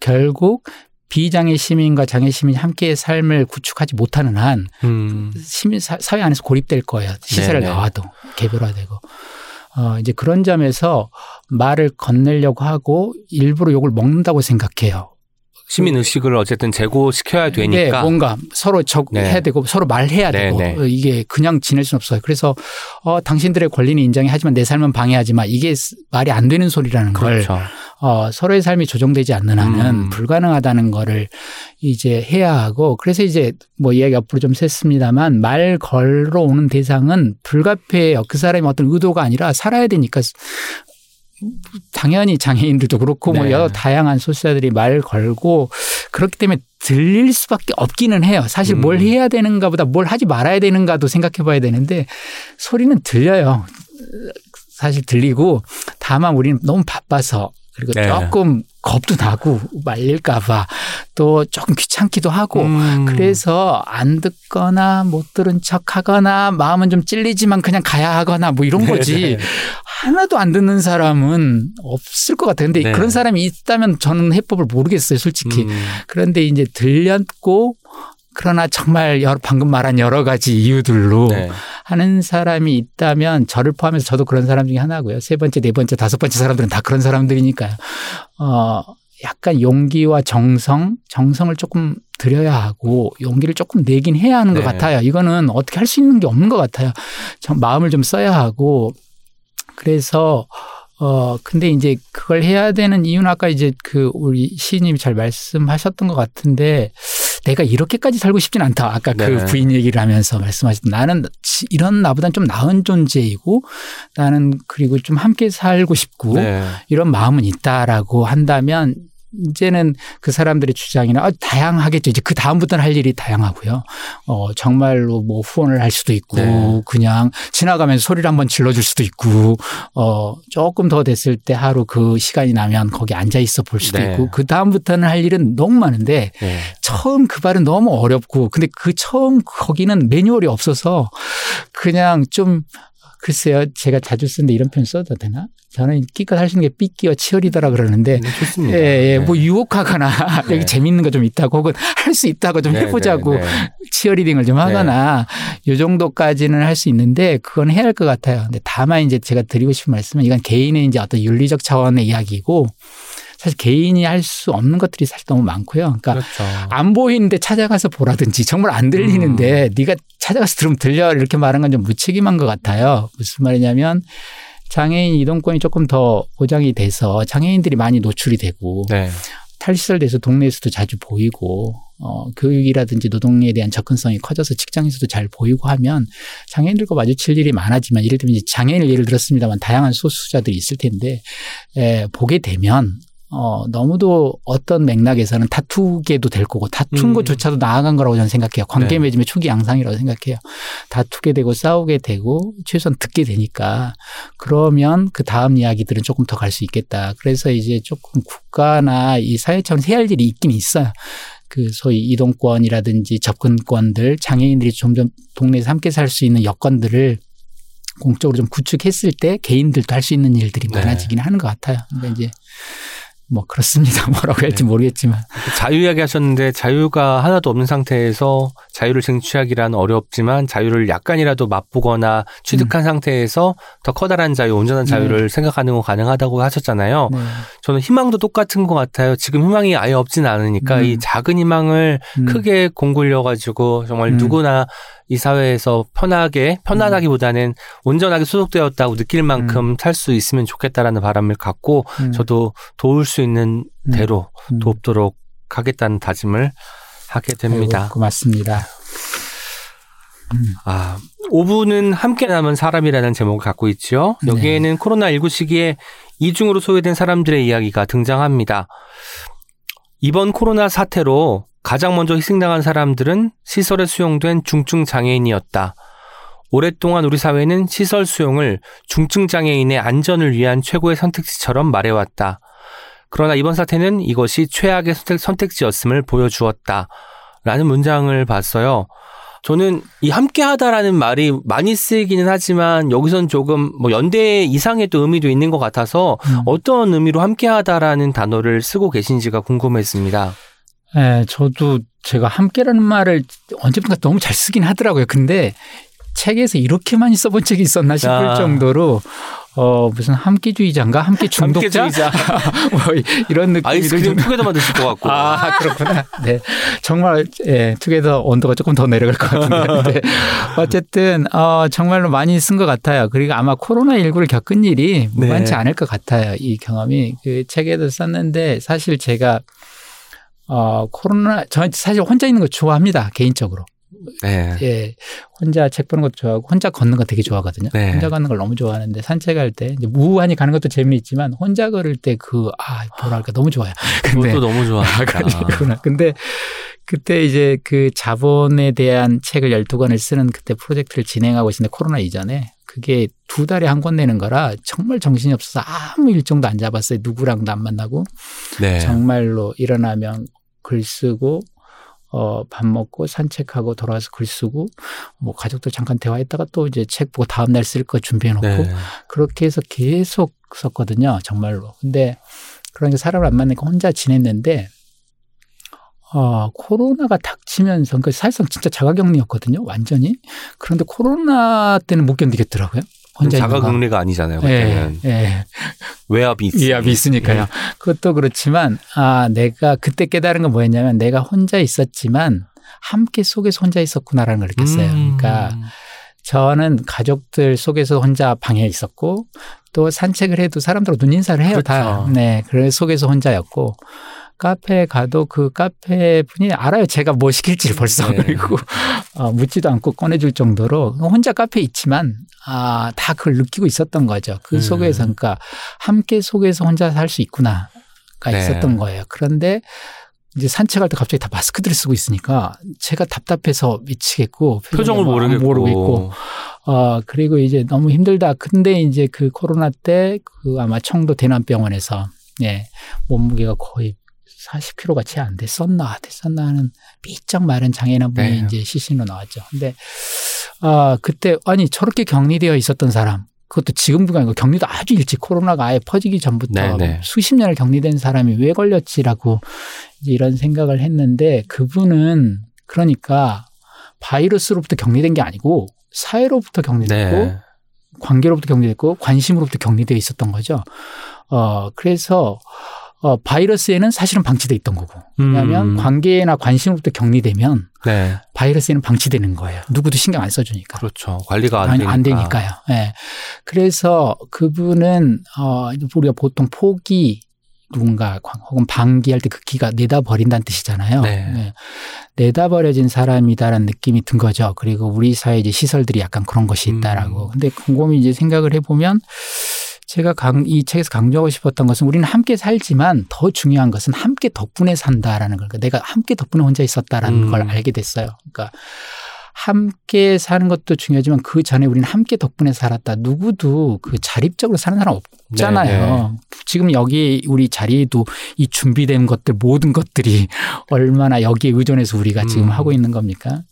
결국 비장애 시민과 장애 시민이 함께의 삶을 구축하지 못하는 한 음. 시민 사, 사회 안에서 고립될 거예요. 시설을 네네. 나와도 개별화되고. 어, 이제 그런 점에서 말을 건네려고 하고 일부러 욕을 먹는다고 생각해요. 시민 의식을 어쨌든 제고시켜야 네, 되니까. 뭔가 서로 적 네. 해야 되고 서로 말해야 네, 되고 네. 어, 이게 그냥 지낼 수는 없어요. 그래서 어, 당신들의 권리는 인정해 하지만 내 삶은 방해하지 마. 이게 스- 말이 안 되는 소리라는 걸 그렇죠. 어, 서로의 삶이 조정되지 않는 한은 음. 불가능하다는 거를 이제 해야 하고 그래서 이제 뭐 이야기 앞으로 좀 셌습니다만 말 걸러 오는 대상은 불가피해요. 그 사람이 어떤 의도가 아니라 살아야 되니까 당연히 장애인들도 그렇고 뭐 네. 여러 다양한 소수자들이 말 걸고 그렇기 때문에 들릴 수밖에 없기는 해요. 사실 뭘 음. 해야 되는가 보다 뭘 하지 말아야 되는가도 생각해 봐야 되는데 소리는 들려요. 사실 들리고 다만 우리는 너무 바빠서 그리고 네. 조금 겁도 나고 말릴까봐 또 조금 귀찮기도 하고 음. 그래서 안 듣거나 못 들은 척 하거나 마음은 좀 찔리지만 그냥 가야 하거나 뭐 이런 거지 네네. 하나도 안 듣는 사람은 없을 것 같아요. 근데 네. 그런 사람이 있다면 저는 해법을 모르겠어요, 솔직히. 음. 그런데 이제 들렸고 그러나 정말 여러, 방금 말한 여러 가지 이유들로 네. 하는 사람이 있다면 저를 포함해서 저도 그런 사람 중에 하나고요. 세 번째, 네 번째, 다섯 번째 사람들은 다 그런 사람들이니까요. 어, 약간 용기와 정성, 정성을 조금 들여야 하고 용기를 조금 내긴 해야 하는 것 네. 같아요. 이거는 어떻게 할 수 있는 게 없는 것 같아요. 좀 마음을 좀 써야 하고 그래서 어 근데 이제 그걸 해야 되는 이유는 아까 이제 그 우리 시인님이 잘 말씀하셨던 것 같은데 내가 이렇게까지 살고 싶진 않다. 아까 네. 그 부인 얘기를 하면서 말씀하셨던 나는 지- 이런 나보단 좀 나은 존재이고 나는 그리고 좀 함께 살고 싶고 네. 이런 마음은 있다라고 한다면 이제는 그 사람들의 주장이나 아, 다양하겠죠. 이제 그 다음부터는 할 일이 다양하고요. 어, 정말로 뭐 후원을 할 수도 있고 네. 그냥 지나가면서 소리를 한번 질러줄 수도 있고 어, 조금 더 됐을 때 하루 그 시간이 나면 거기 앉아 있어 볼 수도 네. 있고 그 다음부터는 할 일은 너무 많은데 네. 처음 그 발은 너무 어렵고 근데 그 처음 거기는 매뉴얼이 없어서 그냥 좀 글쎄요 제가 자주 쓰는데 이런 표현 써도 되나? 저는 끼껏 할 수 있는 게 삐끼와 치어리더라 그러는데 네, 좋습니다. 예, 예, 네. 뭐 유혹하거나 네. 여기 재밌는 거 좀 있다고 혹은 할 수 있다고 좀 네, 해보자고 네, 네. 치어리딩을 좀 하거나 요 정도까지는 할 수 있는데 그건 해야 할 것 같아요. 근데 다만 이제 제가 드리고 싶은 말씀은 이건 개인의 이제 어떤 윤리적 차원의 이야기고 사실 개인이 할 수 없는 것들이 사실 너무 많고요. 그러니까 그렇죠. 안 보이는데 찾아가서 보라든지 정말 안 들리는데 네가 찾아가서 들으면 들려 이렇게 말한 건 좀 무책임한 것 같아요. 무슨 말이냐면 장애인 이동권이 조금 더 보장이 돼서 장애인들이 많이 노출이 되고 네. 탈시설돼서 동네에서도 자주 보이고 어, 교육이라든지 노동에 대한 접근성이 커져서 직장에서도 잘 보이고 하면 장애인들과 마주칠 일이 많아지만 예를 들면 이제 장애인을 예를 들었습니다만 다양한 소수자들이 있을 텐데 에, 보게 되면 어, 너무도 어떤 맥락에서는 다투게도 될 거고 다툰 음. 것조차도 나아간 거라고 저는 생각해요. 관계 네. 맺음의 초기 양상이라고 생각해요. 다투게 되고 싸우게 되고 최소한 듣게 되니까 그러면 그 다음 이야기들은 조금 더 갈 수 있겠다. 그래서 이제 조금 국가나 이 사회 차원에서 해야 할 일이 있긴 있어요. 그 소위 이동권이라든지 접근권들 장애인들이 점점 동네에서 함께 살 수 있는 여건들을 공적으로 좀 구축했을 때 개인들도 할 수 있는 일들이 네. 많아지긴 하는 것 같아요. 그러니까 이제 뭐 그렇습니다. 뭐라고 할지 네. 모르겠지만. 자유 이야기 하셨는데 자유가 하나도 없는 상태에서 자유를 쟁취하기란 어렵지만 자유를 약간이라도 맛보거나 취득한 상태에서 더 커다란 자유, 온전한 자유를 생각하는 건 가능하다고 하셨잖아요. 네. 저는 희망도 똑같은 것 같아요. 지금 희망이 아예 없진 않으니까 음. 이 작은 희망을 음. 크게 공굴려 가지고 정말 음. 누구나 이 사회에서 편하게 편안하기보다는 온전하게 소속되었다고 느낄 만큼 살 수 있으면 좋겠다라는 바람을 갖고 음. 저도 도울 수 있는 음. 대로 음. 돕도록 하겠다는 다짐을 하게 됩니다. 아이고, 고맙습니다. 아, 5부는 함께 남은 사람이라는 제목을 갖고 있죠. 네. 여기에는 코로나19 시기에 이중으로 소외된 사람들의 이야기가 등장합니다. 이번 코로나 사태로 가장 먼저 희생당한 사람들은 시설에 수용된 중증 장애인이었다. 오랫동안 우리 사회는 시설 수용을 중증 장애인의 안전을 위한 최고의 선택지처럼 말해왔다. 그러나 이번 사태는 이것이 최악의 선택, 선택지였음을 보여주었다. 라는 문장을 봤어요. 저는 이 함께하다라는 말이 많이 쓰이기는 하지만 여기선 조금 뭐 연대 이상의 또 의미도 있는 것 같아서 음. 어떤 의미로 함께하다라는 단어를 쓰고 계신지가 궁금했습니다. 예, 저도 제가 함께라는 말을 언제부턴가 너무 잘 쓰긴 하더라고요. 근데 책에서 이렇게 많이 써본 적이 있었나 싶을 아. 정도로 어 무슨 함께주의자인가 함께 중독자 함께주의자. 뭐 이런 느낌이 아이스크림 좀- 투게더 만드실 것 같고. 아 그렇구나. 네, 정말 예, 투게더 온도가 조금 더 내려갈 것 같은데 네. 어쨌든 어 정말로 많이 쓴 것 같아요. 그리고 아마 코로나 19를 겪은 일이 네. 무관치 않을 것 같아요. 이 경험이 그 책에도 썼는데 사실 제가 어 코로나 저 사실 혼자 있는 거 좋아합니다 개인적으로. 네. 예, 혼자 책 보는 것도 좋아하고 혼자 걷는 거 되게 좋아하거든요. 네. 혼자 걷는 걸 너무 좋아하는데 산책할 때 이제 무한히 가는 것도 재미있지만 혼자 걸을 때 그 아 뭐랄까 너무 좋아요. 근데 그것도 너무 아, 좋아합니다. 그렇구나. 근데 그때 이제 그 자본에 대한 책을 12권을 쓰는 그때 프로젝트를 진행하고 있었는데 코로나 이전에 그게 두 달에 한 권 내는 거라 정말 정신이 없어서 아무 일정도 안 잡았어요. 누구랑도 안 만나고 네. 정말로 일어나면 글 쓰고 어, 밥 먹고 산책하고 돌아와서 글 쓰고 뭐 가족들 잠깐 대화했다가 또 이제 책 보고 다음 날 쓸 거 준비해 놓고 네. 그렇게 해서 계속 썼거든요. 정말로. 근데 그러니까 사람을 안 만나니까 혼자 지냈는데 어, 코로나가 닥치면서 그 사실상 진짜 자가격리였거든요. 완전히. 그런데 코로나 때는 못 견디겠더라고요. 혼자. 자가격리가 아니잖아요. 예, 그때는 예. 외압이 있 위압이 있으니까요. 그것도 그렇지만 아 내가 그때 깨달은 건 뭐였냐면 내가 혼자 있었지만 함께 속에서 혼자 있었구나라는 걸 느꼈어요. 음. 그러니까 저는 가족들 속에서 혼자 방에 있었고 또 산책을 해도 사람들하고 눈인사를 해요 다. 그렇죠. 네, 그래 속에서 혼자였고 카페에 가도 그 카페 분이 알아요. 제가 뭐 시킬지 벌써 네. 그리고 어, 묻지도 않고 꺼내줄 정도로 혼자 카페에 있지만 아, 다 그걸 느끼고 있었던 거죠. 그 음. 속에서 그러니까 함께 속에서 혼자 살 수 있구나가 네. 있었던 거예요. 그런데 이제 산책할 때 갑자기 다 마스크들을 쓰고 있으니까 제가 답답해서 미치겠고 표정을 뭐 모르겠고. 모르고 있고 어 그리고 이제 너무 힘들다. 근데 이제 그 코로나 때 그 아마 청도 대남병원에서 예 몸무게가 거의 40kg가 채 안 됐었나 됐었나 하는 삐쩍 마른 장애인 한 분이 네. 이제 시신으로 나왔죠. 근데 아 그때 아니 저렇게 격리되어 있었던 사람 그것도 지금도 아니고 격리도 아주 일찍 코로나가 아예 퍼지기 전부터 네, 네. 수십 년을 격리된 사람이 왜 걸렸지라고 이제 이런 생각을 했는데 그분은 그러니까 바이러스로부터 격리된 게 아니고 사회로부터 격리됐고 네. 관계로부터 격리됐고 관심으로부터 격리되어 있었던 거죠. 어 그래서 어 바이러스에는 사실은 방치돼 있던 거고 왜냐하면 음. 관계나 관심으로부터 격리되면 네. 바이러스에는 방치되는 거예요. 누구도 신경 안 써주니까. 그렇죠. 관리가 안 되니까. 안 되니까요. 예. 그래서 그분은 어 우리가 보통 포기 누군가 광- 혹은 방기할 때 그 기가 내다 버린다는 뜻이잖아요. 네. 예. 내다 버려진 사람이다라는 느낌이 든 거죠. 그리고 우리 사회 이제 시설들이 약간 그런 것이 있다라고. 음. 근데 곰곰이 이제 생각을 해보면 제가 강, 이 책에서 강조하고 싶었던 것은 우리는 함께 살지만 더 중요한 것은 함께 덕분에 산다라는 걸. 그러니까 내가 함께 덕분에 혼자 있었다라는 음. 걸 알게 됐어요. 그러니까 함께 사는 것도 중요하지만 그 전에 우리는 함께 덕분에 살았다. 누구도 그 자립적으로 사는 사람 없잖아요. 네, 지금 여기 우리 자리에도 이 준비된 것들 모든 것들이 얼마나 여기에 의존해서 우리가 지금 음. 하고 있는 겁니까?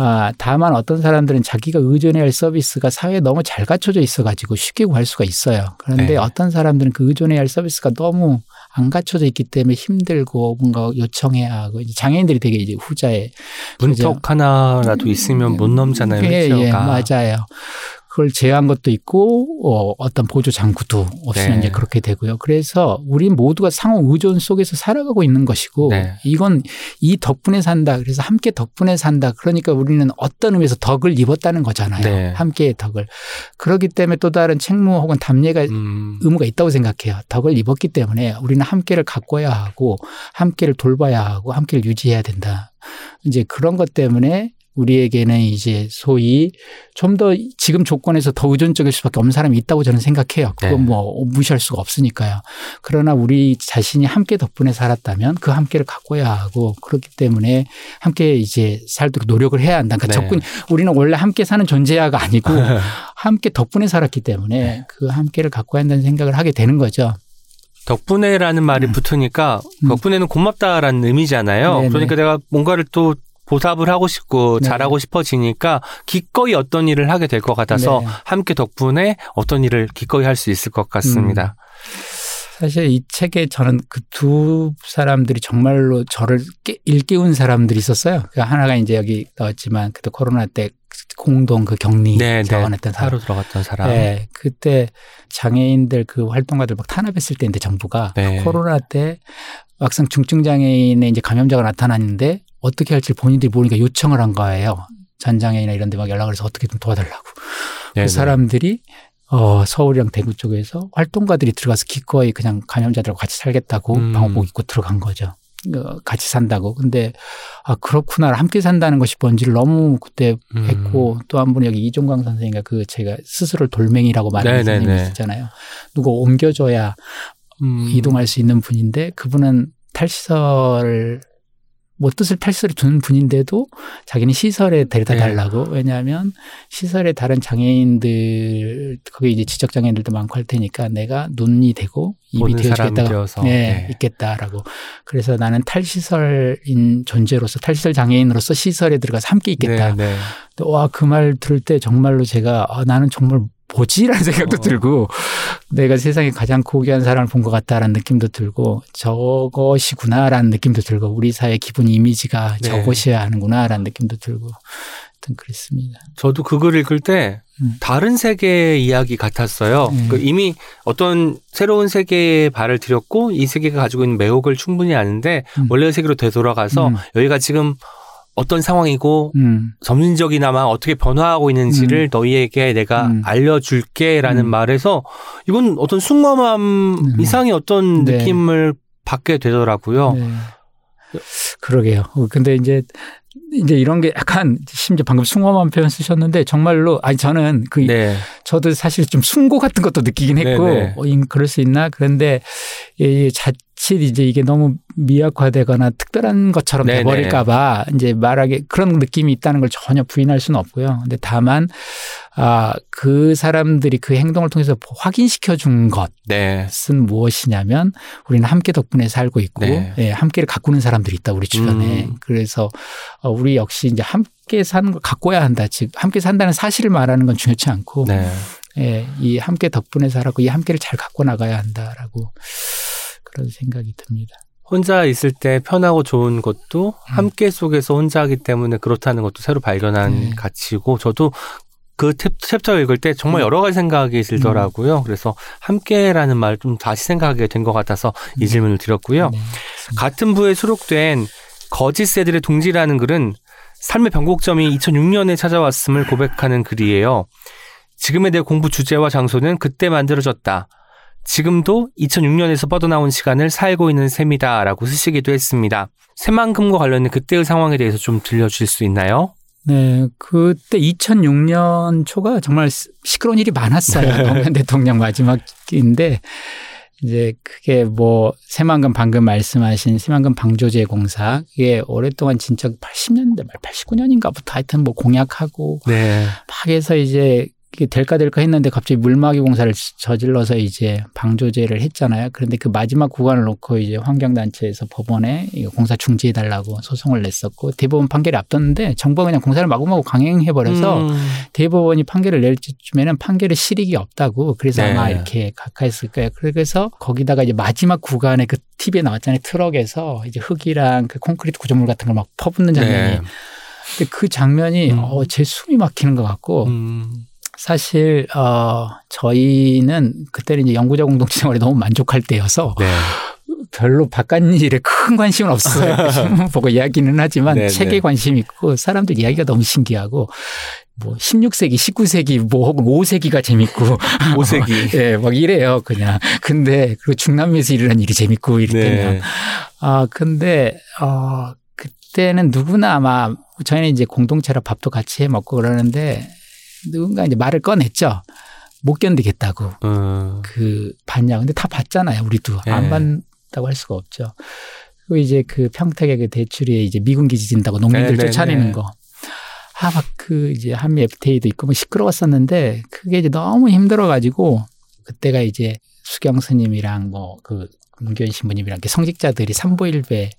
아, 다만 어떤 사람들은 자기가 의존해야 할 서비스가 사회에 너무 잘 갖춰져 있어가지고 쉽게 구할 수가 있어요. 그런데 네. 어떤 사람들은 그 의존해야 할 서비스가 너무 안 갖춰져 있기 때문에 힘들고 뭔가 요청해야 하고 이제 장애인들이 되게 이제 후자에 문턱 하나라도 있으면 못 넘잖아요. 예? 예, 맞아요. 그걸 제한 것도 있고 어, 어떤 보조 장구도 없으면 네. 이제 그렇게 되고요. 그래서 우리 모두가 상호 의존 속에서 살아가고 있는 것이고 네. 이건 이 덕분에 산다. 그래서 함께 덕분에 산다. 그러니까 우리는 어떤 의미에서 덕을 입었다는 거잖아요. 네. 함께의 덕을. 그렇기 때문에 또 다른 책무 혹은 답례가 음. 의무가 있다고 생각해요. 덕을 입었기 때문에 우리는 함께를 가꿔야 하고 함께를 돌봐야 하고 함께를 유지해야 된다. 이제 그런 것 때문에 우리에게는 이제 소위 좀 더 지금 조건에서 더 의존적일 수밖에 없는 사람이 있다고 저는 생각해요. 그건 네. 뭐 무시할 수가 없으니까요. 그러나 우리 자신이 함께 덕분에 살았다면 그 함께를 가꿔야 하고 그렇기 때문에 함께 이제 살도록 노력을 해야 한다. 그러니까 네. 접근 우리는 원래 함께 사는 존재야가 아니고 함께 덕분에 살았기 때문에 네. 그 함께를 가꿔야 한다는 생각을 하게 되는 거죠. 덕분에라는 말이 붙으니까 음. 덕분에는 고맙다라는 의미잖아요. 네네. 그러니까 내가 뭔가를 또 보답을 하고 싶고 네. 잘하고 싶어지니까 기꺼이 어떤 일을 하게 될 것 같아서 네. 함께 덕분에 어떤 일을 기꺼이 할 수 있을 것 같습니다. 사실 이 책에 저는 그 두 사람들이 정말로 저를 깨- 일깨운 사람들이 있었어요. 그 하나가 이제 여기 나왔지만 그때 코로나 때 공동 그 격리 네, 네. 자원했던 사람. 하루 들어갔던 사람. 네, 그때 장애인들 그 활동가들 막 탄압했을 때인데 정부가 네. 코로나 때 막상 중증 장애인의 이제 감염자가 나타났는데 어떻게 할지 본인들이 모르니까 요청을 한 거예요. 전장애인이나 이런 데 막 연락을 해서 어떻게 좀 도와달라고. 네, 그 사람들이 어, 서울이랑 대구 쪽에서 활동가들이 들어가서 기꺼이 그냥 감염자들하고 같이 살겠다고 음. 방호복 입고 들어간 거죠. 어, 같이 산다고. 근데 아 그렇구나. 함께 산다는 것이 뭔지를 너무 그때 음. 했고 또 한 분 여기 이종광 선생님과 그 제가 스스로를 돌멩이라고 말하는. 선생님이 있잖아요. 누가 옮겨줘야 음. 이동할 수 있는 분인데 그분은 탈시설을 뭐 뜻을 탈시설에 두는 분인데도 자기는 시설에 데려다 네. 달라고 왜냐하면 시설에 다른 장애인들 거기 이제 지적 장애인들도 많고 할 테니까 내가 눈이 되고 입이 되어주겠다가. 네, 네. 있겠다라고 그래서 나는 탈시설인 존재로서 탈시설 장애인으로서 시설에 들어가서 함께 있겠다. 네, 네. 와그 말 들을 때 정말로 제가 아, 나는 정말 뭐지라는 생각도 어. 들고 내가 세상에 가장 고귀한 사람을 본 것 같다라는 느낌도 들고 저것이구나라는 느낌도 들고 우리 사회 기본 이미지가 네. 저것이어야 하는구나라는 느낌도 들고 하여튼 그랬습니다. 저도 그글 읽을 때 음. 다른 세계의 이야기 같았어요. 음. 그 이미 어떤 새로운 세계에 발을 들였고 이 세계가 가지고 있는 매혹을 충분히 아는데 음. 원래의 세계로 되돌아가서 음. 여기가 지금 어떤 상황이고 음, 점진적이나마 어떻게 변화하고 있는지를 너희에게 내가 음. 알려줄게라는 음. 말에서 이건 어떤 숭엄함 음. 이상의 어떤 네. 느낌을 받게 되더라고요. 네. 그러게요. 어, 근데 이제 이제 이런 게 약간 심지어 방금 숭엄한 표현 쓰셨는데 정말로 아니 저는 그 네. 저도 사실 좀 숭고 같은 것도 느끼긴 했고 네네. 어, 인- 그럴 수 있나 그런데 이 자 칫 이제 이게 너무 미약화되거나 특별한 것처럼 네네. 돼버릴까봐 이제 말하기 그런 느낌이 있다는 걸 전혀 부인할 수는 없고요. 근데 다만 아 그 사람들이 그 행동을 통해서 확인시켜 준 것은 네. 무엇이냐면 우리는 함께 덕분에 살고 있고 네. 예, 함께를 가꾸는 사람들이 있다 우리 주변에 음. 그래서 어, 우리 역시 이제 함께 사는 걸 가꿔야 한다. 즉 함께 산다는 사실을 말하는 건 중요치 않고 네. 예, 이 함께 덕분에 살았고 이 함께를 잘 갖고 나가야 한다라고 그런 생각이 듭니다. 혼자 있을 때 편하고 좋은 것도 함께 속에서 혼자 하기 때문에 그렇다는 것도 새로 발견한 음. 네. 가치고 저도 그 챕- 챕터 읽을 때 정말 음. 여러 가지 생각이 들더라고요. 그래서 함께라는 말 좀 다시 생각하게 된 것 같아서 이 질문을 드렸고요. 네. 같은 부에 수록된 거짓 새들의 동지라는 글은 삶의 변곡점이 2006년에 찾아왔음을 고백하는 글이에요. 지금에 대해 공부 주제와 장소는 그때 만들어졌다. 지금도 2006년에서 뻗어나온 시간을 살고 있는 셈이다 라고 쓰시기도 했습니다. 새만금과 관련된 그때의 상황에 대해서 좀 들려주실 수 있나요? 네, 그때 2006년 초가 정말 시- 시끄러운 일이 많았어요. 노무현 대통령 마지막인데 이제 그게 뭐 새만금 방금 말씀하신 새만금 방조제 공사 이게 오랫동안 진짜 80년대 말 89년인가부터 하여튼 뭐 공약하고 네. 막 해서 이제 이게 될까 될까 했는데 갑자기 물막이 공사를 저질러서 이제 방조제를 했잖아요. 그런데 그 마지막 구간을 놓고 이제 환경단체에서 법원에 이거 공사 중지해달라고 소송을 냈었고 대법원 판결이 앞뒀는데 정부가 그냥 공사를 마구마구 강행해버려서 음, 대법원이 판결을 낼 때쯤에는 판결의 실익이 없다고 그래서 네. 아마 이렇게 각하했을 거예요. 그래서 거기다가 이제 마지막 구간에 그 TV에 나왔잖아요. 트럭에서 이제 흙이랑 그 콘크리트 구조물 같은 걸 막 퍼붓는 장면이. 네. 근데 그 장면이 음. 어, 제 숨이 막히는 것 같고 음, 사실 어 저희는 그때는 이제 연구자 공동체 생활에 너무 만족할 때여서 네. 별로 바깥 일에 큰 관심은 없어요. 신문 보고 이야기는 하지만 네네. 책에 관심 있고 사람들 이야기가 너무 신기하고 뭐 16세기, 19세기 뭐 혹은 5세기가 재밌고 오색이. 예, 막 이래요, 그냥. 근데 그 중남미에서 일어난 일이 재밌고 이럴 때면 네. 아, 근데, 어, 그 그때는 누구나 아마 저희는 이제 공동체로 밥도 같이 해 먹고 그러는데 누군가 이제 말을 꺼냈죠. 못 견디겠다고. 음. 그 봤냐. 근데 다 봤잖아요. 우리도 예. 안 봤다고 할 수가 없죠. 그리고 이제 그 평택의 그 대출이 이제 미군 기지 진다고 농민들 네, 네, 쫓아내는 네. 거. 아, 막 그 이제 한미 FTA도 있고 뭐 시끄러웠었는데 그게 이제 너무 힘들어가지고 그때가 이제 수경 스님이랑 뭐 그 문교현 신부님이랑 이렇게 성직자들이 삼보일배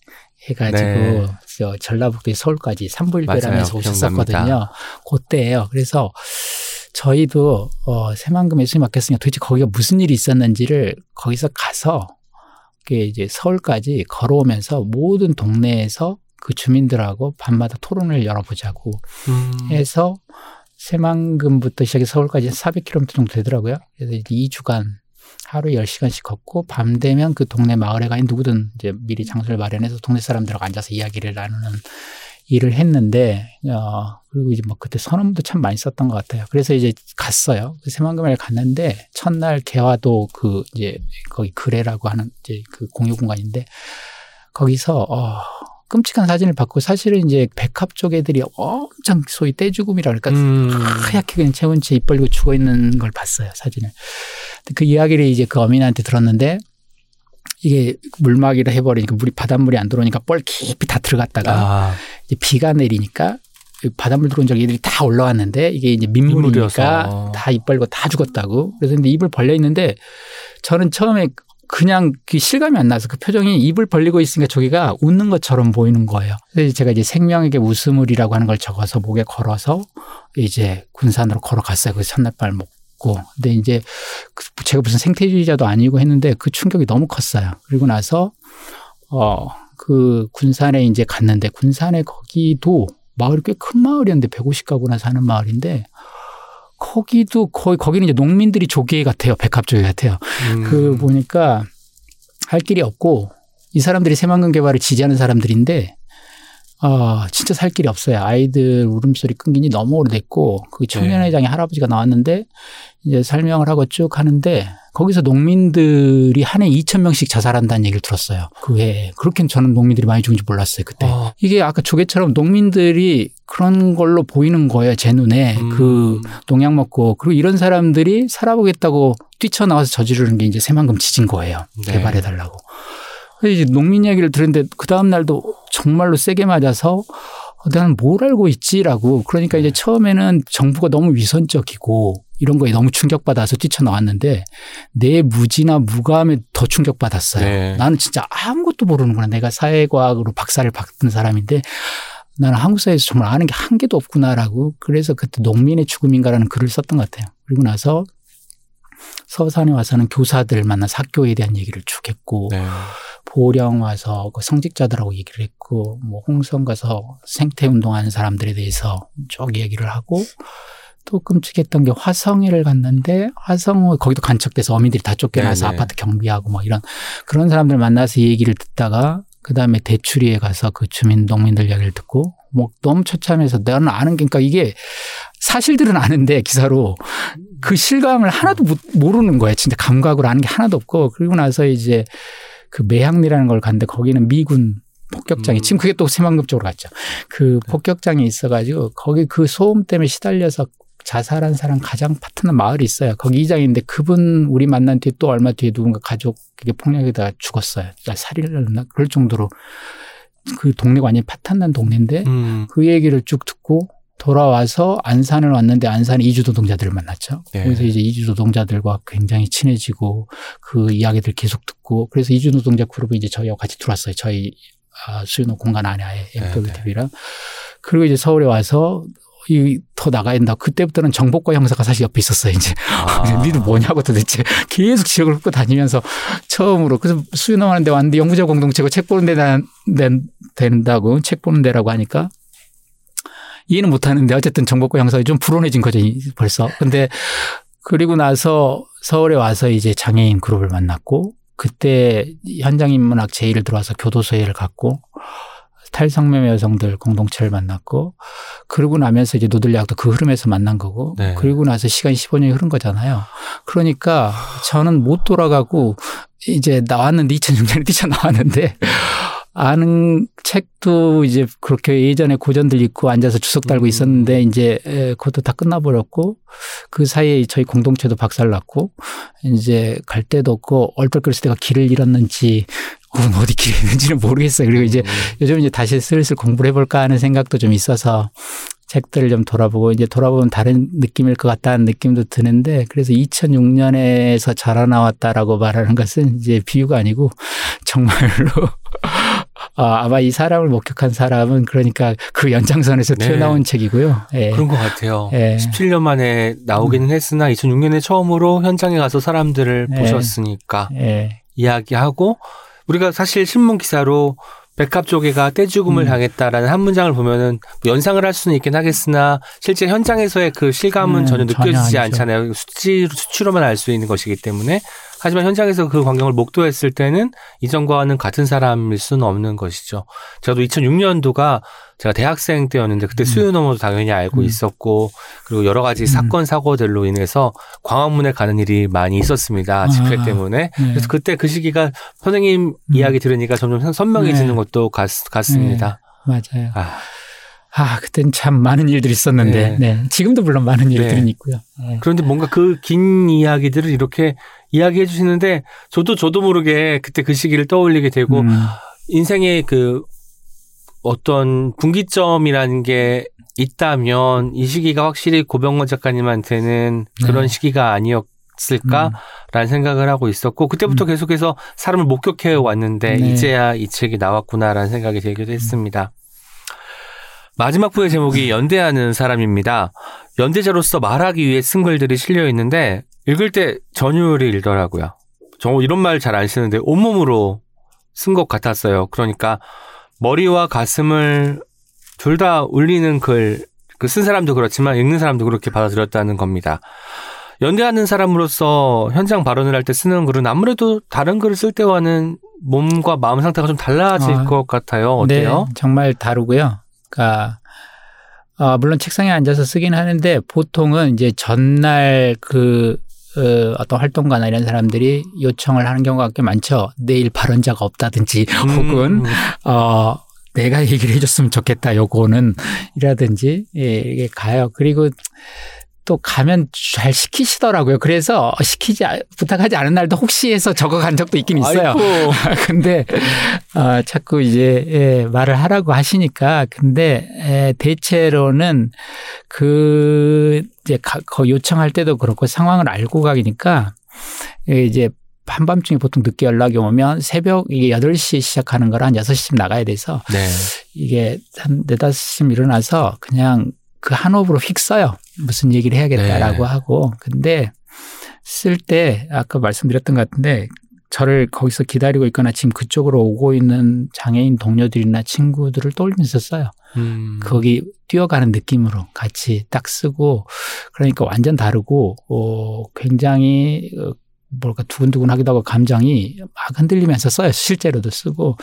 해가지고 네. 저 전라북도 서울까지 삼보일배라면서 맞아요. 오셨었거든요. 그때예요. 그래서 저희도 어, 새만금에 수임 맡겼으니까 도대체 거기가 무슨 일이 있었는지를 거기서 가서 그게 이제 서울까지 걸어오면서 모든 동네에서 그 주민들하고 밤마다 토론을 열어보자고 음. 해서 새만금부터 시작해서 서울까지 400km 정도 되더라고요. 그래서 이제 2주간 하루 10시간씩 걷고 밤 되면 그 동네 마을에 가인 누구든 이제 미리 장소를 마련해서 동네 사람들하고 앉아서 이야기를 나누는 일을 했는데 어 그리고 이제 뭐 그때 선언도 참 많이 썼던 것 같아요. 그래서 이제 갔어요. 그 새만금에 갔는데 첫날 개화도 그 이제 거기 그래라고 하는 이제 그 공유 공간인데 거기서 어 끔찍한 사진을 받고 사실은 이제 백합 쪽 애들이 엄청 소위 떼죽음이라 그럴까 음. 하얗게 그냥 채운 채 입 벌리고 죽어 있는 걸 봤어요 사진을. 그 이야기를 이제 그 어민한테 들었는데 이게 물막이를 해버리니까 물이 바닷물이 안 들어오니까 뻘 깊이 다 들어갔다가 아, 이제 비가 내리니까 바닷물 들어온 적 얘들이 다 올라왔는데 이게 이제 민물이니까. 다 입 벌고 다 죽었다고. 그래서 근데 입을 벌려 있는데 저는 처음에 그냥 그 실감이 안 나서 그 표정이 입을 벌리고 있으니까 저기가 웃는 것처럼 보이는 거예요. 그래서 제가 이제 생명에게 웃음을이라고 하는 걸 적어서 목에 걸어서 이제 군산으로 걸어갔어요. 그 첫날 발 먹고. 근데 이제 그 제가 무슨 생태주의자도 아니고 했는데 그 충격이 너무 컸어요. 그리고 나서 어, 그 군산에 이제 갔는데 군산에 거기도 마을이 꽤 큰 마을이었는데 150가구나 사는 마을인데 거기도 거의 거기는 이제 농민들이 조개 같아요. 백합조개 같아요. 음. 그 보니까 할 길이 없고 이 사람들이 새만금 개발을 지지하는 사람들인데 아 진짜 살 길이 없어요. 아이들 울음소리 끊긴 지 너무 오래됐고 그 청년회장의 할아버지가 나왔는데 이제 설명을 하고 쭉 하는데 거기서 농민들이 한 해 2천 명씩 자살한다는 얘기를 들었어요. 그 해에 그렇게 저는 농민들이 많이 죽은지 몰랐어요 그때. 어. 이게 아까 조개처럼 농민들이 그런 걸로 보이는 거예요 제 눈에 음. 그 농약 먹고 그리고 이런 사람들이 살아보겠다고 뛰쳐나와서 저지르는 게 이제 새만금 지진 거예요. 네. 개발해 달라고. 이제 농민 이야기를 들었는데 그 다음 날도 정말로 세게 맞아서 어, 나는 뭘 알고 있지라고. 그러니까 네. 이제 처음에는 정부가 너무 위선적이고 이런 거에 너무 충격받아서 뛰쳐나왔는데 내 무지나 무감에 더 충격받았어요. 네. 나는 진짜 아무것도 모르는구나. 내가 사회과학으로 박사를 받은 사람인데 나는 한국 사회에서 정말 아는 게 한 개도 없구나라고. 그래서 그때 농민의 죽음인가라는 글을 썼던 것 같아요. 그리고 나서 서산에 와서는 교사들 만나서 학교에 대한 얘기를 쭉 했고 네. 보령 와서 그 성직자들하고 얘기를 했고 뭐 홍성 가서 생태 운동하는 사람들에 대해서 쭉 얘기를 하고 또 끔찍했던 게 화성에를 갔는데 화성 거기도 간척돼서 어민들이 다 쫓겨나서 네네. 아파트 경비하고 뭐 이런 그런 사람들 만나서 얘기를 듣다가 그 다음에 대추리에 가서 그 주민 농민들 이야기를 듣고 뭐 너무 처참해서 나는 아는 게 그러니까 이게 사실들은 아는데 기사로 그 실감을 하나도 못- 모르는 거예요. 진짜 감각으로 아는 게 하나도 없고 그리고 나서 이제 그 매향리라는 걸 갔는데 거기는 미군 폭격장이 음. 지금 그게 또 새만금 쪽으로 갔죠. 그 폭격장이 있어가지고 거기 그 소음 때문에 시달려서 자살한 사람 가장 파트너 마을이 있어요. 거기 이장인데 그분 우리 만난 뒤에 또 얼마 뒤에 누군가 가족에게 폭력에다가 죽었어요. 그러니까 살인을 했나 그럴 정도로 그 동네가 완전히 파탄난 동네인데 음. 그 얘기를 쭉 듣고 돌아와서 안산을 왔는데 안산에 이주 노동자들을 만났죠. 네. 그래서 이제 이주 노동자들과 굉장히 친해지고 그 이야기들 계속 듣고 그래서 이주 노동자 그룹이 이제 저희와 같이 들어왔어요. 저희 아, 수유노 공간 안에 아예 네, 엠플 TV랑 그리고 이제 서울에 와서 이 더 나가야 된다. 그때부터는 정복과 형사가 사실 옆에 있었어요. 이제 아. 니들 뭐냐고 도대체 계속 지역을 훑고 다니면서 처음으로 그래서 수유농하는 데 왔는데 영구자 공동체고 책 보는 데 난- 된- 된다고 책 보는 데라고 하니까 이해는 못 하는데 어쨌든 정복과 형사가 좀 불온해진 거죠 이- 벌써. 근데 그리고 나서 서울에 와서 이제 장애인 그룹을 만났고 그때 현장 인문학 제의를 들어와서 교도소회를 갔고 탈성매매 여성들 공동체를 만났고 그러고 나면서 이제 노들야학도 그 흐름에서 만난 거고 네. 그리고 나서 시간이 15년이 흐른 거잖아요. 그러니까 저는 못 돌아가고 이제 나왔는데 2006년에 뛰쳐나왔는데 아는 책도 이제 그렇게 예전에 고전들 읽고 앉아서 주석 달고 음. 있었는데 이제 에, 그것도 다 끝나버렸고 그 사이에 저희 공동체도 박살났고 이제 갈 데도 없고 얼떨결에 때가 길을 잃었는지 혹은 어디 길을 잃는지는 모르겠어요. 그리고 이제 요즘 이제 다시 슬슬 공부를 해볼까 하는 생각도 좀 있어서 책들을 좀 돌아보고 이제 돌아보면 다른 느낌일 것 같다는 느낌도 드는데 그래서 2006년에서 자라나왔다라고 말하는 것은 이제 비유가 아니고 정말로 어, 아마 이 사람을 목격한 사람은 그러니까 그 연장선에서 네. 튀어나온 책이고요. 예. 그런 것 같아요. 예. 17년 만에 나오기는 했으나 2006년에 처음으로 현장에 가서 사람들을 네. 보셨으니까 예. 이야기하고 우리가 사실 신문 기사로 백합 조개가 떼죽음을 음. 당했다라는 한 문장을 보면은 뭐 연상을 할 수는 있긴 하겠으나 실제 현장에서의 그 실감은 음, 전혀 전혀 느껴지지 아니죠. 않잖아요. 수치, 수치로만 알 수 있는 것이기 때문에 하지만 현장에서 그 광경을 목도했을 때는 이전과는 같은 사람일 수는 없는 것이죠. 저도 2006년도가 제가 대학생 때였는데 그때 음. 수요너머도 당연히 알고 음. 있었고 그리고 여러 가지 음. 사건 사고들로 인해서 광화문에 가는 일이 많이 있었습니다. 집회 아. 때문에. 네. 그래서 그때 그 시기가 선생님 음. 이야기 들으니까 점점 선- 선명해지는 네. 것도 같, 같습니다. 맞아요. 아, 아, 그땐 참 많은 일들이 있었는데, 네. 네. 지금도 물론 많은 일들은 네. 있고요. 네. 그런데 뭔가 그 긴 이야기들을 이렇게 이야기해 주시는데 저도 저도 모르게 그때 그 시기를 떠올리게 되고 음, 인생의 그 어떤 분기점이라는 게 있다면 이 시기가 확실히 고병원 작가님한테는 그런 네. 시기가 아니었을까라는 생각을 하고 있었고 그때부터 계속해서 사람을 목격해 왔는데 네. 이제야 이 책이 나왔구나라는 생각이 들기도 했습니다. 마지막 부의 제목이 연대하는 사람입니다. 연대자로서 말하기 위해 쓴 글들이 실려 있는데 읽을 때 전율이 일더라고요. 저 이런 말 잘 안 쓰는데 온몸으로 쓴 것 같았어요. 그러니까 머리와 가슴을 둘 다 울리는 글, 그 쓴 사람도 그렇지만 읽는 사람도 그렇게 받아들였다는 겁니다. 연대하는 사람으로서 현장 발언을 할 때 쓰는 글은 아무래도 다른 글을 쓸 때와는 몸과 마음 상태가 좀 달라질 아, 것 같아요. 어때요? 네, 정말 다르고요. 그러니까 어, 물론 책상에 앉아서 쓰긴 하는데 보통은 이제 전날 그 어, 어떤 활동가나 이런 사람들이 요청을 하는 경우가 꽤 많죠. 내일 발언자가 없다든지 혹은 음, 어 내가 얘기를 해줬으면 좋겠다. 요거는 이라든지 예, 이게 가요. 그리고 또 가면 잘 시키시더라고요. 그래서 시키지 아- 부탁하지 않은 날도 혹시 해서 적어간 적도 있긴 있어요. 근데 어, 자꾸 이제 예, 말을 하라고 하시니까 근데 에, 대체로는 그 이제 가, 거 요청할 때도 그렇고 상황을 알고 가니까 예, 이제 한밤중에 보통 늦게 연락이 오면 새벽 이게 8시에 시작하는 걸한 6시쯤 나가야 돼서 네. 이게 한 4, 5시쯤 일어나서 그냥 그 한 호흡으로 휙 써요. 무슨 얘기를 해야겠다라고 네. 하고. 근데 쓸 때 아까 말씀드렸던 것 같은데 저를 거기서 기다리고 있거나 지금 그쪽으로 오고 있는 장애인 동료들이나 친구들을 떠올리면서 써요. 음. 거기 뛰어가는 느낌으로 같이 딱 쓰고 그러니까 완전 다르고 어 굉장히 어, 뭘까 두근두근하기도 하고 감정이 막 흔들리면서 써요. 실제로도 쓰고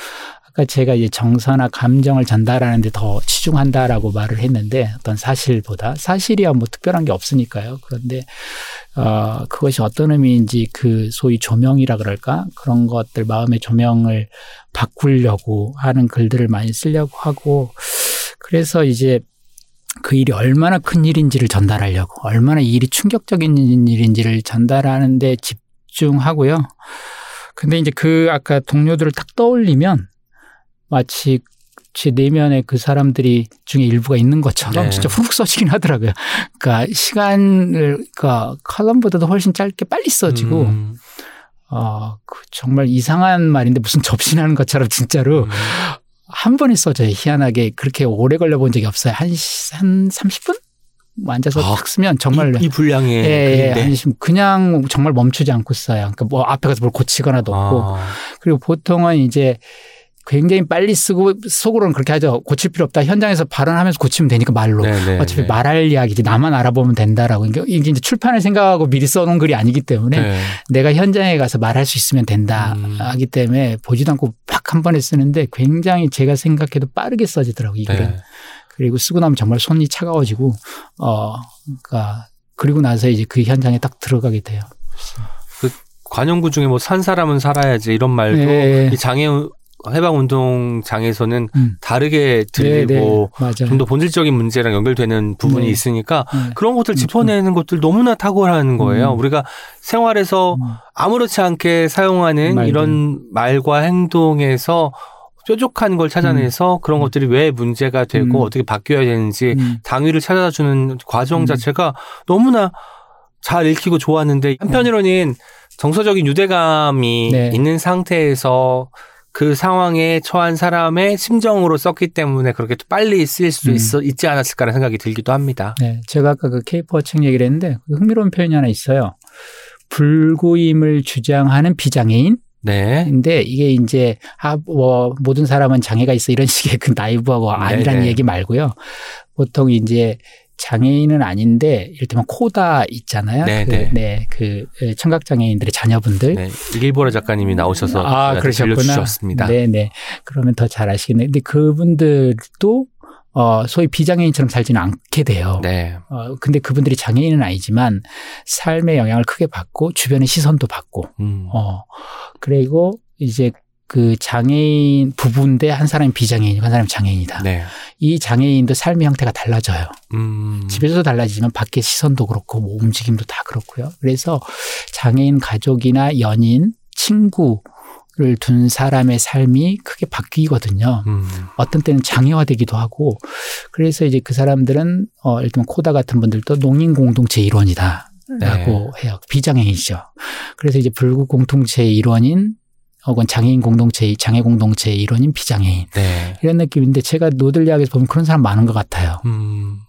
아까 제가 이제 정서나 감정을 전달하는 데 더 치중한다라고 말을 했는데 어떤 사실보다 사실이야 뭐 특별한 게 없으니까요. 그런데 어 그것이 어떤 의미인지 그 소위 조명이라 그럴까 그런 것들 마음의 조명을 바꾸려고 하는 글들을 많이 쓰려고 하고 그래서 이제 그 일이 얼마나 큰 일인지를 전달하려고, 얼마나 이 일이 충격적인 일인지를 전달하는데 집중하고요. 근데 이제 그 아까 동료들을 딱 떠올리면 마치 제 내면에 그 사람들이 중에 일부가 있는 것처럼 네. 진짜 훅 써지긴 하더라고요. 그러니까 시간을, 그러니까 칼럼보다도 훨씬 짧게 빨리 써지고, 음. 어, 그 정말 이상한 말인데 무슨 접신하는 것처럼 진짜로 음. 한 번에 써져요. 희한하게 그렇게 오래 걸려 본 적이 없어요. 한, 시- 한 30분? 뭐 앉아서 아, 딱 쓰면 정말 이, 이 분량의 예, 예. 아니, 그냥 정말 멈추지 않고 써요. 그러니까 뭐 앞에 가서 뭘 고치거나도 없고. 아, 그리고 보통은 이제 굉장히 빨리 쓰고 속으로는 그렇게 하죠. 고칠 필요 없다. 현장에서 발언하면서 고치면 되니까 말로. 네네. 어차피 말할 이야기지 나만 알아보면 된다라고. 이게 이제 출판을 생각하고 미리 써놓은 글이 아니기 때문에 네. 내가 현장에 가서 말할 수 있으면 된다 음. 하기 때문에 보지도 않고 팍 한 번에 쓰는데 굉장히 제가 생각해도 빠르게 써지더라고요. 이 글은. 네. 그리고 쓰고 나면 정말 손이 차가워지고 어 그러니까 그리고 나서 이제 그 현장에 딱 들어가게 돼요. 관용구 중에 뭐 산 사람은 살아야지 이런 말도 네. 이 장애 해방운동장에서는 음. 다르게 네, 들리고 네, 맞아요. 좀더 본질적인 문제랑 연결되는 부분이 네. 있으니까 네. 그런 것들 음, 짚어내는 것들 너무나 탁월한 거예요. 음. 우리가 생활에서 음. 아무렇지 않게 사용하는 말들. 이런 말과 행동에서 뾰족한 걸 찾아내서 그런 것들이 왜 문제가 되고 음. 어떻게 바뀌어야 되는지 음. 당위를 찾아주는 과정 음. 자체가 너무나 잘 읽히고 좋았는데 한편으로는 정서적인 유대감이 네. 있는 상태에서 그 상황에 처한 사람의 심정으로 썼기 때문에 그렇게 또 빨리 쓰일 수 음. 있어, 있지 않았을까라는 생각이 들기도 합니다. 네, 제가 아까 그 케이퍼 책 얘기를 했는데 흥미로운 표현이 하나 있어요. 불구임을 주장하는 비장애인 네. 근데 이게 이제 아 뭐 모든 사람은 장애가 있어 이런 식의 그 나이브하고 아니라는 네네. 얘기 말고요. 보통 이제 장애인은 아닌데 이를테면 코다 있잖아요. 네네. 그, 네, 그 청각 장애인들의 자녀분들. 네. 일보라 작가님이 나오셔서 아, 그러셨구나. 들려주셨습니다. 네, 네. 그러면 더 잘 아시겠네. 근데 그분들도 어 소위 비장애인처럼 살지는 않게 돼요. 네. 어 근데 그분들이 장애인은 아니지만 삶의 영향을 크게 받고 주변의 시선도 받고 음. 어, 그리고 이제 그 장애인 부부인데 한 사람이 비장애인이고 한 사람이 장애인이다. 네. 이 장애인도 삶의 형태가 달라져요. 음. 집에서도 달라지지만 밖의 시선도 그렇고 뭐 움직임도 다 그렇고요. 그래서 장애인 가족이나 연인, 친구 를 둔 사람의 삶이 크게 바뀌거든요. 음. 어떤 때는 장애화되기도 하고 그래서 이제 그 사람들은 어 일단 코다 같은 분들도 농인 공동체 일원이다. 라고 해요. 비장애인이죠. 그래서 이제 불구 공동체의 일원인 혹은 장애인 공동체, 장애 공동체의 일원인 비장애인. 네. 이런 느낌인데 제가 노들리학에서 보면 그런 사람 많은 것 같아요. 음.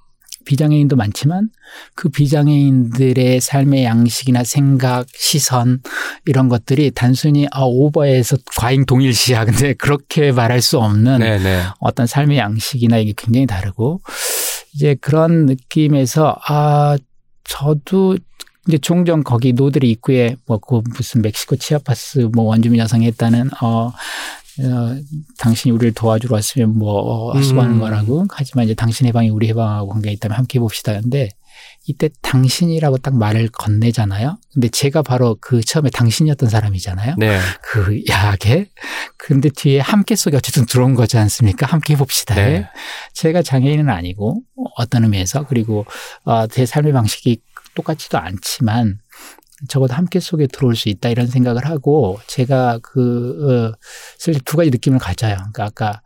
비장애인도 많지만 그 비장애인들의 삶의 양식이나 생각, 시선 이런 것들이 단순히 아 오버해서 과잉 동일시야. 근데 그렇게 말할 수 없는 네, 네. 어떤 삶의 양식이나 이게 굉장히 다르고 이제 그런 느낌에서 아 저도 이제 종종 거기 노들이 입구에 뭐 그 무슨 멕시코 치아파스 뭐 원주민 여성이 했다는 어, 어 당신이 우리를 도와주러 왔으면 뭐 어, 수고하는 음. 거라고 하지만 이제 당신 해방이 우리 해방하고 관계가 있다면 함께 해봅시다. 근데 이때 당신이라고 딱 말을 건네잖아요. 근데 제가 바로 그 처음에 당신이었던 사람이잖아요. 네. 그 야하게. 근데 뒤에 함께 속에 어쨌든 들어온 거지 않습니까? 함께 해봅시다. 네. 제가 장애인은 아니고 어떤 의미에서 그리고 어, 제 삶의 방식이 똑같지도 않지만 적어도 함께 속에 들어올 수 있다 이런 생각을 하고 제가 그 어, 사실 두 가지 느낌을 가져요. 그러니까 아까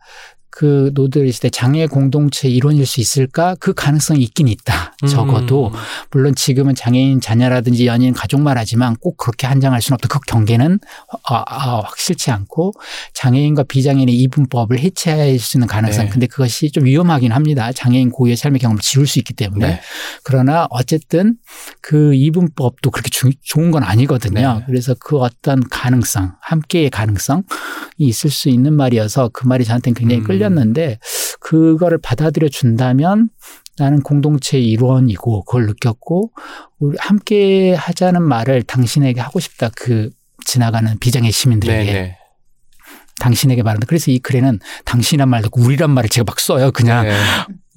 그 노들 시대 장애 공동체 일원일 수 있을까? 그 가능성이 있긴 있다. 적어도 음. 물론 지금은 장애인 자녀라든지 연인 가족만 하지만 꼭 그렇게 한정할 수는 없다. 그 경계는 아, 아, 확실치 않고 장애인과 비장애인의 이분법을 해체할 수 있는 가능성. 네. 근데 그것이 좀 위험하긴 합니다. 장애인 고유의 삶의 경험을 지울 수 있기 때문에. 네. 그러나 어쨌든 그 이분법도 그렇게 주- 좋은 건 아니거든요. 네. 그래서 그 어떤 가능성, 함께의 가능성이 있을 수 있는 말이어서 그 말이 저한테는 굉장히 음. 끌렸는데 그거를 받아들여 준다면 나는 공동체의 일원이고 그걸 느꼈고 우리 함께 하자는 말을 당신에게 하고 싶다. 그 지나가는 비장의 시민들에게 네, 네. 당신에게 말한다. 그래서 이 글에는 당신이란 말 듣고 우리란 말을 제가 막 써요. 그냥 네.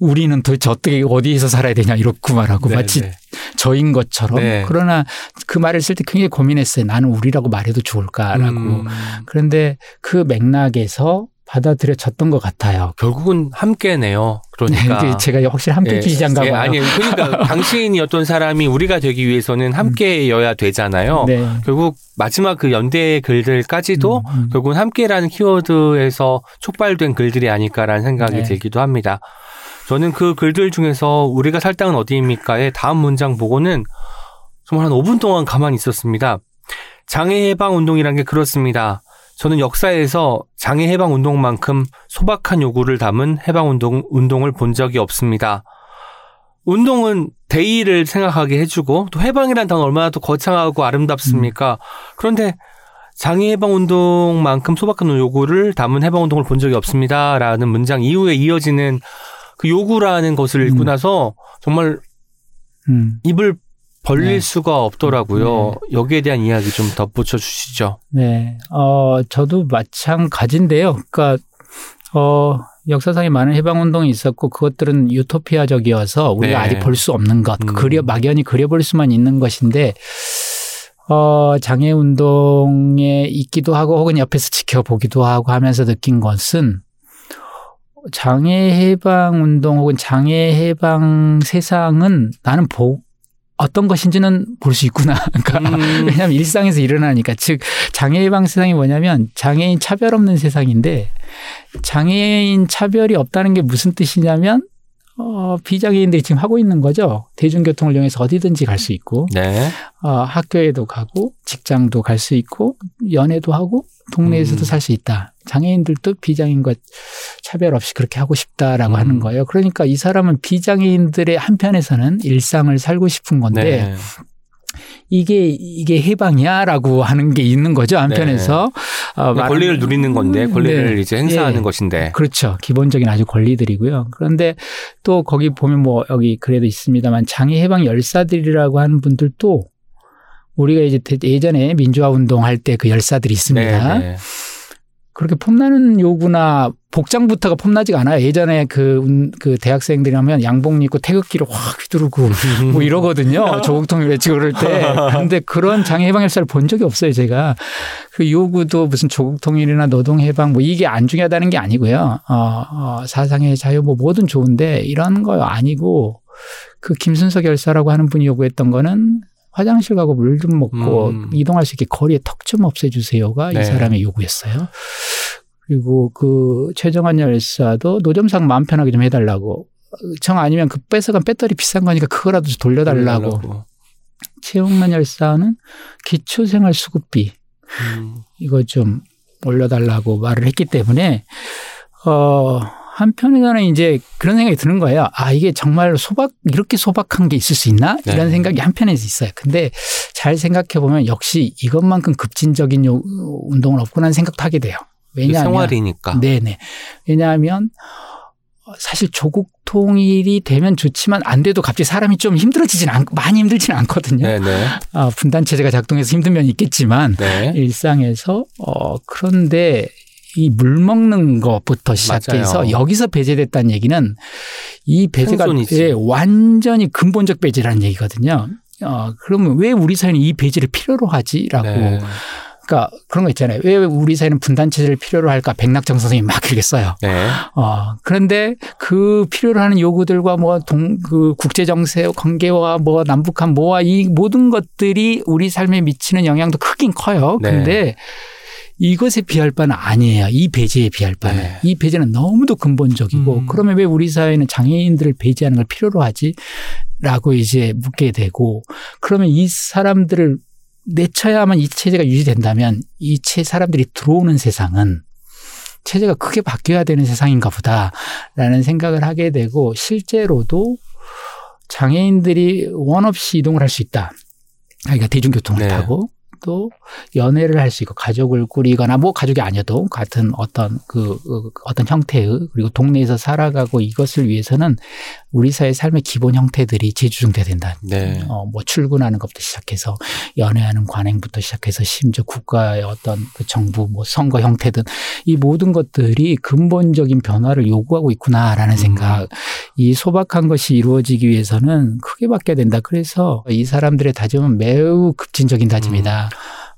우리는 도대체 어떻게 어디에서 살아야 되냐 이렇게 말하고 네, 마치 네. 저인 것처럼 네. 그러나 그 말을 쓸 때 굉장히 고민했어요. 나는 우리라고 말해도 좋을까라고. 음. 그런데 그 맥락에서 받아들여졌던 것 같아요. 결국은 함께네요. 네, 그러니까. 근데 제가 확실히 함께 예, 주시장가 예, 봐요. 아니, 그러니까 당신이 어떤 사람이 우리가 되기 위해서는 함께여야 되잖아요. 네. 결국 마지막 그 연대의 글들까지도 음, 음. 결국은 함께라는 키워드에서 촉발된 글들이 아닐까라는 생각이 네. 들기도 합니다. 저는 그 글들 중에서 우리가 살 땅은 어디입니까의 다음 문장 보고는 정말 한 5분 동안 가만히 있었습니다. 장애 해방 운동이란 게 그렇습니다. 저는 역사에서 장애 해방 운동만큼 소박한 요구를 담은 해방 운동 운동을 본 적이 없습니다. 운동은 대의를 생각하게 해주고 또 해방이란 단어 얼마나 또 거창하고 아름답습니까? 그런데 장애 해방 운동만큼 소박한 요구를 담은 해방 운동을 본 적이 없습니다라는 문장 이후에 이어지는 그 요구라는 것을 읽고 음. 나서 정말 음, 입을 벌릴 네. 수가 없더라고요. 여기에 대한 이야기 좀 덧붙여 주시죠. 네. 어, 저도 마찬가지인데요. 그러니까 어, 역사상에 많은 해방 운동이 있었고 그것들은 유토피아적이어서 우리가 네. 아직 볼 수 없는 것, 음. 그려 막연히 그려볼 수만 있는 것인데 어, 장애 운동에 있기도 하고 혹은 옆에서 지켜보기도 하고 하면서 느낀 것은 장애 해방 운동 혹은 장애 해방 세상은 나는 보, 어떤 것인지는 볼 수 있구나. 그러니까 음. 왜냐하면 일상에서 일어나니까 즉 장애 예방 세상이 뭐냐면 장애인 차별 없는 세상인데 장애인 차별이 없다는 게 무슨 뜻이냐면 어, 비장애인들이 지금 하고 있는 거죠. 대중교통을 이용해서 어디든지 갈 수 있고 네. 어, 학교에도 가고 직장도 갈 수 있고 연애도 하고 동네에서도 음. 살수 있다. 장애인들도 비장애인과 차별 없이 그렇게 하고 싶다라고 음. 하는 거예요. 그러니까 이 사람은 비장애인들의 한편에서는 일상을 살고 싶은 건데 네. 이게 이게 해방이야라고 하는 게 있는 거죠 한편에서 어, 네, 권리를 누리는 건데 권리를 네. 이제 행사하는 예. 것인데. 그렇죠 기본적인 아주 권리들이고요 그런데 또 거기 보면 뭐 여기 그래도 있습니다만 장애 해방 열사들이라고 하는 분들도 우리가 이제 대- 예전에 민주화 운동할 때 그 열사들이 있습니다. 네, 네. 그렇게 폼나는 요구나 복장부터가 폼나지가 않아요. 예전에 그, 운- 그 대학생들이라면 양복 입고 태극기를 확 휘두르고 뭐 이러거든요. 조국통일 외치고 그럴 때. 근데 그런 장애 해방 열사를 본 적이 없어요, 제가. 그 요구도 무슨 조국통일이나 노동해방 뭐 이게 안 중요하다는 게 아니고요. 어, 어, 사상의 자유 뭐 뭐든 좋은데 이런 거 아니고 그 김순석 열사라고 하는 분이 요구했던 거는 화장실 가고 물 좀 먹고 음. 이동할 수 있게 거리에 턱 좀 없애주세요가 네. 이 사람의 요구였어요. 그리고 그 최정환 열사도 노점상 마음 편하게 좀 해달라고. 정 아니면 그 뺏어간 배터리 비싼 거니까 그거라도 좀 돌려달라고. 돌려달라고. 최용만 열사는 기초생활 수급비 음. 이거 좀 올려달라고 말을 했기 때문에 어 한편에서는 이제 그런 생각이 드는 거예요. 아 이게 정말 소박 이렇게 소박한 게 있을 수 있나 네. 이런 생각이 한편에서 있어요. 근데 잘 생각해 보면 역시 이것만큼 급진적인 요- 운동은 없구나 하는 생각도 하게 돼요. 왜냐하면 생활이니까. 네네. 왜냐하면 사실 조국 통일이 되면 좋지만 안 돼도 갑자기 사람이 좀 힘들어지진 않 많이 힘들지는 않거든요. 네네. 아, 분단 체제가 작동해서 힘든 면이 있겠지만 네. 일상에서 어 그런데 이 물 먹는 것부터 시작해서 맞아요. 여기서 배제됐다는 얘기는 이 배제가. 예, 완전히 근본적 배제라는 얘기거든요. 어 그러면 왜 우리 사회는 이 배제를 필요로 하지라고 네. 그러니까 그런 거 있잖아요. 왜 우리 사회는 분단 체제를 필요로 할까? 백낙정 선생님이 막 이렇게 써요. 네. 어, 그런데 그 필요로 하는 요구들과 뭐 동, 그 국제정세 관계와 뭐 남북한 뭐와 이 모든 것들이 우리 삶에 미치는 영향도 크긴 커요. 네. 근데 이것에 비할 바는 아니에요. 이 배제에 비할 바는. 네. 이 배제는 너무도 근본적이고 음. 그러면 왜 우리 사회는 장애인들을 배제하는 걸 필요로 하지? 라고 이제 묻게 되고 그러면 이 사람들을 내쳐야만 이 체제가 유지된다면 이 체 사람들이 들어오는 세상은 체제가 크게 바뀌어야 되는 세상인가 보다라는 생각을 하게 되고 실제로도 장애인들이 원 없이 이동을 할 수 있다. 그러니까 대중교통을 네. 타고 또 연애를 할 수 있고 가족을 꾸리거나 뭐 가족이 아니어도 같은 어떤 그, 그 어떤 형태의 그리고 동네에서 살아가고 이것을 위해서는 우리 사회 삶의 기본 형태들이 재조정돼야 된다. 네. 어, 뭐 출근하는 것부터 시작해서 연애하는 관행부터 시작해서 심지어 국가의 어떤 그 정부 뭐 선거 형태든 이 모든 것들이 근본적인 변화를 요구하고 있구나라는 음. 생각. 이 소박한 것이 이루어지기 위해서는 크게 바뀌어야 된다. 그래서 이 사람들의 다짐은 매우 급진적인 다짐이다. 음.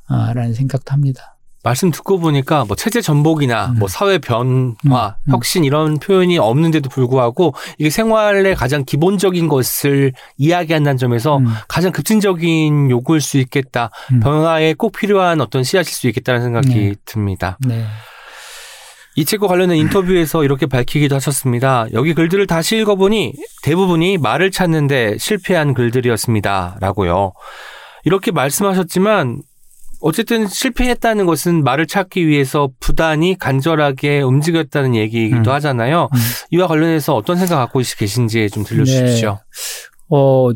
아, 라는 생각도 합니다. 말씀 듣고 보니까 뭐 체제 전복이나 음. 뭐 사회 변화, 음. 혁신 이런 표현이 없는데도 불구하고 이게 생활의 가장 기본적인 것을 이야기한다는 점에서 음, 가장 급진적인 요구일 수 있겠다. 음. 변화에 꼭 필요한 어떤 씨앗일 수 있겠다는 생각이 네. 듭니다. 네. 이 책과 관련된 인터뷰에서 이렇게 밝히기도 하셨습니다. 여기 글들을 다시 읽어보니 대부분이 말을 찾는데 실패한 글들이었습니다. 라고요. 이렇게 말씀하셨지만 어쨌든 실패했다는 것은 말을 찾기 위해서 부단히 간절하게 움직였다는 얘기이기도 음. 하잖아요. 음. 이와 관련해서 어떤 생각 갖고 계신지 좀 들려주십시오. 어,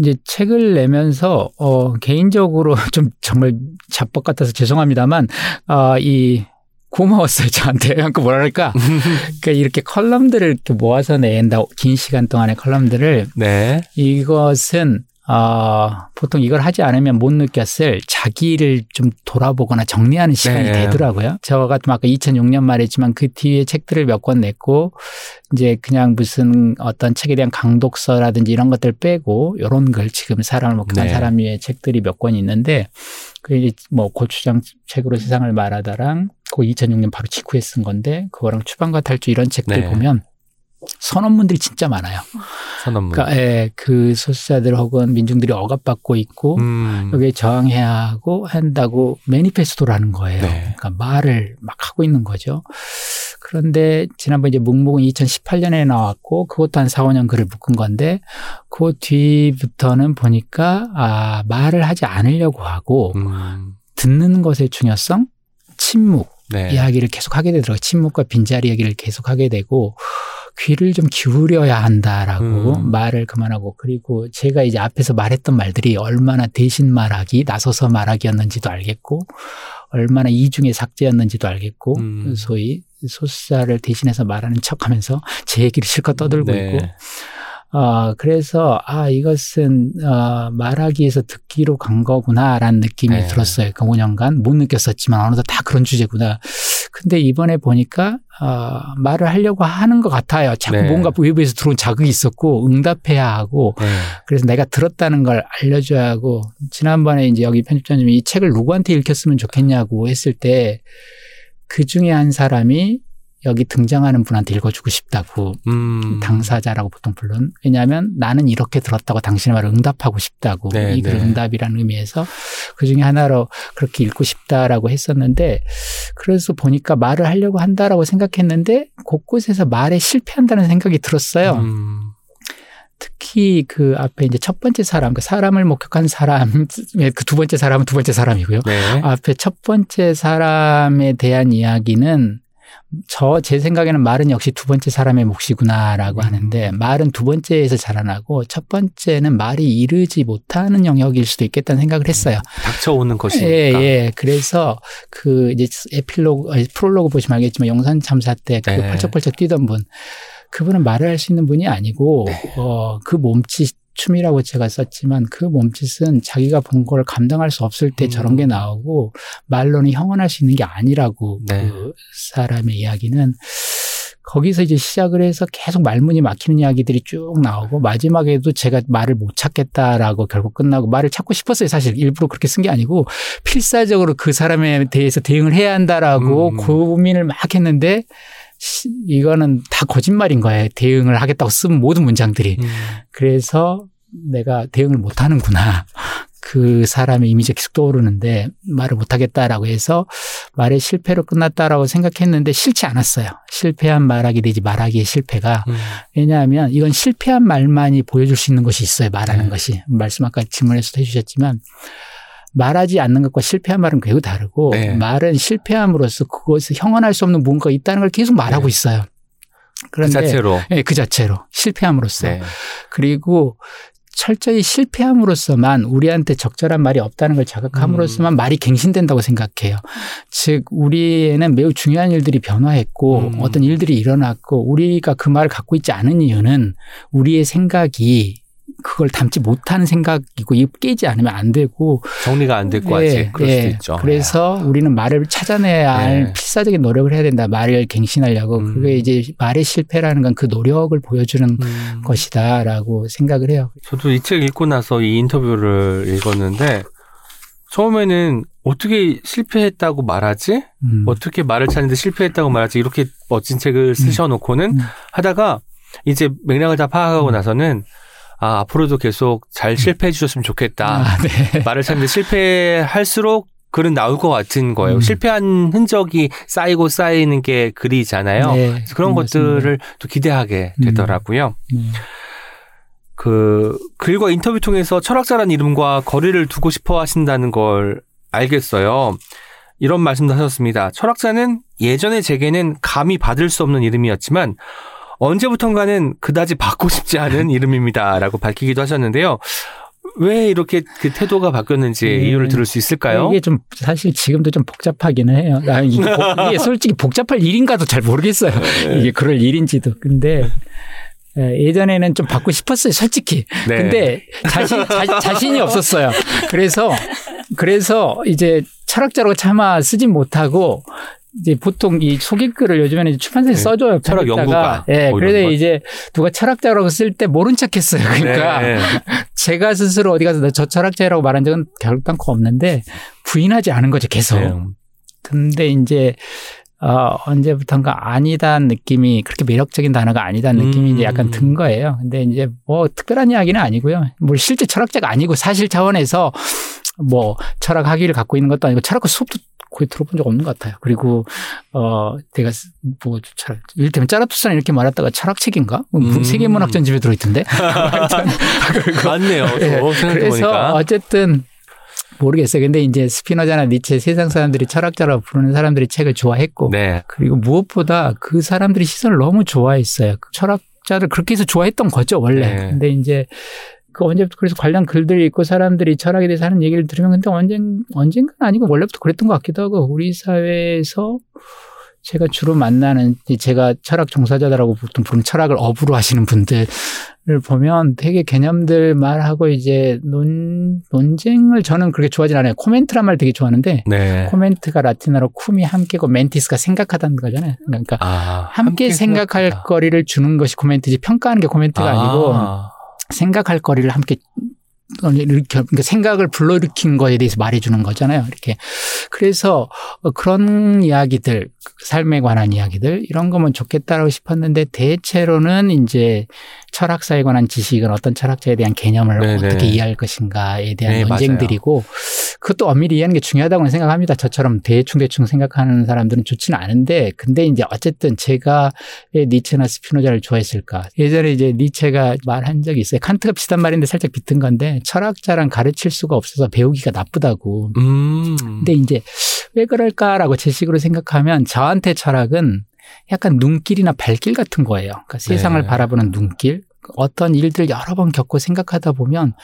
이제 책을 내면서, 어, 개인적으로 좀 정말 잡법 같아서 죄송합니다만, 아, 이, 고마웠어요, 저한테. 그러니까 뭐랄까. 그러니까 이렇게 컬럼들을 이렇게 모아서 낸다. 긴 시간 동안의 컬럼들을 네. 이것은, 어, 보통 이걸 하지 않으면 못 느꼈을 자기를 좀 돌아보거나 정리하는 시간이 네. 되더라고요. 저 같은 아까 2006년 말했지만 그 뒤에 책들을 몇 권 냈고 이제 그냥 무슨 어떤 책에 대한 강독서라든지 이런 것들 빼고 이런 걸 지금 사람을 목격한 네. 사람 위에 책들이 몇 권 있는데 그 이제 뭐 고추장 책으로 세상을 말하다랑 그 2006년 바로 직후에 쓴 건데 그거랑 추방과 탈주 이런 책들 네. 보면 선언문들이 진짜 많아요. 선언문. 그러니까 예, 그 소수자들 혹은 민중들이 억압받고 있고 음. 여기에 저항해야 하고 한다고 매니페스토라는 거예요. 네. 그러니까 말을 막 하고 있는 거죠. 그런데 지난번 이제 묵묵은 2018년에 나왔고 그것도 한 4, 5년 글을 묶은 건데 그 뒤부터는 보니까 아, 말을 하지 않으려고 하고 음. 듣는 것의 중요성, 침묵 네. 이야기를 계속 하게 되더라고요. 침묵과 빈자리 얘기를 계속 하게 되고 귀를 좀 기울여야 한다라고 음. 말을 그만하고 그리고 제가 이제 앞에서 말했던 말들이 얼마나 대신 말하기, 나서서 말하기였는지도 알겠고 얼마나 이중의 삭제였는지도 알겠고 음. 소위 소수자를 대신해서 말하는 척하면서 제 얘기를 실컷 떠들고 네. 있고 어, 그래서, 아, 이것은, 어, 말하기 위해서 듣기로 간 거구나라는 느낌이 네. 들었어요. 그 5년간. 못 느꼈었지만, 어느덧 다 그런 주제구나. 근데 이번에 보니까, 어, 말을 하려고 하는 것 같아요. 자꾸 네. 뭔가 외부에서 들어온 자극이 있었고, 응답해야 하고, 네. 그래서 내가 들었다는 걸 알려줘야 하고, 지난번에 이제 여기 편집자님이 이 책을 누구한테 읽혔으면 좋겠냐고 했을 때, 그 중에 한 사람이 여기 등장하는 분한테 읽어주고 싶다고 음. 당사자라고 보통 불른. 왜냐하면 나는 이렇게 들었다고 당신의 말을 응답하고 싶다고 네, 이글 네. 응답이라는 의미에서 그 중에 하나로 그렇게 읽고 싶다라고 했었는데 그래서 보니까 말을 하려고 한다라고 생각했는데 곳곳에서 말에 실패한다는 생각이 들었어요. 음. 특히 그 앞에 이제 첫 번째 사람, 그 사람을 목격한 사람, 그 두 번째 사람은 두 번째 사람이고요. 네. 앞에 첫 번째 사람에 대한 이야기는 저 제 생각에는 말은 역시 두 번째 사람의 몫이구나라고 음. 하는데 말은 두 번째에서 자라나고 첫 번째는 말이 이르지 못하는 영역일 수도 있겠다는 생각을 했어요. 닥쳐오는 것이니까. 예, 예. 그래서 그 이제 에필로그, 프롤로그 보시면 알겠지만 영산 참사 때그 네. 펄쩍펄쩍 뛰던 분 그분은 말을 할 수 있는 분이 아니고 네. 어, 그 몸짓 춤이라고 제가 썼지만 그 몸짓은 자기가 본 걸 감당할 수 없을 때 음. 저런 게 나오고 말로는 형언할 수 있는 게 아니라고 네. 그 사람의 이야기는 거기서 이제 시작을 해서 계속 말문이 막히는 이야기들이 쭉 나오고 마지막에도 제가 말을 못 찾겠다라고 결국 끝나고 말을 찾고 싶었어요. 사실 일부러 그렇게 쓴 게 아니고 필사적으로 그 사람에 대해서 대응을 해야 한다라고 음. 고민을 막 했는데 시- 이거는 다 거짓말인 거예요. 대응을 하겠다고 쓴 모든 문장들이. 음. 그래서 내가 대응을 못 하는구나. 그 사람의 이미지가 계속 떠오르는데 말을 못 하겠다라고 해서 말의 실패로 끝났다라고 생각했는데 싫지 않았어요. 실패한 말하기 내지 말하기의 실패가. 음. 왜냐하면 이건 실패한 말만이 보여줄 수 있는 것이 있어요. 말하는 네. 것이. 말씀 아까 질문에서도 해주셨지만 말하지 않는 것과 실패한 말은 매우 다르고 네. 말은 실패함으로써 그것을 형언할 수 없는 무언가가 있다는 걸 계속 말하고 네. 있어요. 그 그런데 자체로. 예, 그 자체로 실패함으로써 네. 그리고 철저히 실패함으로써만 우리한테 적절한 말이 없다는 걸 자각함으로써만 말이 갱신된다고 생각해요. 즉 우리에는 매우 중요한 일들이 변화했고 음. 어떤 일들이 일어났고 우리가 그 말을 갖고 있지 않은 이유는 우리의 생각이 그걸 담지 못하는 생각이고 이 깨지 않으면 안 되고 정리가 안 됐고 예, 아직 그럴 예. 수도 있죠. 그래서 우리는 말을 찾아내야 할 네. 필사적인 노력을 해야 된다. 말을 갱신하려고. 음. 그게 이제 말의 실패라는 건 그 노력을 보여주는 음. 것이다라고 생각을 해요. 저도 이 책 읽고 나서 이 인터뷰를 읽었는데 처음에는 어떻게 실패했다고 말하지? 음. 어떻게 말을 찾는데 실패했다고 말하지? 이렇게 멋진 책을 쓰셔놓고는 음. 하다가 이제 맥락을 다 파악하고 나서는 아 앞으로도 계속 잘 실패해 주셨으면 좋겠다. 아, 네. 말을 찾는데 실패할수록 글은 나올 것 같은 거예요. 음. 실패한 흔적이 쌓이고 쌓이는 게 글이잖아요. 네, 그래서 그런 맞습니다. 것들을 또 기대하게 음. 되더라고요. 음. 그 글과 인터뷰 통해서 철학자란 이름과 거리를 두고 싶어 하신다는 걸 알겠어요. 이런 말씀도 하셨습니다. 철학자는 예전의 제게는 감히 받을 수 없는 이름이었지만 언제부턴가는 그다지 받고 싶지 않은 이름입니다라고 밝히기도 하셨는데요. 왜 이렇게 그 태도가 바뀌었는지 네. 이유를 들을 수 있을까요? 이게 좀 사실 지금도 좀 복잡하기는 해요. 아, 이게, 복- 이게 솔직히 복잡할 일인가도 잘 모르겠어요. 네. 이게 그럴 일인지도. 근데 예, 예전에는 좀 받고 싶었어요, 솔직히. 네. 근데 자신 자, 자신이 없었어요. 그래서 그래서 이제 철학자로 차마 쓰진 못하고 이제 보통 이 소개글을 요즘에는 출판사에 네. 써줘요. 철학 편집자가. 연구가 예, 뭐 그래서 것. 이제 누가 철학자라고 쓸 때 모른 척했어요. 그러니까 네. 제가 스스로 어디 가서 저 철학자라고 말한 적은 결단코 없는데 부인하지 않은 거죠, 계속. 네. 근데 이제 어, 언제부턴가 아니다는 느낌이 그렇게 매력적인 단어가 아니다는 느낌이 음. 이제 약간 든 거예요. 근데 이제 뭐 특별한 이야기는 아니고요. 뭐 실제 철학자가 아니고 사실 차원에서 뭐 철학 학위를 갖고 있는 것도 아니고 철학과 수업도 거의 들어본 적 없는 것 같아요. 그리고 어 내가 쓰- 뭐 철학 이를테면 짜라투스는 이렇게 말했다가 철학책인가? 뭐 음. 세계문학 전 집에 들어있던데. 맞네요. 생각해 그래서. 어쨌든 모르겠어요. 근데 이제 스피노자나 니체 세상 사람들이 철학자라고 부르는 사람들이 책을 좋아했고 네. 그리고 무엇보다 그 사람들이 시선을 너무 좋아했어요. 그 철학 자를 그렇게 해서 좋아했던 거죠, 원래. 네. 근데 이제 그 언제부터 그래서 관련 글들이 있고 사람들이 철학에 대해서 하는 얘기를 들으면 근데 언젠, 언젠가는 아니고 원래부터 그랬던 것 같기도 하고 우리 사회에서 제가 주로 만나는 이 제가 철학 종사자들하고 보통 부르는 철학을 업으로 하시는 분들을 보면 되게 개념들 말하고 이제 논, 논쟁을 저는 그렇게 좋아하진 않아요. 코멘트란 말 되게 좋아하는데 네. 코멘트가 라틴어로 쿰이 함께고 멘티스가 생각하다는 거잖아요. 그러니까 아, 함께, 생각할 생각하다. 거리를 주는 것이 코멘트지 평가하는 게 코멘트가 아. 니고 아. 생각할 거리를 함께 그러니까 생각을 불러일으킨 거에 대해서 말해주는 거잖아요. 이렇게 그래서 어, 그런 이야기들 삶에 관한 이야기들 이런 거면 좋겠다라고 싶었는데 대체로는 이제 철학사에 관한 지식은 어떤 철학자에 대한 개념을 네네. 어떻게 이해할 것인가에 대한 네, 논쟁들이고 그것도 엄밀히 이해하는 게 중요하다고 생각합니다. 저처럼 대충 대충 생각하는 사람들은 좋지는 않은데 근데 이제 어쨌든 제가 왜 니체나 스피노자를 좋아했을까? 예전에 이제 니체가 말한 적이 있어요. 칸트가 비슷한 말인데 살짝 비슷한 건데 철학자란 가르칠 수가 없어서 배우기가 나쁘다고. 음. 근데 이제 왜 그럴까라고 제 식으로 생각하면 저한테 철학은 약간 눈길이나 발길 같은 거예요. 그러니까 세상을 네. 바라보는 눈길. 어떤 일들 여러 번 겪고 생각하다 보면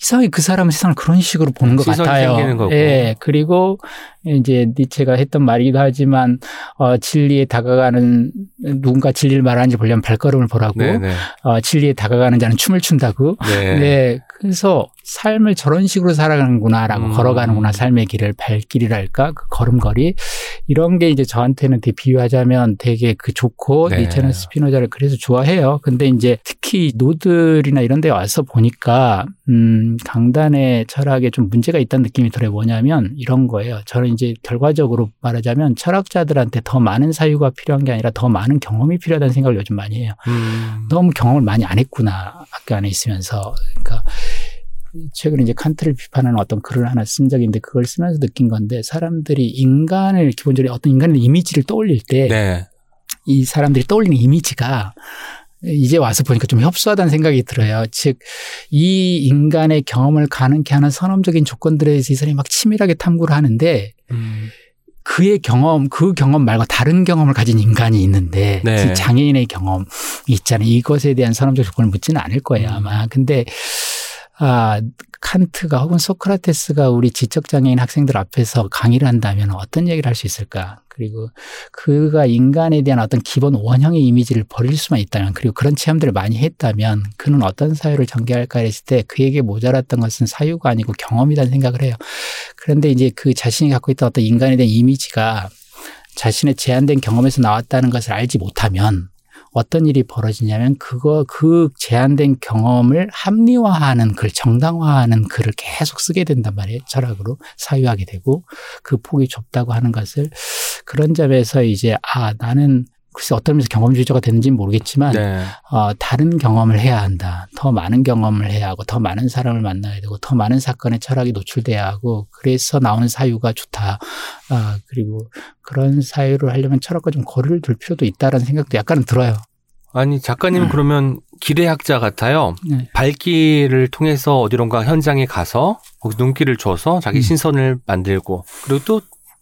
이상하게 그 사람은 세상을 그런 식으로 보는 것 같아요. 예. 그리고 이제 니체가 했던 말이기도 하지만 어 진리에 다가가는 누군가 진리를 말하는지 보려면 발걸음을 보라고 네네. 어 진리에 다가가는 자는 춤을 춘다고 네. 네. 그래서 삶을 저런 식으로 살아가는구나라고 음. 걸어가는구나 삶의 길을 발길이랄까 그 걸음걸이 이런 게 이제 저한테는 되게 비유하자면 되게 그 좋고 네. 니체는 스피노자를 그래서 좋아해요. 근데 이제 특히 노들이나 이런 데 와서 보니까 음 강단의 철학에 좀 문제가 있다는 느낌이 들어요. 뭐냐면 이런 거예요. 저는 이제 결과적으로 말하자면 철학자들한테 더 많은 사유가 필요한 게 아니라 더 많은 경험이 필요하다는 생각을 요즘 많이 해요. 음. 너무 경험을 많이 안 했구나 학교 안에 있으면서 그러니까 최근에 이제 칸트를 비판하는 어떤 글을 하나 쓴 적이 있는데 그걸 쓰면서 느낀 건데 사람들이 인간을 기본적으로 어떤 인간의 이미지를 떠올릴 때이 네. 사람들이 떠올리는 이미지가 이제 와서 보니까 좀 협소하다는 생각이 들어요. 즉, 이 인간의 경험을 가능케 하는 선험적인 조건들에 대해서 이 사람이 막 치밀하게 탐구를 하는데 음. 그의 경험, 그 경험 말고 다른 경험을 가진 인간이 있는데 네. 그 장애인의 경험이 있잖아요. 이것에 대한 선험적 조건을 묻지는 않을 거예요, 음. 아마. 근데 아, 칸트가 혹은 소크라테스가 우리 지적장애인 학생들 앞에서 강의를 한다면 어떤 얘기를 할 수 있을까? 그리고 그가 인간에 대한 어떤 기본 원형의 이미지를 버릴 수만 있다면 그리고 그런 체험들을 많이 했다면 그는 어떤 사유를 전개할까 했을 때 그에게 모자랐던 것은 사유가 아니고 경험이라는 생각을 해요. 그런데 이제 그 자신이 갖고 있던 어떤 인간에 대한 이미지가 자신의 제한된 경험에서 나왔다는 것을 알지 못하면 어떤 일이 벌어지냐면 그거 그 제한된 경험을 합리화하는 글, 정당화하는 글을 계속 쓰게 된단 말이에요. 철학으로 사유하게 되고 그 폭이 좁다고 하는 것을 그런 점에서 이제 아 나는 글쎄 어떤 면에서 경험주의자가 되는지는 모르겠지만 네. 어, 다른 경험을 해야 한다. 더 많은 경험을 해야 하고 더 많은 사람을 만나야 되고 더 많은 사건에 철학이 노출돼야 하고 그래서 나오는 사유가 좋다. 아, 그리고 그런 사유를 하려면 철학과 좀 거리를 둘 필요도 있다라는 생각도 약간은 들어요. 아니 작가님은 그러면 기대학자 같아요. 네. 발길을 통해서 어디론가 현장에 가서 눈길을 줘서 자기 음. 신선을 만들고 그리고 또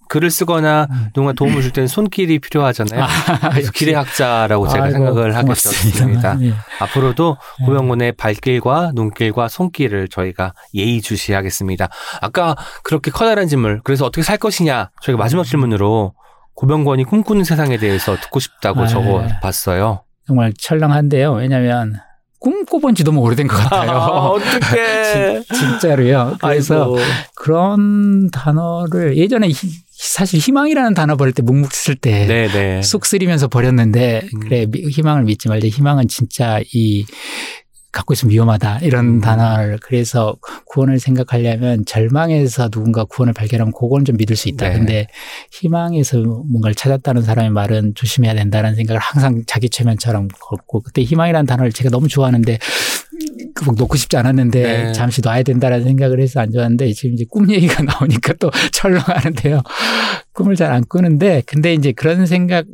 글을 쓰거나 음. 누군가 도움을 줄 때는 손길이 필요하잖아요. 그래서 기대학자라고 제가 아이고, 생각을 하게. 되었습니다. 예. 앞으로도 네. 고병곤의 발길과 눈길과 손길을 저희가 예의주시하겠습니다. 아까 그렇게 커다란 질문, 그래서 어떻게 살 것이냐, 저희가 마지막 질문으로 고병권이 꿈꾸는 세상에 대해서 듣고 싶다고 아, 적어 네. 봤어요. 정말 철렁한데요. 왜냐하면 꿈꿔본 지 너무 오래된 것 같아요. 어떡해. 진, 진짜로요. 그래서 아이고. 그런 단어를 예전에 히- 사실 희망이라는 단어 버릴 때 묵묵했을 때 네네. 쑥 쓰리면서 버렸는데 음. 그래 미- 희망을 믿지 말자. 희망은 진짜 이 갖고 있으면 위험하다 이런 음. 단어를 그래서 구원을 생각하려면 절망에서 누군가 구원을 발견하면 그건 좀 믿을 수 있다. 네. 근데 희망에서 뭔가를 찾았다는 사람의 말은 조심해야 된다는 생각을 항상 자기 최면처럼 걷고 그때 희망이라는 단어를 제가 너무 좋아하는데 놓고 싶지 않았는데 네. 잠시 놔야 된다라는 생각을 해서 안 좋았는데 지금 이제 꿈 얘기가 나오니까 또 철렁하는데요. 꿈을 잘 안 꾸는데 근데 이제 그런 생각을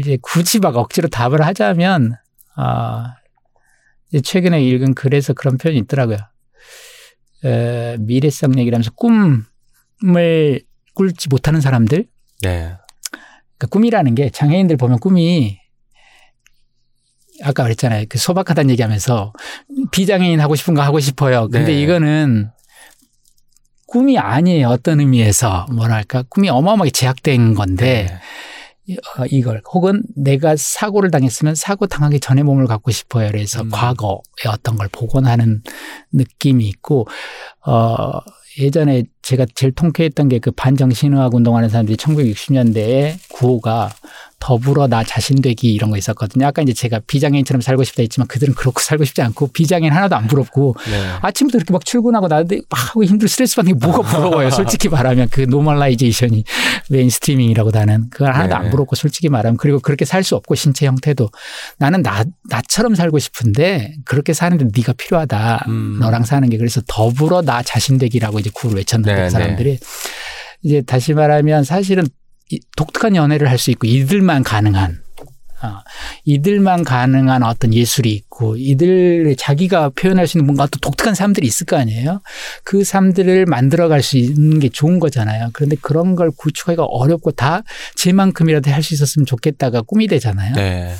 이제 굳이 막 억지로 답을 하자면 아 이제 최근에 읽은 글에서 그런 표현이 있더라고요. 에, 미래성 얘기라면서 꿈을 꿀지 못하는 사람들 네. 그러니까 꿈이라는 게 장애인들 보면 꿈이 아까 그랬잖아요. 그 소박하다는 얘기하면서 비장애인 하고 싶은 거 하고 싶어요. 근데 네. 이거는 꿈이 아니에요. 어떤 의미에서 뭐랄까 꿈이 어마어마하게 제약된 건데 어, 이걸 혹은 내가 사고를 당했으면 사고 당하기 전에 몸을 갖고 싶어요. 그래서 음. 과거의 어떤 걸 복원하는 느낌이 있고 어 예전에 제가 제일 통쾌했던 게 그 반정신의학 운동하는 사람들이 1960년대에 구호가 더불어 나 자신 되기 이런 거 있었거든요. 아까 이제 제가 비장애인처럼 살고 싶다 했지만 그들은 그렇고 살고 싶지 않고 비장애인 하나도 안 부럽고 네. 아침부터 이렇게 막 출근하고 나는데 막 하고 힘들 스트레스 받는 게 뭐가 부러워요. 솔직히 말하면 그 normalization이 mainstreaming이라고 나는 그걸 하나도 네. 안 부럽고 솔직히 말하면 그리고 그렇게 살 수 없고 신체 형태도 나는 나 나처럼 살고 싶은데 그렇게 사는데 네가 필요하다. 음. 너랑 사는 게 그래서 더불어 나 자신 되기라고 이제 구호를 외쳤는데 네, 그 사람들이 이제 다시 말하면 사실은 이 독특한 연애를 할 수 있고 이들만 가능한 어, 이들만 가능한 어떤 예술이 있고 이들 자기가 표현할 수 있는 뭔가 또 독특한 삶들이 있을 거 아니에요. 그 삶들을 만들어갈 수 있는 게 좋은 거잖아요. 그런데 그런 걸 구축하기가 어렵고 다 제만큼이라도 할 수 있었으면 좋겠다가 꿈이 되잖아요. 네.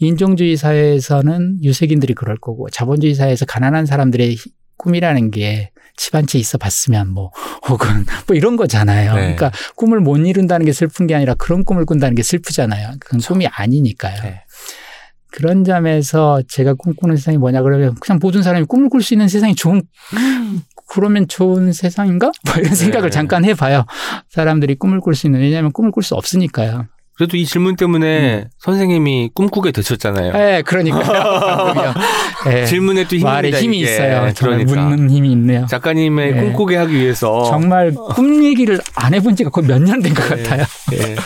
인종주의 사회에서는 유색인들이 그럴 거고 자본주의 사회에서 가난한 사람들의 히- 꿈이라는 게 집 한 채 있어 봤으면 뭐 혹은 뭐 이런 거잖아요. 네. 그러니까 꿈을 못 이룬다는 게 슬픈 게 아니라 그런 꿈을 꾼다는 게 슬프잖아요. 그건 꿈이 아니니까요. 네. 그런 점에서 제가 꿈꾸는 세상이 뭐냐 그러면 그냥 모든 사람이 꿈을 꿀 수 있는 세상이 좋은 그러면 좋은 세상인가? 뭐 이런 생각을 네. 잠깐 해봐요. 사람들이 꿈을 꿀 수 있는 왜냐하면 꿈을 꿀 수 없으니까요. 그래도 이 질문 때문에 선생님이 꿈꾸게 되셨잖아요. 예, 그러니까요. 방금요. 예. 질문에 또 힘이 말에 힘이 이게. 있어요. 그러니까. 묻는 힘이 있네요. 작가님의 네. 꿈꾸게 하기 위해서 정말 꿈 얘기를 안 해본 지가 거의 몇 년 된것 네. 같아요. 예.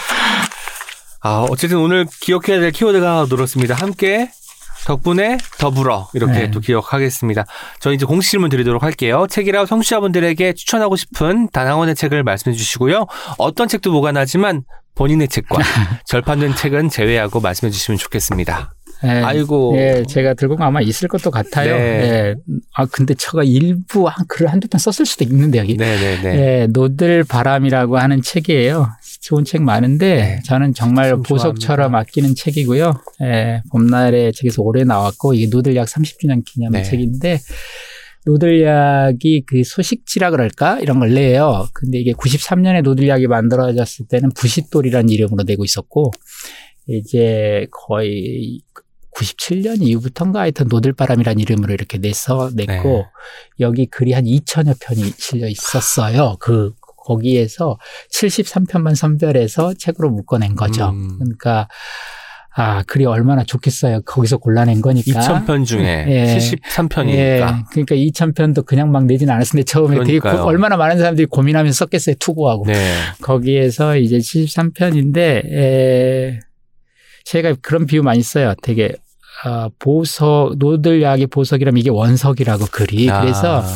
아, 어쨌든 오늘 기억해야 될 키워드가 하나 늘었습니다. 함께 덕분에 더불어 이렇게 네. 또 기억하겠습니다. 저희 이제 공식 질문 드리도록 할게요. 책이라 청취자분들에게 추천하고 싶은 단 한 권의 책을 말씀해 주시고요. 어떤 책도 무관하지만 본인의 책과 절판된 책은 제외하고 말씀해 주시면 좋겠습니다. 예. 아이고. 예, 제가 들고 가면 아마 있을 것도 같아요. 네. 예. 아, 근데 제가 일부 한 글을 한두 편 썼을 수도 있는데, 여기. 네네네. 예, 노들 바람이라고 하는 책이에요. 좋은 책 많은데 네. 저는 정말 참 보석처럼. 아끼는 책이고요. 예, 봄날에 책에서 올해 나왔고 이게 노들약 30주년 기념 네. 책인데 노들약이 그 소식지라 그럴까 이런 걸 내요. 근데 이게 93년에 노들약이 만들어졌을 때는 부싯돌이라는 이름으로 내고 있었고 이제 거의 97년 이후부터인가 하여튼 노들바람이라는 이름으로 이렇게 내서 냈고 네. 여기 글이 한 2천여 편이 실려 있었어요. 그 거기에서 73편만 선별해서 책으로 묶어낸 거죠. 음. 그러니까 아 글이 얼마나 좋겠어요. 거기서 골라낸 거니까. 2000편 중에 예. 73편이니까. 예, 그러니까 2,000편도 그냥 막 내진 않았는데 처음에 되게 고- 그러니까요. 얼마나 많은 사람들이 고민하면서 썼겠어요. 투고하고. 네. 거기에서 이제 73편인데 에, 제가 그런 비유 많이 써요. 되게 어, 보석 노들약의 보석이라면 이게 원석이라고 글이 그래서 아,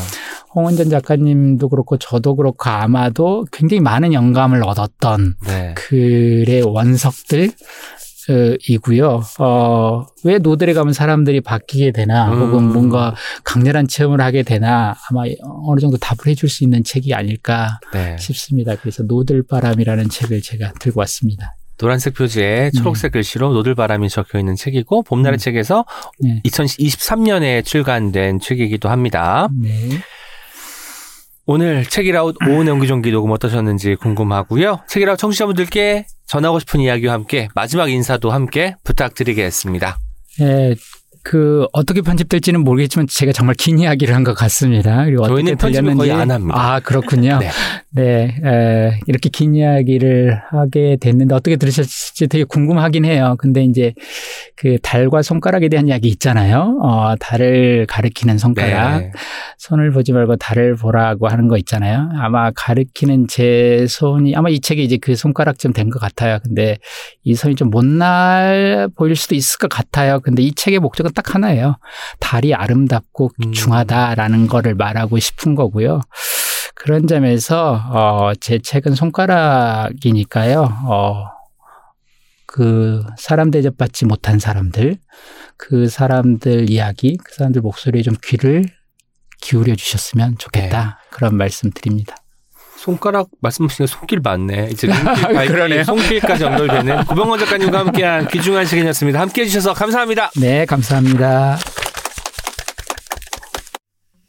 홍원전 작가님도 그렇고 저도 그렇고 아마도 굉장히 많은 영감을 얻었던 네. 글의 원석들 어, 이고요. 어, 왜 노들에 가면 사람들이 바뀌게 되나, 음. 혹은 뭔가 강렬한 체험을 하게 되나, 아마 어느 정도 답을 해줄 수 있는 책이 아닐까 네. 싶습니다. 그래서 노들바람이라는 책을 제가 들고 왔습니다. 노란색 표지에 초록색 글씨로 노들바람이 적혀 있는 책이고 봄날의 음. 책에서 네. 2023년에 출간된 책이기도 합니다. 네. 오늘 책이라웃 오은의 옹기종기 녹음 어떠셨는지 궁금하고요. 책이라웃 청취자분들께 전하고 싶은 이야기와 함께 마지막 인사도 함께 부탁드리겠습니다. 예, 그 어떻게 편집될지는 모르겠지만 제가 정말 긴 이야기를 한 것 같습니다. 그리고 어떻게 편집을 거의 안 합니다. 아 그렇군요. 네. 네, 에, 이렇게 긴 이야기를 하게 됐는데 어떻게 들으셨을지 되게 궁금하긴 해요. 근데 이제 그 달과 손가락에 대한 이야기 있잖아요. 어, 달을 가리키는 손가락, 네. 손을 보지 말고 달을 보라고 하는 거 있잖아요. 아마 가리키는 제 손이 아마 이 책에 이제 그 손가락쯤 된 것 같아요. 근데 이 손이 좀 못날 보일 수도 있을 것 같아요. 근데 이 책의 목적은 딱 하나예요. 달이 아름답고 음. 중하다라는 거를 말하고 싶은 거고요. 그런 점에서 어, 제 책은 손가락이니까요. 어, 그 사람 대접받지 못한 사람들, 그 사람들 이야기, 그 사람들 목소리에 좀 귀를 기울여 주셨으면 좋겠다. 그런 말씀 드립니다. 손가락 말씀하신 게 손길 맞네. 이제 발길, 그러네요. 손길까지 연결되는 구병원 작가님과 함께한 귀중한 시간이었습니다. 함께해 주셔서 감사합니다. 네, 감사합니다.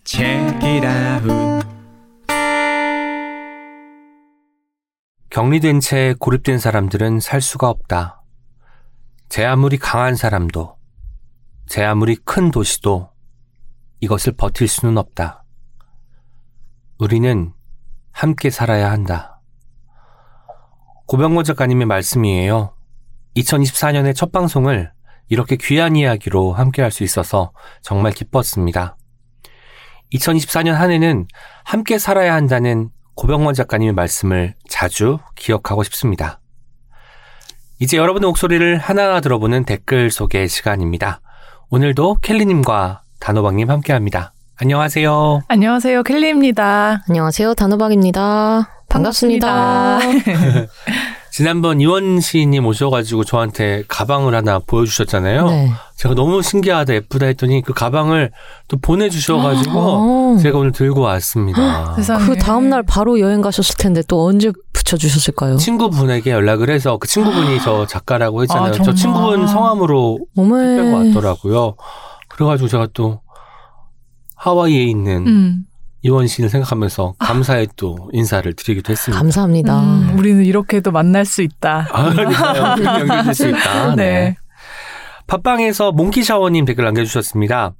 Check it out. 격리된 채 고립된 사람들은 살 수가 없다. 제 아무리 강한 사람도, 제 아무리 큰 도시도 이것을 버틸 수는 없다. 우리는 함께 살아야 한다. 고병원 작가님의 말씀이에요. 2024년의 첫 방송을 이렇게 귀한 이야기로 함께 할 수 있어서 정말 기뻤습니다. 2024년 한 해는 함께 살아야 한다는 고병원 작가님의 말씀을 자주 기억하고 싶습니다. 이제 여러분의 목소리를 하나하나 들어보는 댓글 소개 시간입니다. 오늘도 켈리님과 단호박님 함께 합니다. 안녕하세요. 안녕하세요. 켈리입니다. 안녕하세요. 단호박입니다. 반갑습니다. 지난번 이원 시인님 오셔가지고 저한테 가방을 하나 보여주셨잖아요. 네. 제가 너무 신기하다, 예쁘다 했더니 그 가방을 또 보내주셔가지고 어. 제가 오늘 들고 왔습니다. 세상에. 그 다음날 바로 여행 가셨을 텐데 또 언제 붙여주셨을까요? 친구분에게 연락을 해서 그 친구분이 저 작가라고 했잖아요. 아, 저? 친구분 성함으로. 택배가 왔더라고요. 그래가지고 제가 또 하와이에 있는 음, 이원 씨를 생각하면서 감사의 또 인사를 드리기도 했습니다. 감사합니다. 음, 우리는 이렇게도 만날 수 있다. 아, 그러니까요. 연결될 수 있다. 네. 네. 팟빵에서 몽키샤워님 댓글 남겨주셨습니다.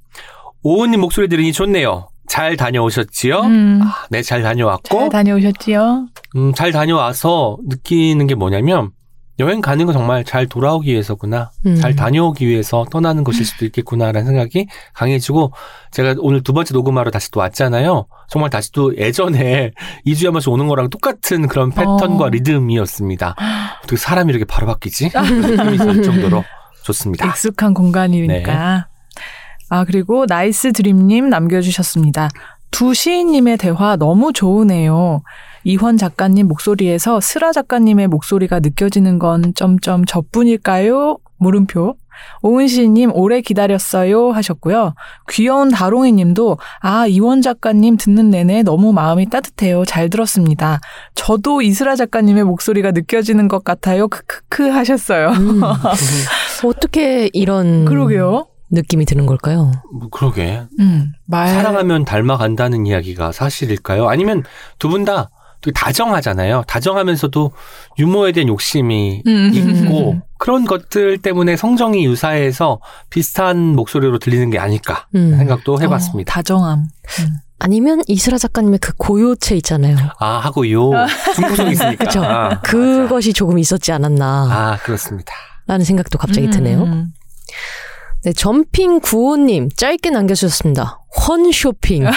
오은님 목소리 들으니 좋네요. 잘 다녀오셨지요? 음, 아, 네, 잘 다녀왔고, 잘 다녀오셨지요? 음, 잘 다녀와서 느끼는 게 뭐냐면, 여행 가는 건 정말 잘 돌아오기 위해서구나. 음. 잘 다녀오기 위해서 떠나는 것일 수도 있겠구나라는 생각이 강해지고, 제가 오늘 두 번째 녹음하러 다시 또 왔잖아요. 정말 다시 또 예전에 2주에 한 번씩 오는 거랑 똑같은 그런 패턴과 어. 리듬이었습니다. 어떻게 사람이 이렇게 바로 바뀌지? 느낌이 있을 정도로 좋습니다. 익숙한 공간이니까. 아, 그리고 나이스 드림님 남겨주셨습니다. 두 시인님의 대화 너무 좋으네요. 이환 작가님 목소리에서 스라 작가님의 목소리가 느껴지는 건 점점 저뿐일까요? 물음표. 오은 시인님 오래 기다렸어요 하셨고요. 귀여운 다롱이 님도 아 이원 작가님 듣는 내내 너무 마음이 따뜻해요. 잘 들었습니다. 저도 이스라 작가님의 목소리가 느껴지는 것 같아요. 크크크 하셨어요. 음. 어떻게 이런 그러게요. 느낌이 드는 걸까요? 뭐 그러게. 음, 말 사랑하면 닮아간다는 이야기가 사실일까요? 아니면 두 분 다 다정하잖아요. 다정하면서도 유머에 대한 욕심이 음. 있고 그런 것들 때문에 성정이 유사해서 비슷한 목소리로 들리는 게 아닐까 음. 생각도 해봤습니다. 어, 다정함. 아니면 이스라 작가님의 그 고요체 있잖아요. 아 하고 요 중국성이 있으니까. 그쵸. 아, 그것이 조금 있었지 않았나. 아 그렇습니다. 라는 생각도 갑자기 음, 드네요. 음. 네, 점핑 구호님 짧게 남겨주셨습니다. 헌 쇼핑.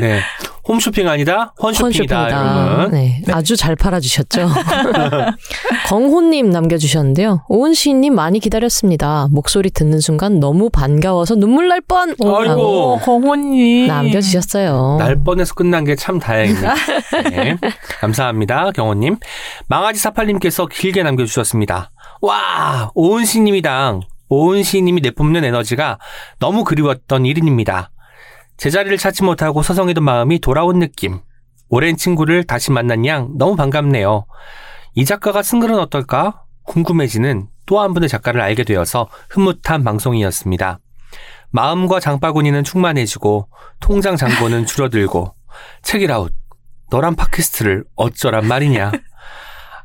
네. 홈쇼핑 아니다 헌쇼핑이다 여러분. 네, 아주 잘 팔아주셨죠. 건호님 남겨주셨는데요. 오은 시인님 많이 기다렸습니다. 목소리 듣는 순간 너무 반가워서 눈물 날 뻔! 아이고. 경호님. 남겨주셨어요. 날 뻔해서 끝난 게 참 다행입니다. 네. 감사합니다, 경호님. 망아지 사팔님께서 길게 남겨주셨습니다. 와, 오은 시님이당. 오은 시님이 내뿜는 에너지가 너무 그리웠던 일인입니다. 제자리를 찾지 못하고 서성이던 마음이 돌아온 느낌. 오랜 친구를 다시 만난 양 너무 반갑네요. 이 작가가 쓴 글은 어떨까? 궁금해지는 또 한 분의 작가를 알게 되어서 흐뭇한 방송이었습니다. 마음과 장바구니는 충만해지고 통장 잔고는 줄어들고 책이라웃 너란 팟캐스트를 어쩌란 말이냐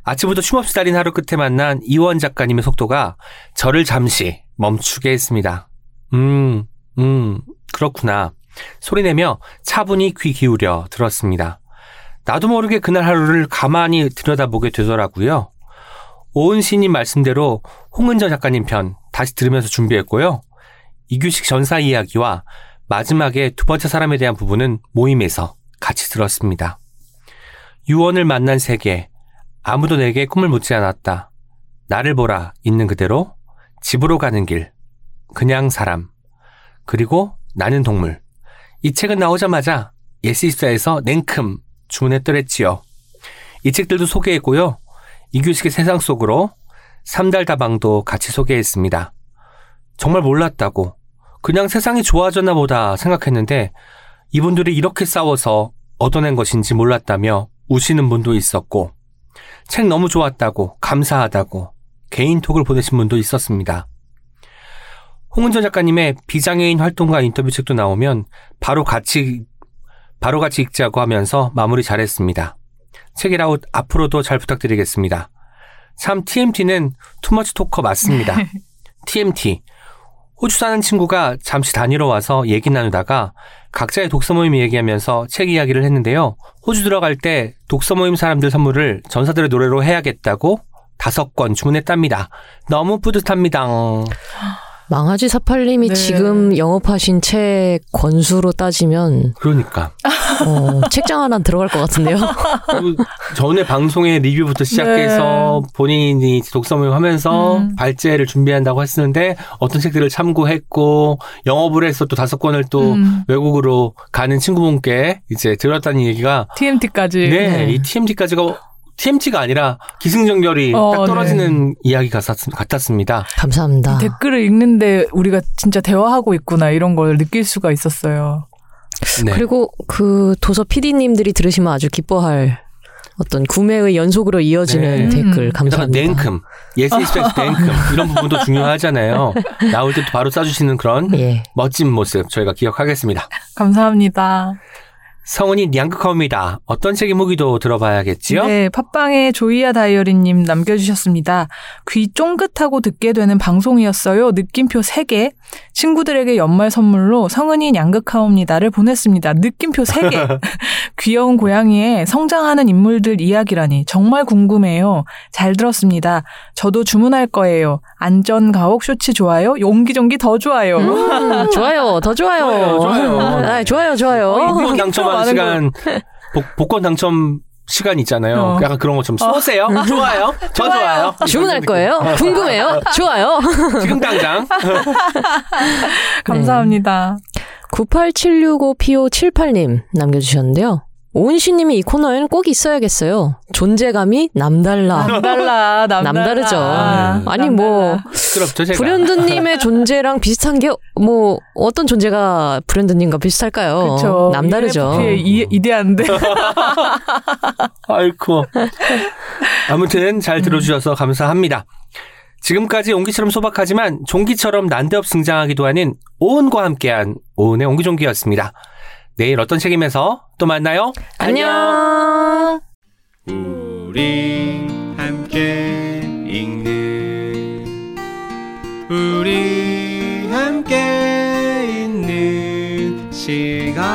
아침부터 쉼없이 달린 하루 끝에 만난 이원 작가님의 속도가 저를 잠시 멈추게 했습니다. 음, 음, 그렇구나. 소리내며 차분히 귀 기울여 들었습니다. 나도 모르게 그날 하루를 가만히 들여다보게 되더라고요. 오은 시님 말씀대로 홍은정 작가님 편 다시 들으면서 준비했고요. 이규식 전사 이야기와 마지막에 두 번째 사람에 대한 부분은 모임에서 같이 들었습니다. 유언을 만난 세계, 아무도 내게 꿈을 묻지 않았다. 나를 보라, 있는 그대로, 집으로 가는 길, 그냥 사람, 그리고 나는 동물. 이 책은 나오자마자 예스24에서 냉큼 주문했더랬지요. 이 책들도 소개했고요. 이규식의 세상 속으로 삼달 다방도 같이 소개했습니다. 정말 몰랐다고. 그냥 세상이 좋아졌나 보다 생각했는데 이분들이 이렇게 싸워서 얻어낸 것인지 몰랐다며 우시는 분도 있었고 책 너무 좋았다고 감사하다고 개인톡을 보내신 분도 있었습니다. 홍은전 작가님의 비장애인 활동가 인터뷰 책도 나오면 바로 같이 바로 같이 읽자고 하면서 마무리 잘했습니다. 책이라웃 앞으로도 잘 부탁드리겠습니다. 참 TMT는 투머치 토커 맞습니다. TMT 호주 사는 친구가 잠시 다니러 와서 얘기 나누다가 각자의 독서 모임 얘기하면서 책 이야기를 했는데요. 호주 들어갈 때 독서 모임 사람들 선물을 전사들의 노래로 해야겠다고 다섯 권 주문했답니다. 너무 뿌듯합니다. 망아지 사팔님이 네. 지금 영업하신 책 권수로 따지면 그러니까 어, 책장 하나 들어갈 것 같은데요. 그리고 전에 방송의 리뷰부터 시작해서 본인이 독서 모임 하면서 음. 발제를 준비한다고 했었는데 어떤 책들을 참고했고 영업을 해서 또 다섯 권을 또 음. 외국으로 가는 친구분께 이제 들었다는 얘기가 TMT까지. 네, 이 TMT까지가 TMT가 아니라 기승전결이 어, 딱 떨어지는 이야기 같았- 같았습니다. 감사합니다. 댓글을 읽는데 우리가 진짜 대화하고 있구나 이런 걸 느낄 수가 있었어요. 네. 그리고 그 도서 PD님들이 들으시면 아주 기뻐할 어떤 구매의 연속으로 이어지는 네. 댓글 음. 감사합니다. 냉큼, 예스24에서 냉큼 이런 부분도 중요하잖아요. 나올 때 또 바로 써주시는 그런 예. 멋진 모습 저희가 기억하겠습니다. 감사합니다. 성은이 냥극하옵니다. 어떤 책임 후기도 들어봐야겠지요? 네, 팟빵에 조이아 다이어리님 남겨주셨습니다. 귀 쫑긋하고 듣게 되는 방송이었어요. 느낌표 3개. 친구들에게 연말 선물로 성은이 냥극하옵니다를 보냈습니다. 느낌표 3개. 귀여운 고양이의 성장하는 인물들 이야기라니 정말 궁금해요. 잘 들었습니다. 저도 주문할 거예요. 안전 가옥 쇼츠 좋아요. 옹기종기 더 좋아요. 음, 좋아요. 더 좋아요. 좋아요, 좋아요. 아, 좋아요, 좋아요. 당첨하는 많은 시간, 복, 복권 당첨 시간 있잖아요. 어. 약간 그런 것처럼 쏘세요. 좋아요. 저 좋아요. 주문할 거예요? 궁금해요? 좋아요. 지금 당장. 감사합니다. 987655PO78님 남겨주셨는데요. 오은씨님이 이 코너에는 꼭 있어야겠어요. 존재감이 남달라. 남달라, 남달라. 남다르죠. 아, 아니, 뭐, 남달라. 제가. 불현듯님의 존재랑 비슷한 게, 뭐, 어떤 존재가 불현듯님과 비슷할까요? 그쵸. 남다르죠. 이, 이대한데. 아이쿠. 아무튼 잘 들어주셔서 감사합니다. 지금까지 옹기처럼 소박하지만 종기처럼 난데없 등장하기도 하는 오은과 함께한 오은의 옹기종기였습니다. 내일 어떤 책임에서 또 만나요. 안녕. 우리 함께 읽는 우리 함께 있는 시간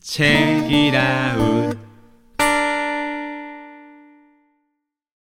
책이라